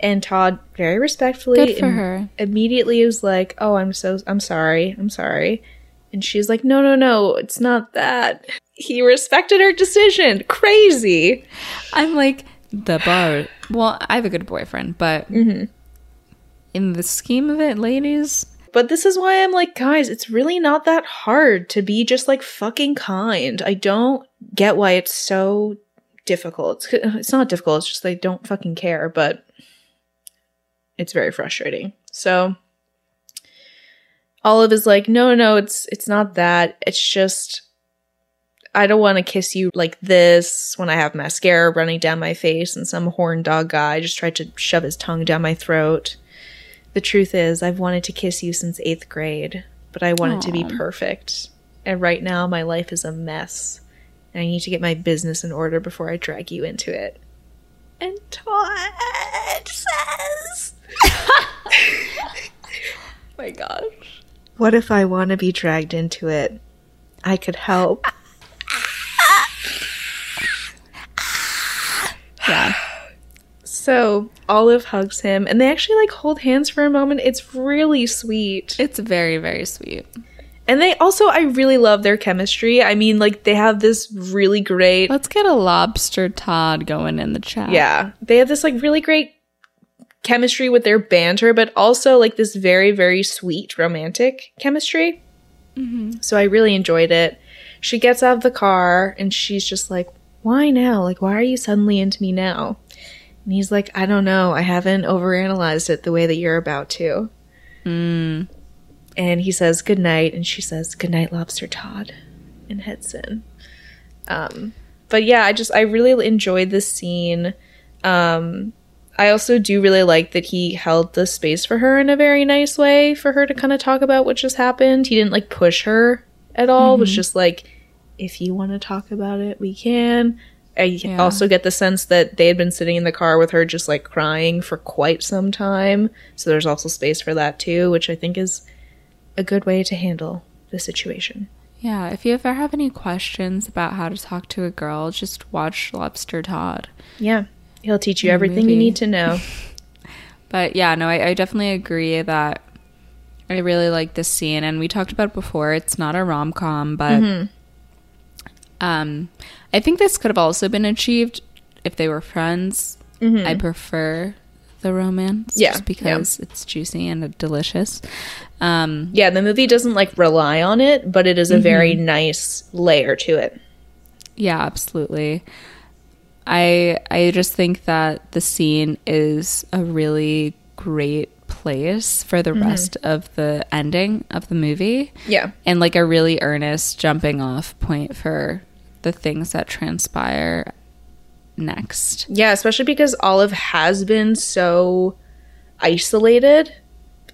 And Todd, very respectfully, Good for im- her. immediately is like, "Oh, I'm so I'm sorry. I'm sorry." And she's like, "No, no, no. It's not that." He respected her decision. Crazy. I'm like the bar. Well, I have a good boyfriend, but mm-hmm. in the scheme of it, ladies, But this is why I'm like, guys, it's really not that hard to be just like fucking kind. I don't get why it's so difficult. It's, it's not difficult, it's just they don't fucking care, but it's very frustrating. So Olive is like, no, no, it's it's not that. It's just I don't want to kiss you like this when I have mascara running down my face and some horn dog guy just tried to shove his tongue down my throat. The truth is, I've wanted to kiss you since eighth grade, but I want it to be perfect. And right now, my life is a mess. And I need to get my business in order before I drag you into it. And Todd says, my gosh. What if I want to be dragged into it? I could help. Yeah. So Olive hugs him, and they actually like hold hands for a moment. It's really sweet. It's very, very sweet. And they also, I really love their chemistry. I mean, like, they have this really great, Let's get a lobster Todd going in the chat. yeah, they have this like really great chemistry with their banter, but also like this very, very sweet romantic chemistry. Mm-hmm. So I really enjoyed it. She gets out of the car and she's just like, why now? Like, why are you suddenly into me now? And he's like, I don't know. I haven't overanalyzed it the way that you're about to. Mm. And he says, good night. And she says, good night, Lobster Todd, and heads in. Um, but yeah, I just, I really enjoyed this scene. Um, I also do really like that he held the space for her in a very nice way for her to kind of talk about what just happened. He didn't like push her at all. It was just like, if you want to talk about it, we can. I Yeah. also get the sense that they had been sitting in the car with her just like crying for quite some time. So there's also space for that too, which I think is a good way to handle the situation. Yeah, if you ever have any questions about how to talk to a girl, just watch Lobster Todd. Yeah. He'll teach you everything you need to know. But yeah, no, I, I definitely agree that I really like this scene, and we talked about it before. It's not a rom com, but Mm-hmm. Um, I think this could have also been achieved if they were friends. I prefer the romance, Mm-hmm. Yeah, just because it's juicy and delicious. Um, Yeah, the movie doesn't like rely on it, but it is a very nice layer to it. Yeah, absolutely. I I just think that the scene is a really great place for the rest of the ending of the movie Yeah. and like a really earnest jumping off point for the things that transpire next. Yeah, especially because Olive has been so isolated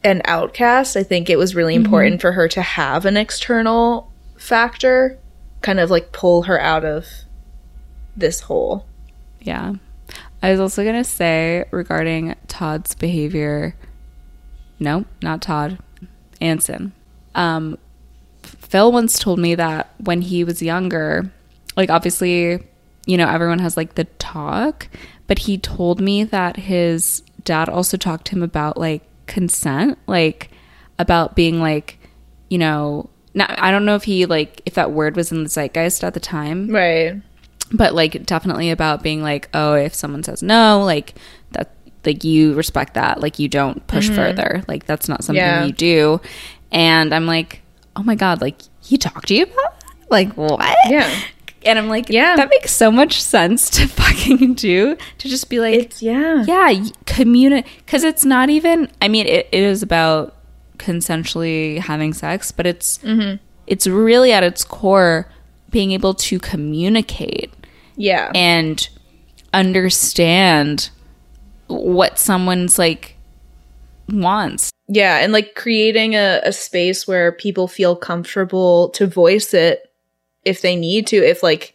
and outcast. I think it was really important for her to have an external factor kind of like pull her out of this hole. Yeah. I was also going to say regarding Todd's behavior. No, not Todd. Anson. Um, Phil once told me that when he was younger, like obviously, you know, everyone has like the talk, but he told me that his dad also talked to him about like consent, like about being like, you know, now I don't know if he like if that word was in the zeitgeist at the time, Right. but like definitely about being like oh if someone says no like that like you respect that like you don't push mm-hmm. further like that's not something Yeah. you do and i'm like oh my god like he talked to you about that? like what Yeah. And i'm like Yeah. that makes so much sense to fucking do to just be like It's yeah. yeah communicate because it's not even i mean it, it is about consensually having sex but it's mm-hmm. it's really at its core being able to communicate Yeah. and understand what someone's like wants Yeah, and like creating a, a space where people feel comfortable to voice it if they need to, if like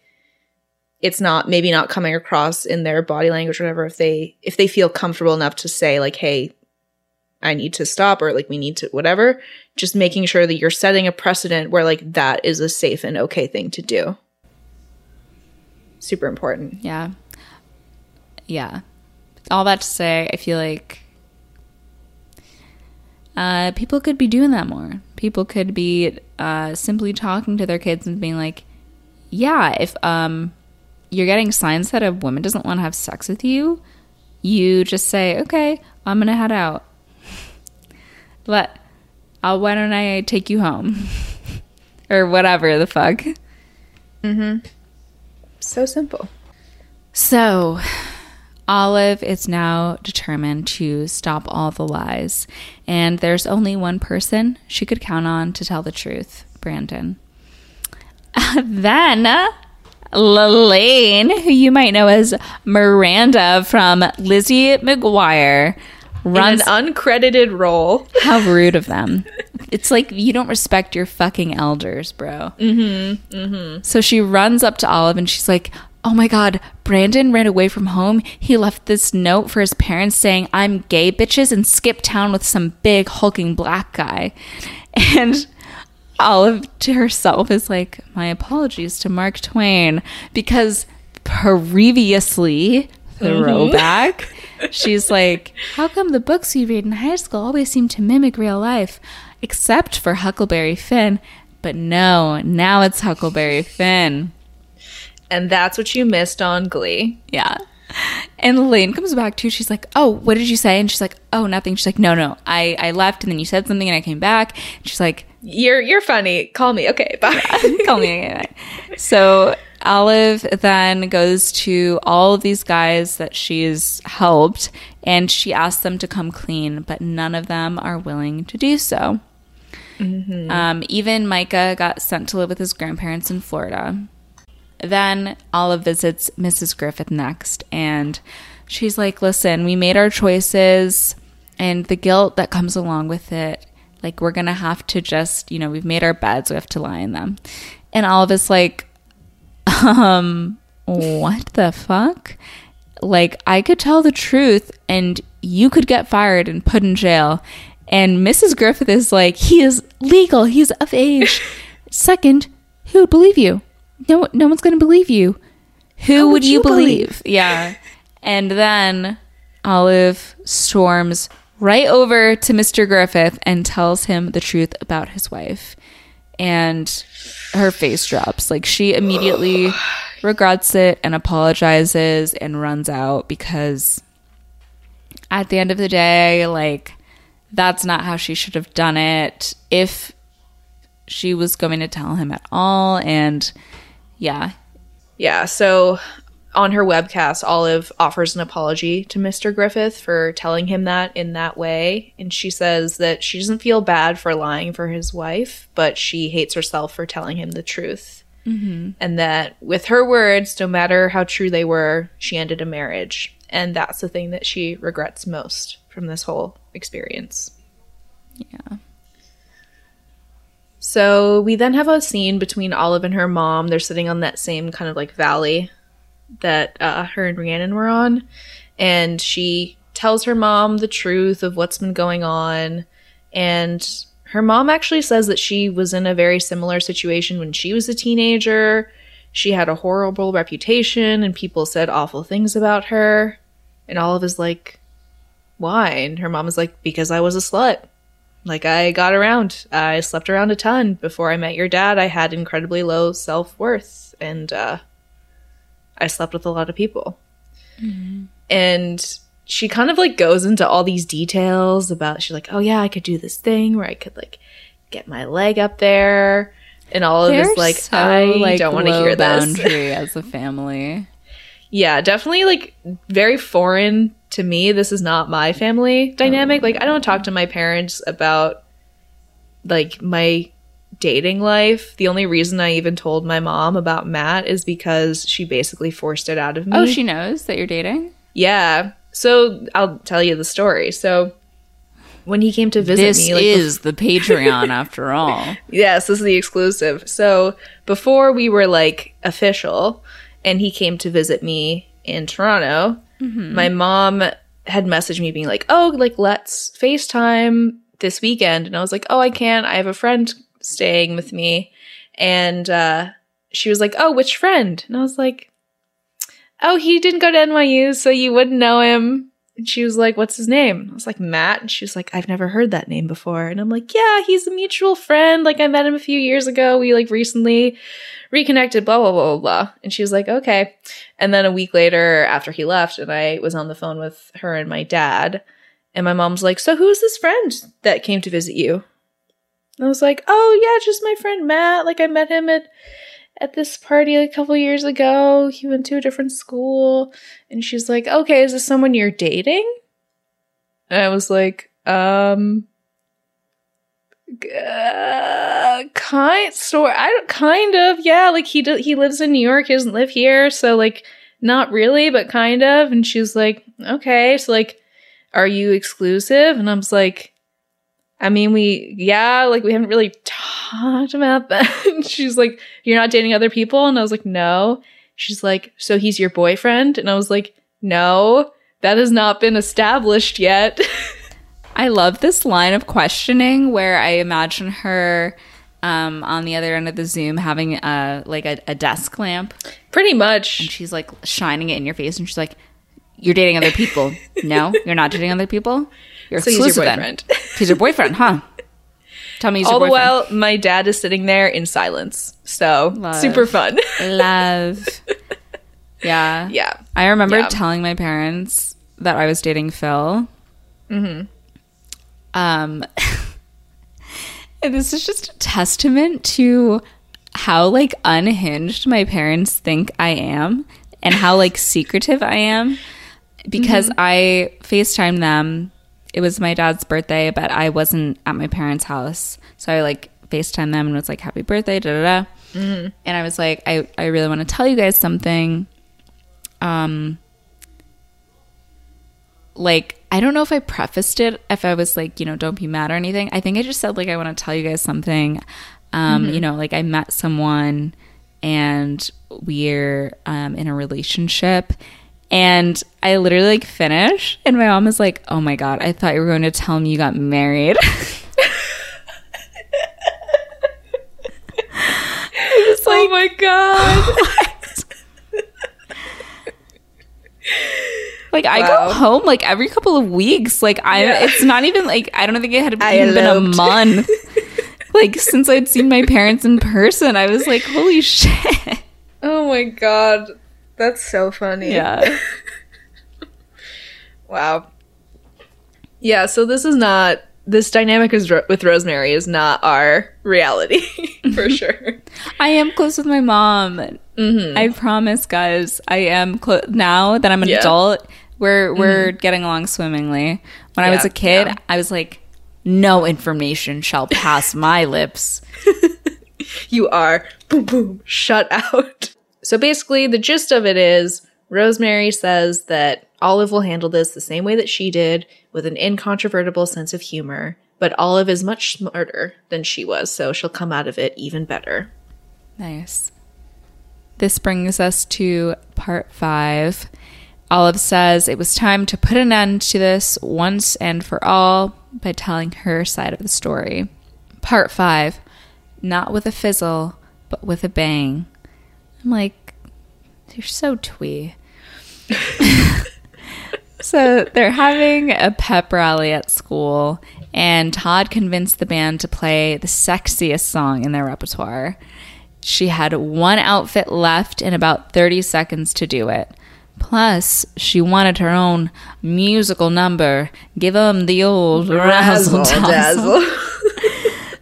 it's not maybe not coming across in their body language or whatever, if they if they feel comfortable enough to say like, hey, I need to stop or like we need to whatever, just making sure that you're setting a precedent where like that is a safe and okay thing to do. Super important. yeah yeah all that to say i feel like uh, people could be doing that more people could be uh, simply talking to their kids and being like yeah if um, you're getting signs that a woman doesn't want to have sex with you you just say okay i'm gonna head out let uh, why don't i take you home or whatever the fuck Mm hmm. So simple. So, Olive is now determined to stop all the lies, and there's only one person she could count on to tell the truth Brandon. then, Lalaine, who you might know as Miranda from Lizzie McGuire, runs. an uncredited role. How rude of them. It's like you don't respect your fucking elders, bro. Mm-hmm. Mm-hmm. So she runs up to Olive and she's like, Oh my god, Brandon ran away from home. He left this note for his parents saying, I'm gay bitches and skip town with some big hulking black guy. And Olive to herself is like, My apologies to Mark Twain because previously throwback. Mm-hmm. She's like, How come the books you read in high school always seem to mimic real life? Except for Huckleberry Finn. But no, now it's Huckleberry Finn. And that's what you missed on Glee. Yeah. And Lane comes back too. She's like, "Oh, what did you say?" And she's like, "Oh, nothing." She's like, "No, no, I I left, and then you said something, and I came back." And she's like, You're you're funny. Call me. Okay, bye. Call me. anyway. So Olive then goes to all of these guys that she's helped, and she asks them to come clean, but none of them are willing to do so. Um, even Micah got sent to live with his grandparents in Florida. Then Olive visits Mrs. Griffith next, and she's like, listen, we made our choices and the guilt that comes along with it. Like, we're going to have to just, you know, we've made our beds, we have to lie in them. And Olive is like, um, what the fuck? Like, I could tell the truth and you could get fired and put in jail. And Mrs. Griffith is like, he is legal, he's of age. Second, who would believe you? No, no one's going to believe you. Who would, would you, you believe? believe? Yeah. And then Olive storms right over to Mr. Griffith and tells him the truth about his wife. And her face drops. Like she immediately regrets it and apologizes and runs out because at the end of the day, like that's not how she should have done it if she was going to tell him at all. And yeah, Yeah, so on her webcast, Olive offers an apology to Mr. Griffith for telling him that in that way. And she says that she doesn't feel bad for lying for his wife, but she hates herself for telling him the truth. Mm-hmm. And that with her words, no matter how true they were, she ended a marriage. And that's the thing that she regrets most from this whole experience. yeah. So we then have a scene between Olive and her mom. They're sitting on that same kind of like valley that uh, her and Rhiannon were on. And she tells her mom the truth of what's been going on. And her mom actually says that she was in a very similar situation when she was a teenager. She had a horrible reputation and people said awful things about her. And Olive is like, why? And her mom is like, because I was a slut. Like I got around. I slept around a ton before I met your dad. I had incredibly low self-worth and uh I slept with a lot of people. And she kind of like goes into all these details about she's like, "Oh yeah, I could do this thing where I could like get my leg up there." And all of They're this like so, I don't want to hear this. boundary as a family. Yeah, definitely like very foreign to me. This is not my family dynamic. Oh. Like I don't talk to my parents about like my dating life. The only reason I even told my mom about Matt is because she basically forced it out of me. Oh, she knows that you're dating? yeah. So I'll tell you the story. So when he came to visit This me, like is the Patreon after all. Yes, this is the exclusive. So before we were like official, and he came to visit me in Toronto, my mom had messaged me being like, "Oh, like let's FaceTime this weekend," and I was like, "Oh, I can't. I have a friend staying with me," and uh, she was like, "Oh, which friend?" And I was like, "Oh, he didn't go to NYU, so you wouldn't know him." And she was like, What's his name? I was like, Matt. And she was like, I've never heard that name before. And I'm like, Yeah, he's a mutual friend. Like, I met him a few years ago. We like recently reconnected, blah, blah, blah, blah, blah. And she was like, Okay. And then a week later, after he left, and I was on the phone with her and my dad, and my mom's like, So who's this friend that came to visit you? And I was like, Oh, yeah, just my friend Matt. Like, I met him at at this party a couple years ago. He went to a different school. And she's like, okay, is this someone you're dating? And I was like, um, uh, kind, sort, I don't, kind of, yeah. Like he do, he lives in New York. He doesn't live here, so like, not really, but kind of. And she's like, okay, so like, are you exclusive? And I was like, I mean, we, yeah, like we haven't really talked about that. And she's like, you're not dating other people? And I was like, no. She's like, so he's your boyfriend? And I was like, no, that has not been established yet. I love this line of questioning where I imagine her um, on the other end of the Zoom having a like a, a desk lamp, Pretty much. and she's like shining it in your face, and she's like, "You're dating other people? no, you're not dating other people. You're So he's your exclusive then. He's your boyfriend, huh? Tell me he's All the while, my dad is sitting there in silence. So Love. super fun. Love. Yeah. yeah. I remember Yeah. telling my parents that I was dating Phil. Mm-hmm. Um, and this is just a testament to how like unhinged my parents think I am and how like secretive I am because I FaceTimed them. It was my dad's birthday, but I wasn't at my parents' house. So I like FaceTimed them and was like, happy birthday, da da da. And I was like, I, I really want to tell you guys something. Um, like I don't know if I prefaced it if I was like, you know, don't be mad or anything. I think I just said like I want to tell you guys something. Um, you know, like I met someone and we're um in a relationship and I literally like finish and my mom is like, "Oh my god, I thought you were going to tell me you got married." It's like, oh my god. Like I Wow. go home like every couple of weeks. Like I, Yeah. it's not even like I don't think it had even been a month. like since I'd seen my parents in person, I was like, holy shit. oh my god. That's so funny. Yeah. Wow. Yeah, so this is not this dynamic is ro- with Rosemary is not our reality for sure. I am close with my mom. Mm-hmm. I promise, guys. I am close now that I'm an Yeah. adult. We're we're mm-hmm. getting along swimmingly. When I was a kid, yeah. I was like, no information shall pass my lips. You are boom boom shut out. So basically the gist of it is Rosemary says that Olive will handle this the same way that she did with an incontrovertible sense of humor, but Olive is much smarter than she was, so she'll come out of it even better. Nice. This brings us to part five. Olive says it was time to put an end to this once and for all by telling her side of the story. Part five. Not with a fizzle, but with a bang. I'm like, you're so twee. so they're having a pep rally at school, and Todd convinced the band to play the sexiest song in their repertoire. She had one outfit left and about 30 seconds to do it. Plus, she wanted her own musical number. Give 'em the old razzle dazzle.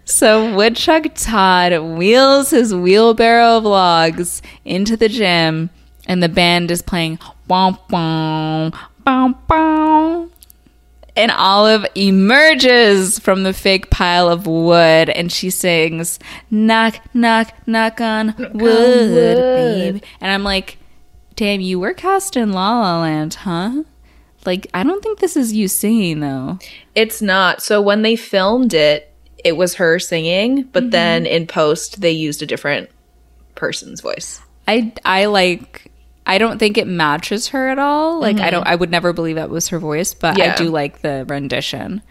So Woodchuck Todd wheels his wheelbarrow of logs into the gym, and the band is playing bom bom bom bom. And Olive emerges from the fake pile of wood, and she sings "Knock, knock, knock on wood, wood." baby." And I'm like, "Damn, you were cast in La La Land, huh?" Like, I don't think this is you singing though. It's not. So when they filmed it, it was her singing, but mm-hmm. then in post they used a different person's voice. I I like I don't think it matches her at all. Like I mm-hmm. don't I would never believe that was her voice, but I do like the rendition.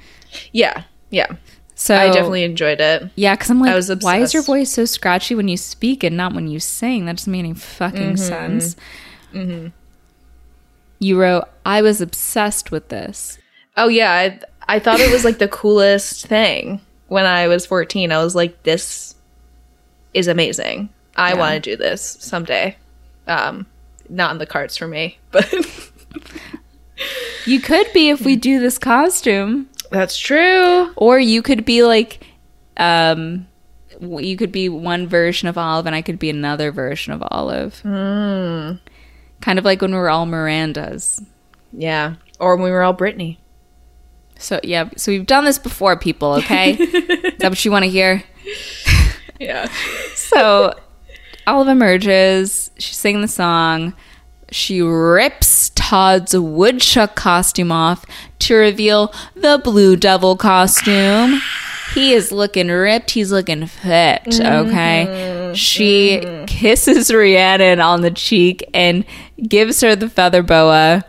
Yeah, yeah. So I definitely enjoyed it. yeah, because I'm like, why is your voice so scratchy when you speak and not when you sing? That doesn't make any fucking mm-hmm. sense. You wrote, I was obsessed with this. Oh yeah, I I thought it was like the coolest thing when I was 14. I was like this is amazing. I Yeah. want to do this someday. Um not in the cards for me, but You could be if we do this costume, that's true. or you could be like, um, you could be one version of Olive, and I could be another version of Olive. Kind of like when we were all Mirandas. Yeah. Or when we were all Britney. So yeah, so we've done this before, people. Okay, is that what you want to hear? Yeah. So Olive emerges. She's singing the song. She rips Todd's woodchuck costume off to reveal the Blue Devil costume. He is looking ripped. He's looking fit. Okay. Mm-hmm. She kisses Rhiannon on the cheek and gives her the feather boa.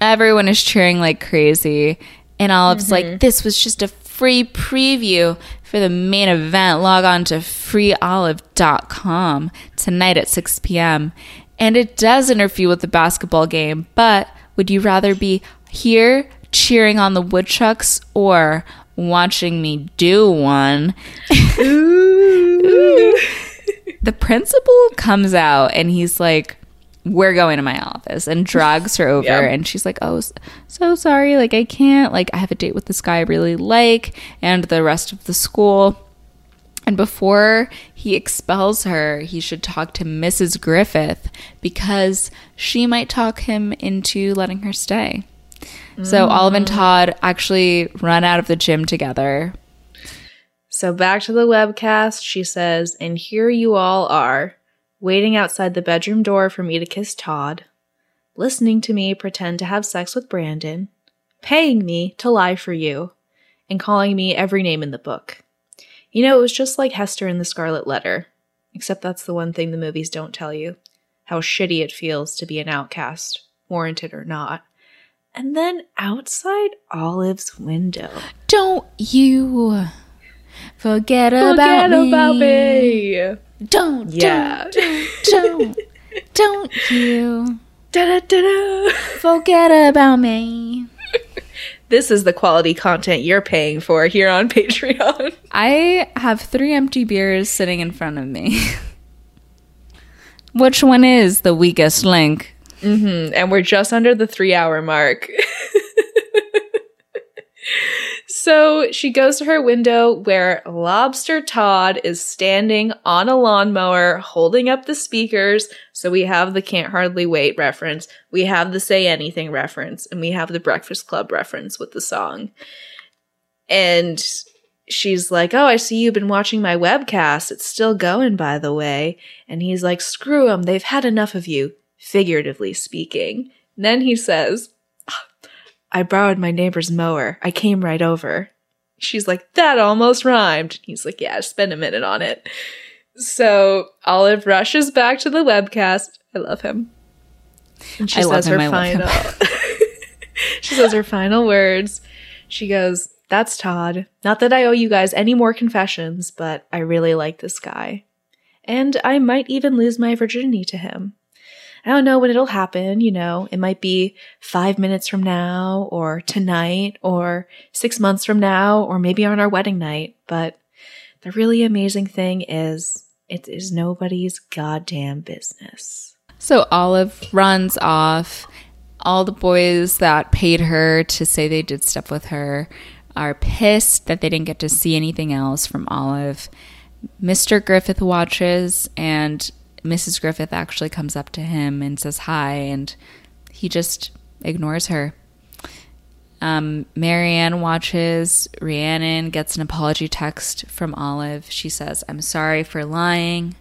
Everyone is cheering like crazy. And Olive's like, mm-hmm. this was just a free preview for the main event. Log on to freeolive.com tonight at 6 p.m. And it does interfere with the basketball game, but would you rather be here cheering on the Woodchucks or watching me do one? the principal comes out and he's like, we're going to my office and drags her over. Yeah. and she's like oh so sorry like i can't like i have a date with this guy i really like and the rest of the school. And before he expels her he should talk to mrs griffith because she might talk him into letting her stay. So olive and mm. todd actually run out of the gym together So back to the webcast, she says, and here you all are, waiting outside the bedroom door for me to kiss Todd, listening to me pretend to have sex with Brandon, paying me to lie for you, and calling me every name in the book. You know, it was just like Hester in the Scarlet Letter, except that's the one thing the movies don't tell you how shitty it feels to be an outcast, warranted or not. And then outside Olive's window. Don't you forget, Forget about, me. about me. Don't, Yeah. don't, don't, don't you Da-da-da-da. forget about me. This is the quality content you're paying for here on Patreon. I have three empty beers sitting in front of me. Which one is the weakest link? Mm-hmm. and we're just under the three hour mark. so she goes to her window where Lobster Todd is standing on a lawnmower holding up the speakers. So we have the Can't Hardly Wait reference, we have the Say Anything reference, and we have the Breakfast Club reference with the song. And she's like, Oh, I see you've been watching my webcast. It's still going, by the way. And he's like, Screw them. They've had enough of you figuratively speaking. Then he says, I borrowed my neighbor's mower. I came right over. She's like, that almost rhymed. He's like, yeah, spend a minute on it. So Olive rushes back to the webcast. I love him. And she I says her I love him. final. she says her final words. She goes, That's Todd. Not that I owe you guys any more confessions, but I really like this guy. And I might even lose my virginity to him. I don't know when it'll happen, you know, it might be five minutes from now, or tonight, or six months from now, or maybe on our wedding night. But the really amazing thing is, it is nobody's goddamn business. So Olive runs off. All the boys that paid her to say they did stuff with her are pissed that they didn't get to see anything else from Olive. Mr. Griffith watches, and Mrs. Griffith actually comes up to him and says hi, and he just ignores her. Um, Marianne watches. Rhiannon gets an apology text from Olive. She says, I'm sorry for lying.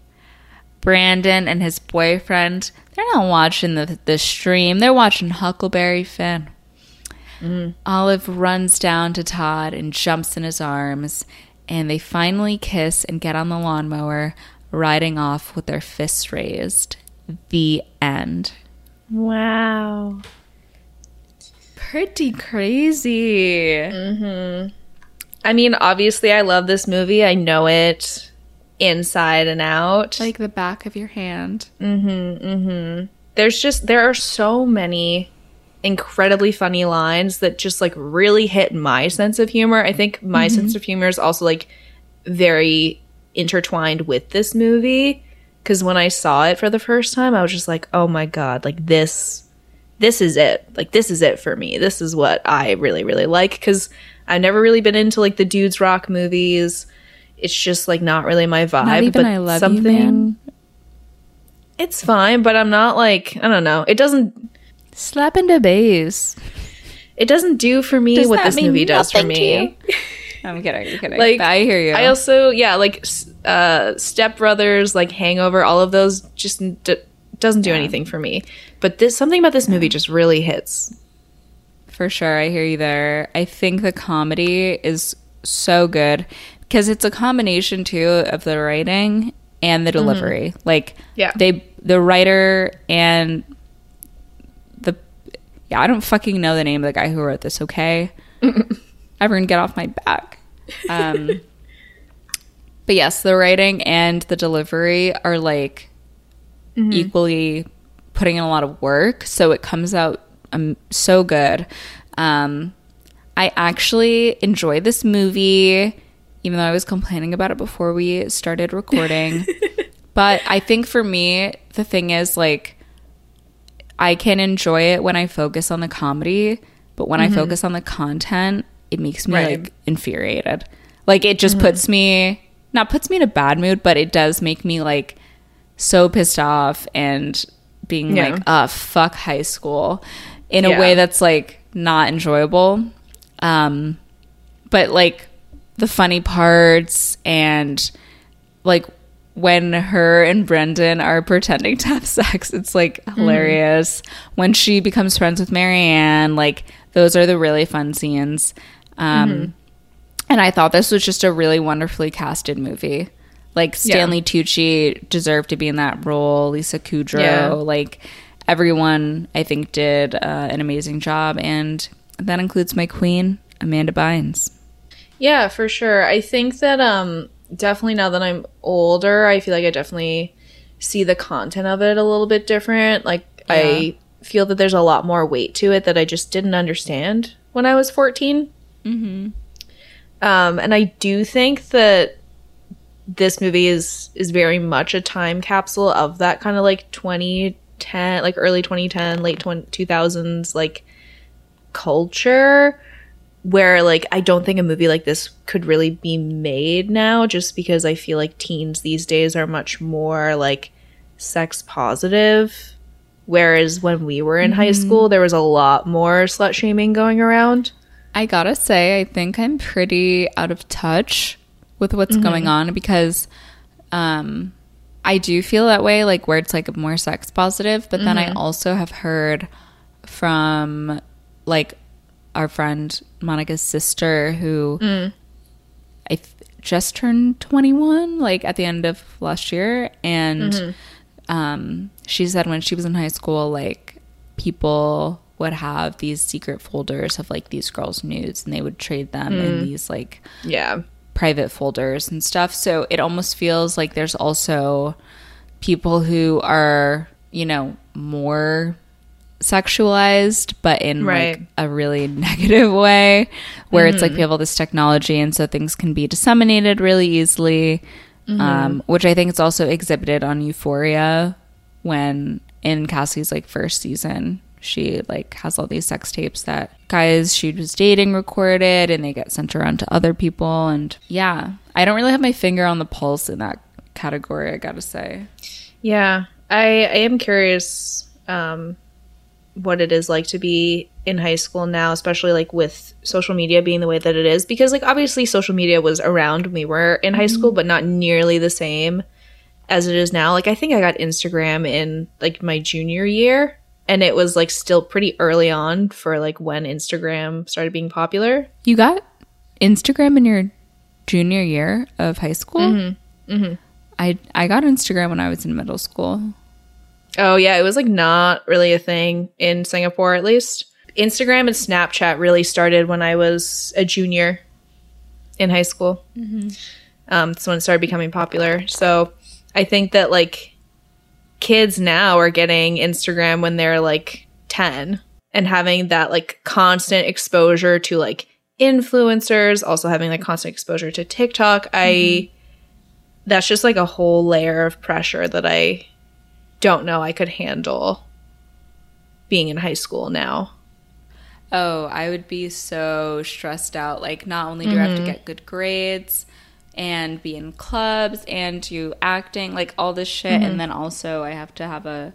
Brandon and his boyfriend, they're not watching the, the stream, they're watching Huckleberry Finn. Olive runs down to Todd and jumps in his arms, and they finally kiss and get on the lawnmower, riding off with their fists raised. The end. Wow. Pretty crazy. Mm-hmm. I mean, obviously, I love this movie. I know it inside and out. Like the back of your hand. Mm-hmm, mm-hmm. there's just there are so many incredibly funny lines that just like really hit my sense of humor. I think my sense of humor is also like very intertwined with this movie cuz when I saw it for the first time I was just like, "Oh my god, like this this is it. Like this is it for me. This is what I really really like cuz I've never really been into like the dudes rock movies. It's just like not really my vibe, Not even but I love something you, man. it's fine, but I'm not like I don't know. It doesn't Slap into bass. it doesn't do for me Does what this movie does for me. I'm kidding. I'm kidding. Like But I hear you. I also yeah, like s- uh Step Brothers, like Hangover, all of those just d- doesn't do anything for me. But this something about this movie just really hits. For sure, I hear you there. I think the comedy is so good because it's a combination too of the writing and the delivery. Like, Yeah. they the writer and the yeah, I don't fucking know the name of the guy who wrote this. Okay, everyone, get off my back. Um, but yes, the writing and the delivery are like equally putting in a lot of work, so it comes out um, so good. Um, I actually enjoy this movie, even though I was complaining about it before we started recording. but I think for me, the thing is like, I can enjoy it when I focus on the comedy, but when I focus on the content, it makes me Right. like infuriated. Like it just puts me not puts me in a bad mood, but it does make me like so pissed off and being Yeah. like, uh, fuck high school in a way that's like not enjoyable. Um, but like the funny parts and like when her and Brendan are pretending to have sex, it's like hilarious. When she becomes friends with Marianne, like Those are the really fun scenes. Um, Mm-hmm. And I thought this was just a really wonderfully casted movie. Like Stanley Tucci deserved to be in that role. Lisa Kudrow, Yeah. like everyone, I think did uh, an amazing job, and that includes my queen, Amanda Bynes. Yeah, for sure. I think that um definitely now that I'm older, I feel like I definitely see the content of it a little bit different. Like I feel that there's a lot more weight to it that I just didn't understand when I was 14. Mm-hmm. Um, and I do think that this movie is is very much a time capsule of that kind of like 2010, like early 2010, late 20, 2000s, like culture where like I don't think a movie like this could really be made now just because I feel like teens these days are much more like sex positive whereas when we were in high school there was a lot more slut shaming going around. I gotta say, I think I'm pretty out of touch with what's going on because um, I do feel that way, like where it's like more sex positive. But then I also have heard from like our friend Monica's sister who I th- just turned 21, like at the end of last year, and um, she said when she was in high school, like people would have these secret folders of like these girls' nudes, and they would trade them in mm. these like Yeah. private folders and stuff. So it almost feels like there's also people who are, you know, more sexualized, but in Right. like a really negative way, where it's like mm-hmm. we have all this technology, and so things can be disseminated really easily. Mm-hmm. Um, which I think is also exhibited on Euphoria when in Cassie's like first season, she like has all these sex tapes that guys she was dating recorded and they get sent around to other people and yeah i don't really have my finger on the pulse in that category i gotta say Yeah, I I am curious um, what it is like to be in high school now, especially like with social media being the way that it is. Because like obviously social media was around when we were in high school, but not nearly the same as it is now. Like I think I got Instagram in like my junior year, and it was like still pretty early on for like when Instagram started being popular. you got instagram in your junior year of high school mm-hmm. i i got instagram when i was in middle school Oh yeah, it was like not really a thing in Singapore at least. Instagram and Snapchat really started when I was a junior in high school. Um, that's when it started becoming popular. So I think that like kids now are getting Instagram when they're like 10 and having that like constant exposure to like influencers, also having like constant exposure to TikTok. I mm-hmm. that's just like a whole layer of pressure that I don't know I could handle being in high school now. Oh, I would be so stressed out. Like, not only do I have to mm-hmm. get good grades and be in clubs and do acting, like all this shit, and then also I have to have a,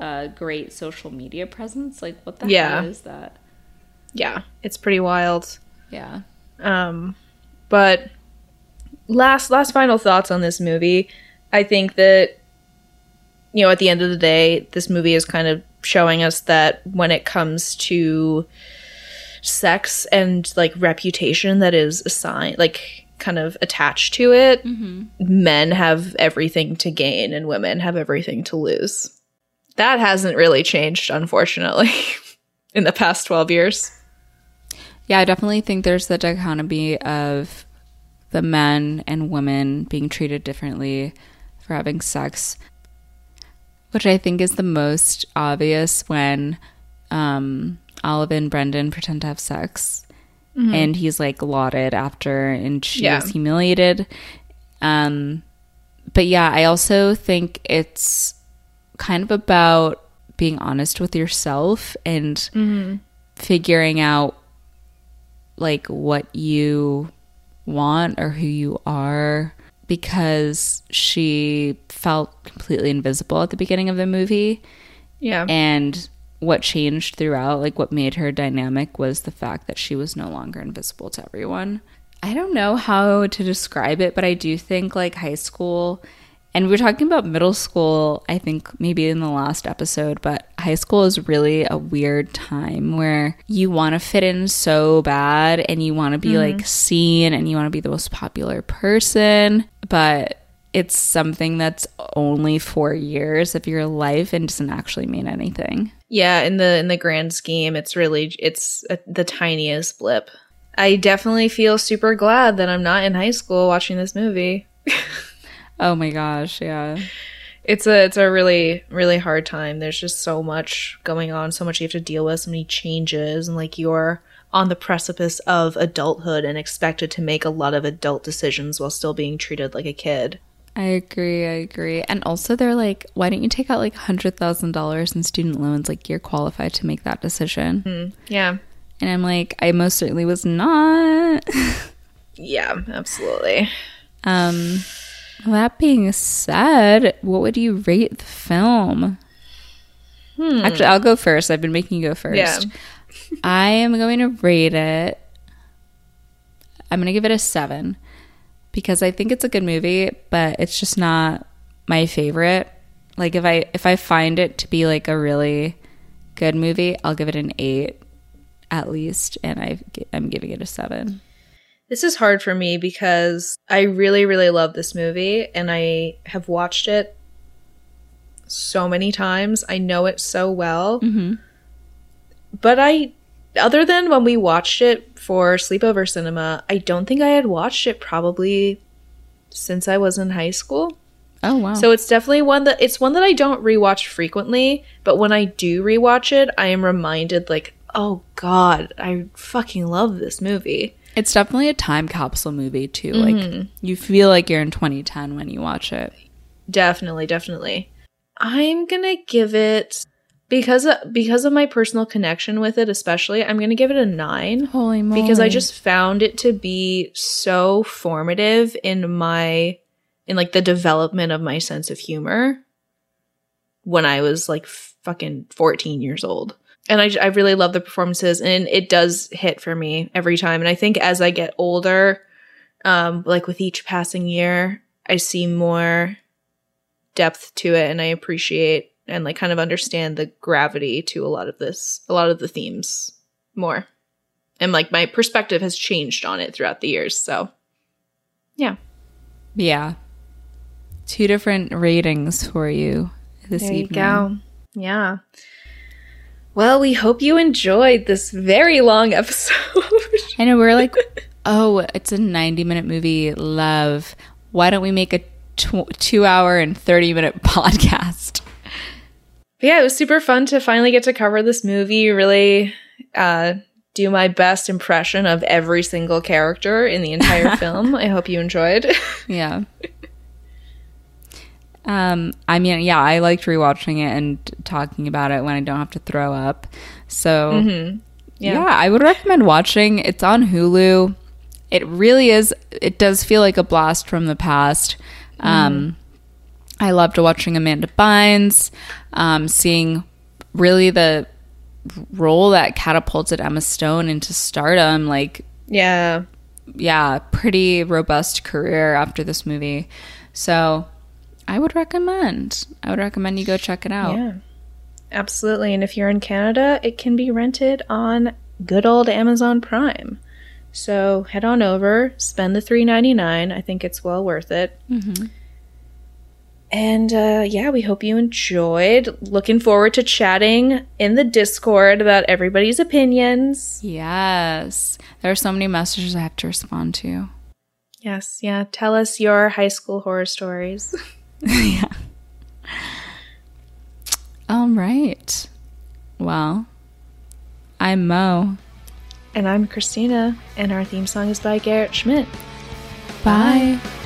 a great social media presence. Like, what the Yeah. hell is that? Yeah, it's pretty wild. Yeah. Um, but last last final thoughts on this movie. I think that you know, at the end of the day, this movie is kind of showing us that when it comes to sex and like reputation that is assigned like kind of attached to it, men have everything to gain and women have everything to lose. That hasn't really changed, unfortunately, in the past 12 years. Yeah, I definitely think there's the dichotomy of the men and women being treated differently for having sex, which I think is the most obvious when um, Olive and Brendan pretend to have sex. And he's like lauded after, and she Yeah. is humiliated. Um, but yeah, I also think it's kind of about being honest with yourself and figuring out like what you want or who you are because she felt completely invisible at the beginning of the movie Yeah. and what changed throughout like what made her dynamic was the fact that she was no longer invisible to everyone i don't know how to describe it but i do think like high school and we are talking about middle school i think maybe in the last episode but high school is really a weird time where you want to fit in so bad and you want to be mm-hmm. like seen and you want to be the most popular person, but it's something that's only 4 years of your life and doesn't actually mean anything. Yeah, in the in the grand scheme, it's really it's a, the tiniest blip. I definitely feel super glad that I'm not in high school watching this movie. oh my gosh, yeah it's a it's a really really hard time. There's just so much going on, so much you have to deal with, so many changes, and like you're on the precipice of adulthood and expected to make a lot of adult decisions while still being treated like a kid. I agree. I agree. And also, they're like, why don't you take out like $100,000 in student loans? Like, you're qualified to make that decision. Mm, yeah. And I'm like, I most certainly was not. yeah, absolutely. Um, that being said, what would you rate the film? Hmm. Actually, I'll go first. I've been making you go first. Yeah. I am going to rate it. I'm going to give it a seven because I think it's a good movie, but it's just not my favorite. Like if I if I find it to be like a really good movie, I'll give it an eight at least, and I I'm giving it a seven. This is hard for me because I really, really love this movie and I have watched it so many times. I know it so well. Mm-hmm. But I, other than when we watched it for sleepover cinema, I don't think I had watched it probably since I was in high school. Oh wow. So it's definitely one that it's one that I don't rewatch frequently, but when I do rewatch it, I am reminded like, "Oh god, I fucking love this movie." It's definitely a time capsule movie too. Mm-hmm. Like you feel like you're in 2010 when you watch it. Definitely, definitely. I'm going to give it because of, because of my personal connection with it especially, I'm going to give it a 9. Holy moly. Because I just found it to be so formative in my in like the development of my sense of humor when I was like fucking 14 years old and I, I really love the performances and it does hit for me every time and i think as i get older um like with each passing year i see more depth to it and i appreciate and like kind of understand the gravity to a lot of this a lot of the themes more and like my perspective has changed on it throughout the years so yeah yeah two different ratings for you this there evening. you go yeah well, we hope you enjoyed this very long episode. I know we're like, oh, it's a 90 minute movie. Love. Why don't we make a tw- two hour and 30 minute podcast? But yeah, it was super fun to finally get to cover this movie. Really uh, do my best impression of every single character in the entire film. I hope you enjoyed. yeah. Um, I mean, yeah, I liked rewatching it and talking about it when I don't have to throw up. So, mm-hmm. yeah. yeah, I would recommend watching. It's on Hulu. It really is. It does feel like a blast from the past. Um, I loved watching Amanda Bynes, um, seeing really the role that catapulted Emma Stone into stardom. Like, yeah, yeah, pretty robust career after this movie. So I would recommend. I would recommend you go check it out. Yeah. Absolutely. And if you're in Canada, it can be rented on good old Amazon Prime. So head on over, spend the three ninety nine. I think it's well worth it. Mm-hmm. And uh, yeah, we hope you enjoyed. Looking forward to chatting in the Discord about everybody's opinions. Yes. There are so many messages I have to respond to. Yes, yeah. Tell us your high school horror stories. yeah. All right. Well, I'm Mo. And I'm Christina, and our theme song is by Garrett Schmidt. Bye. Bye.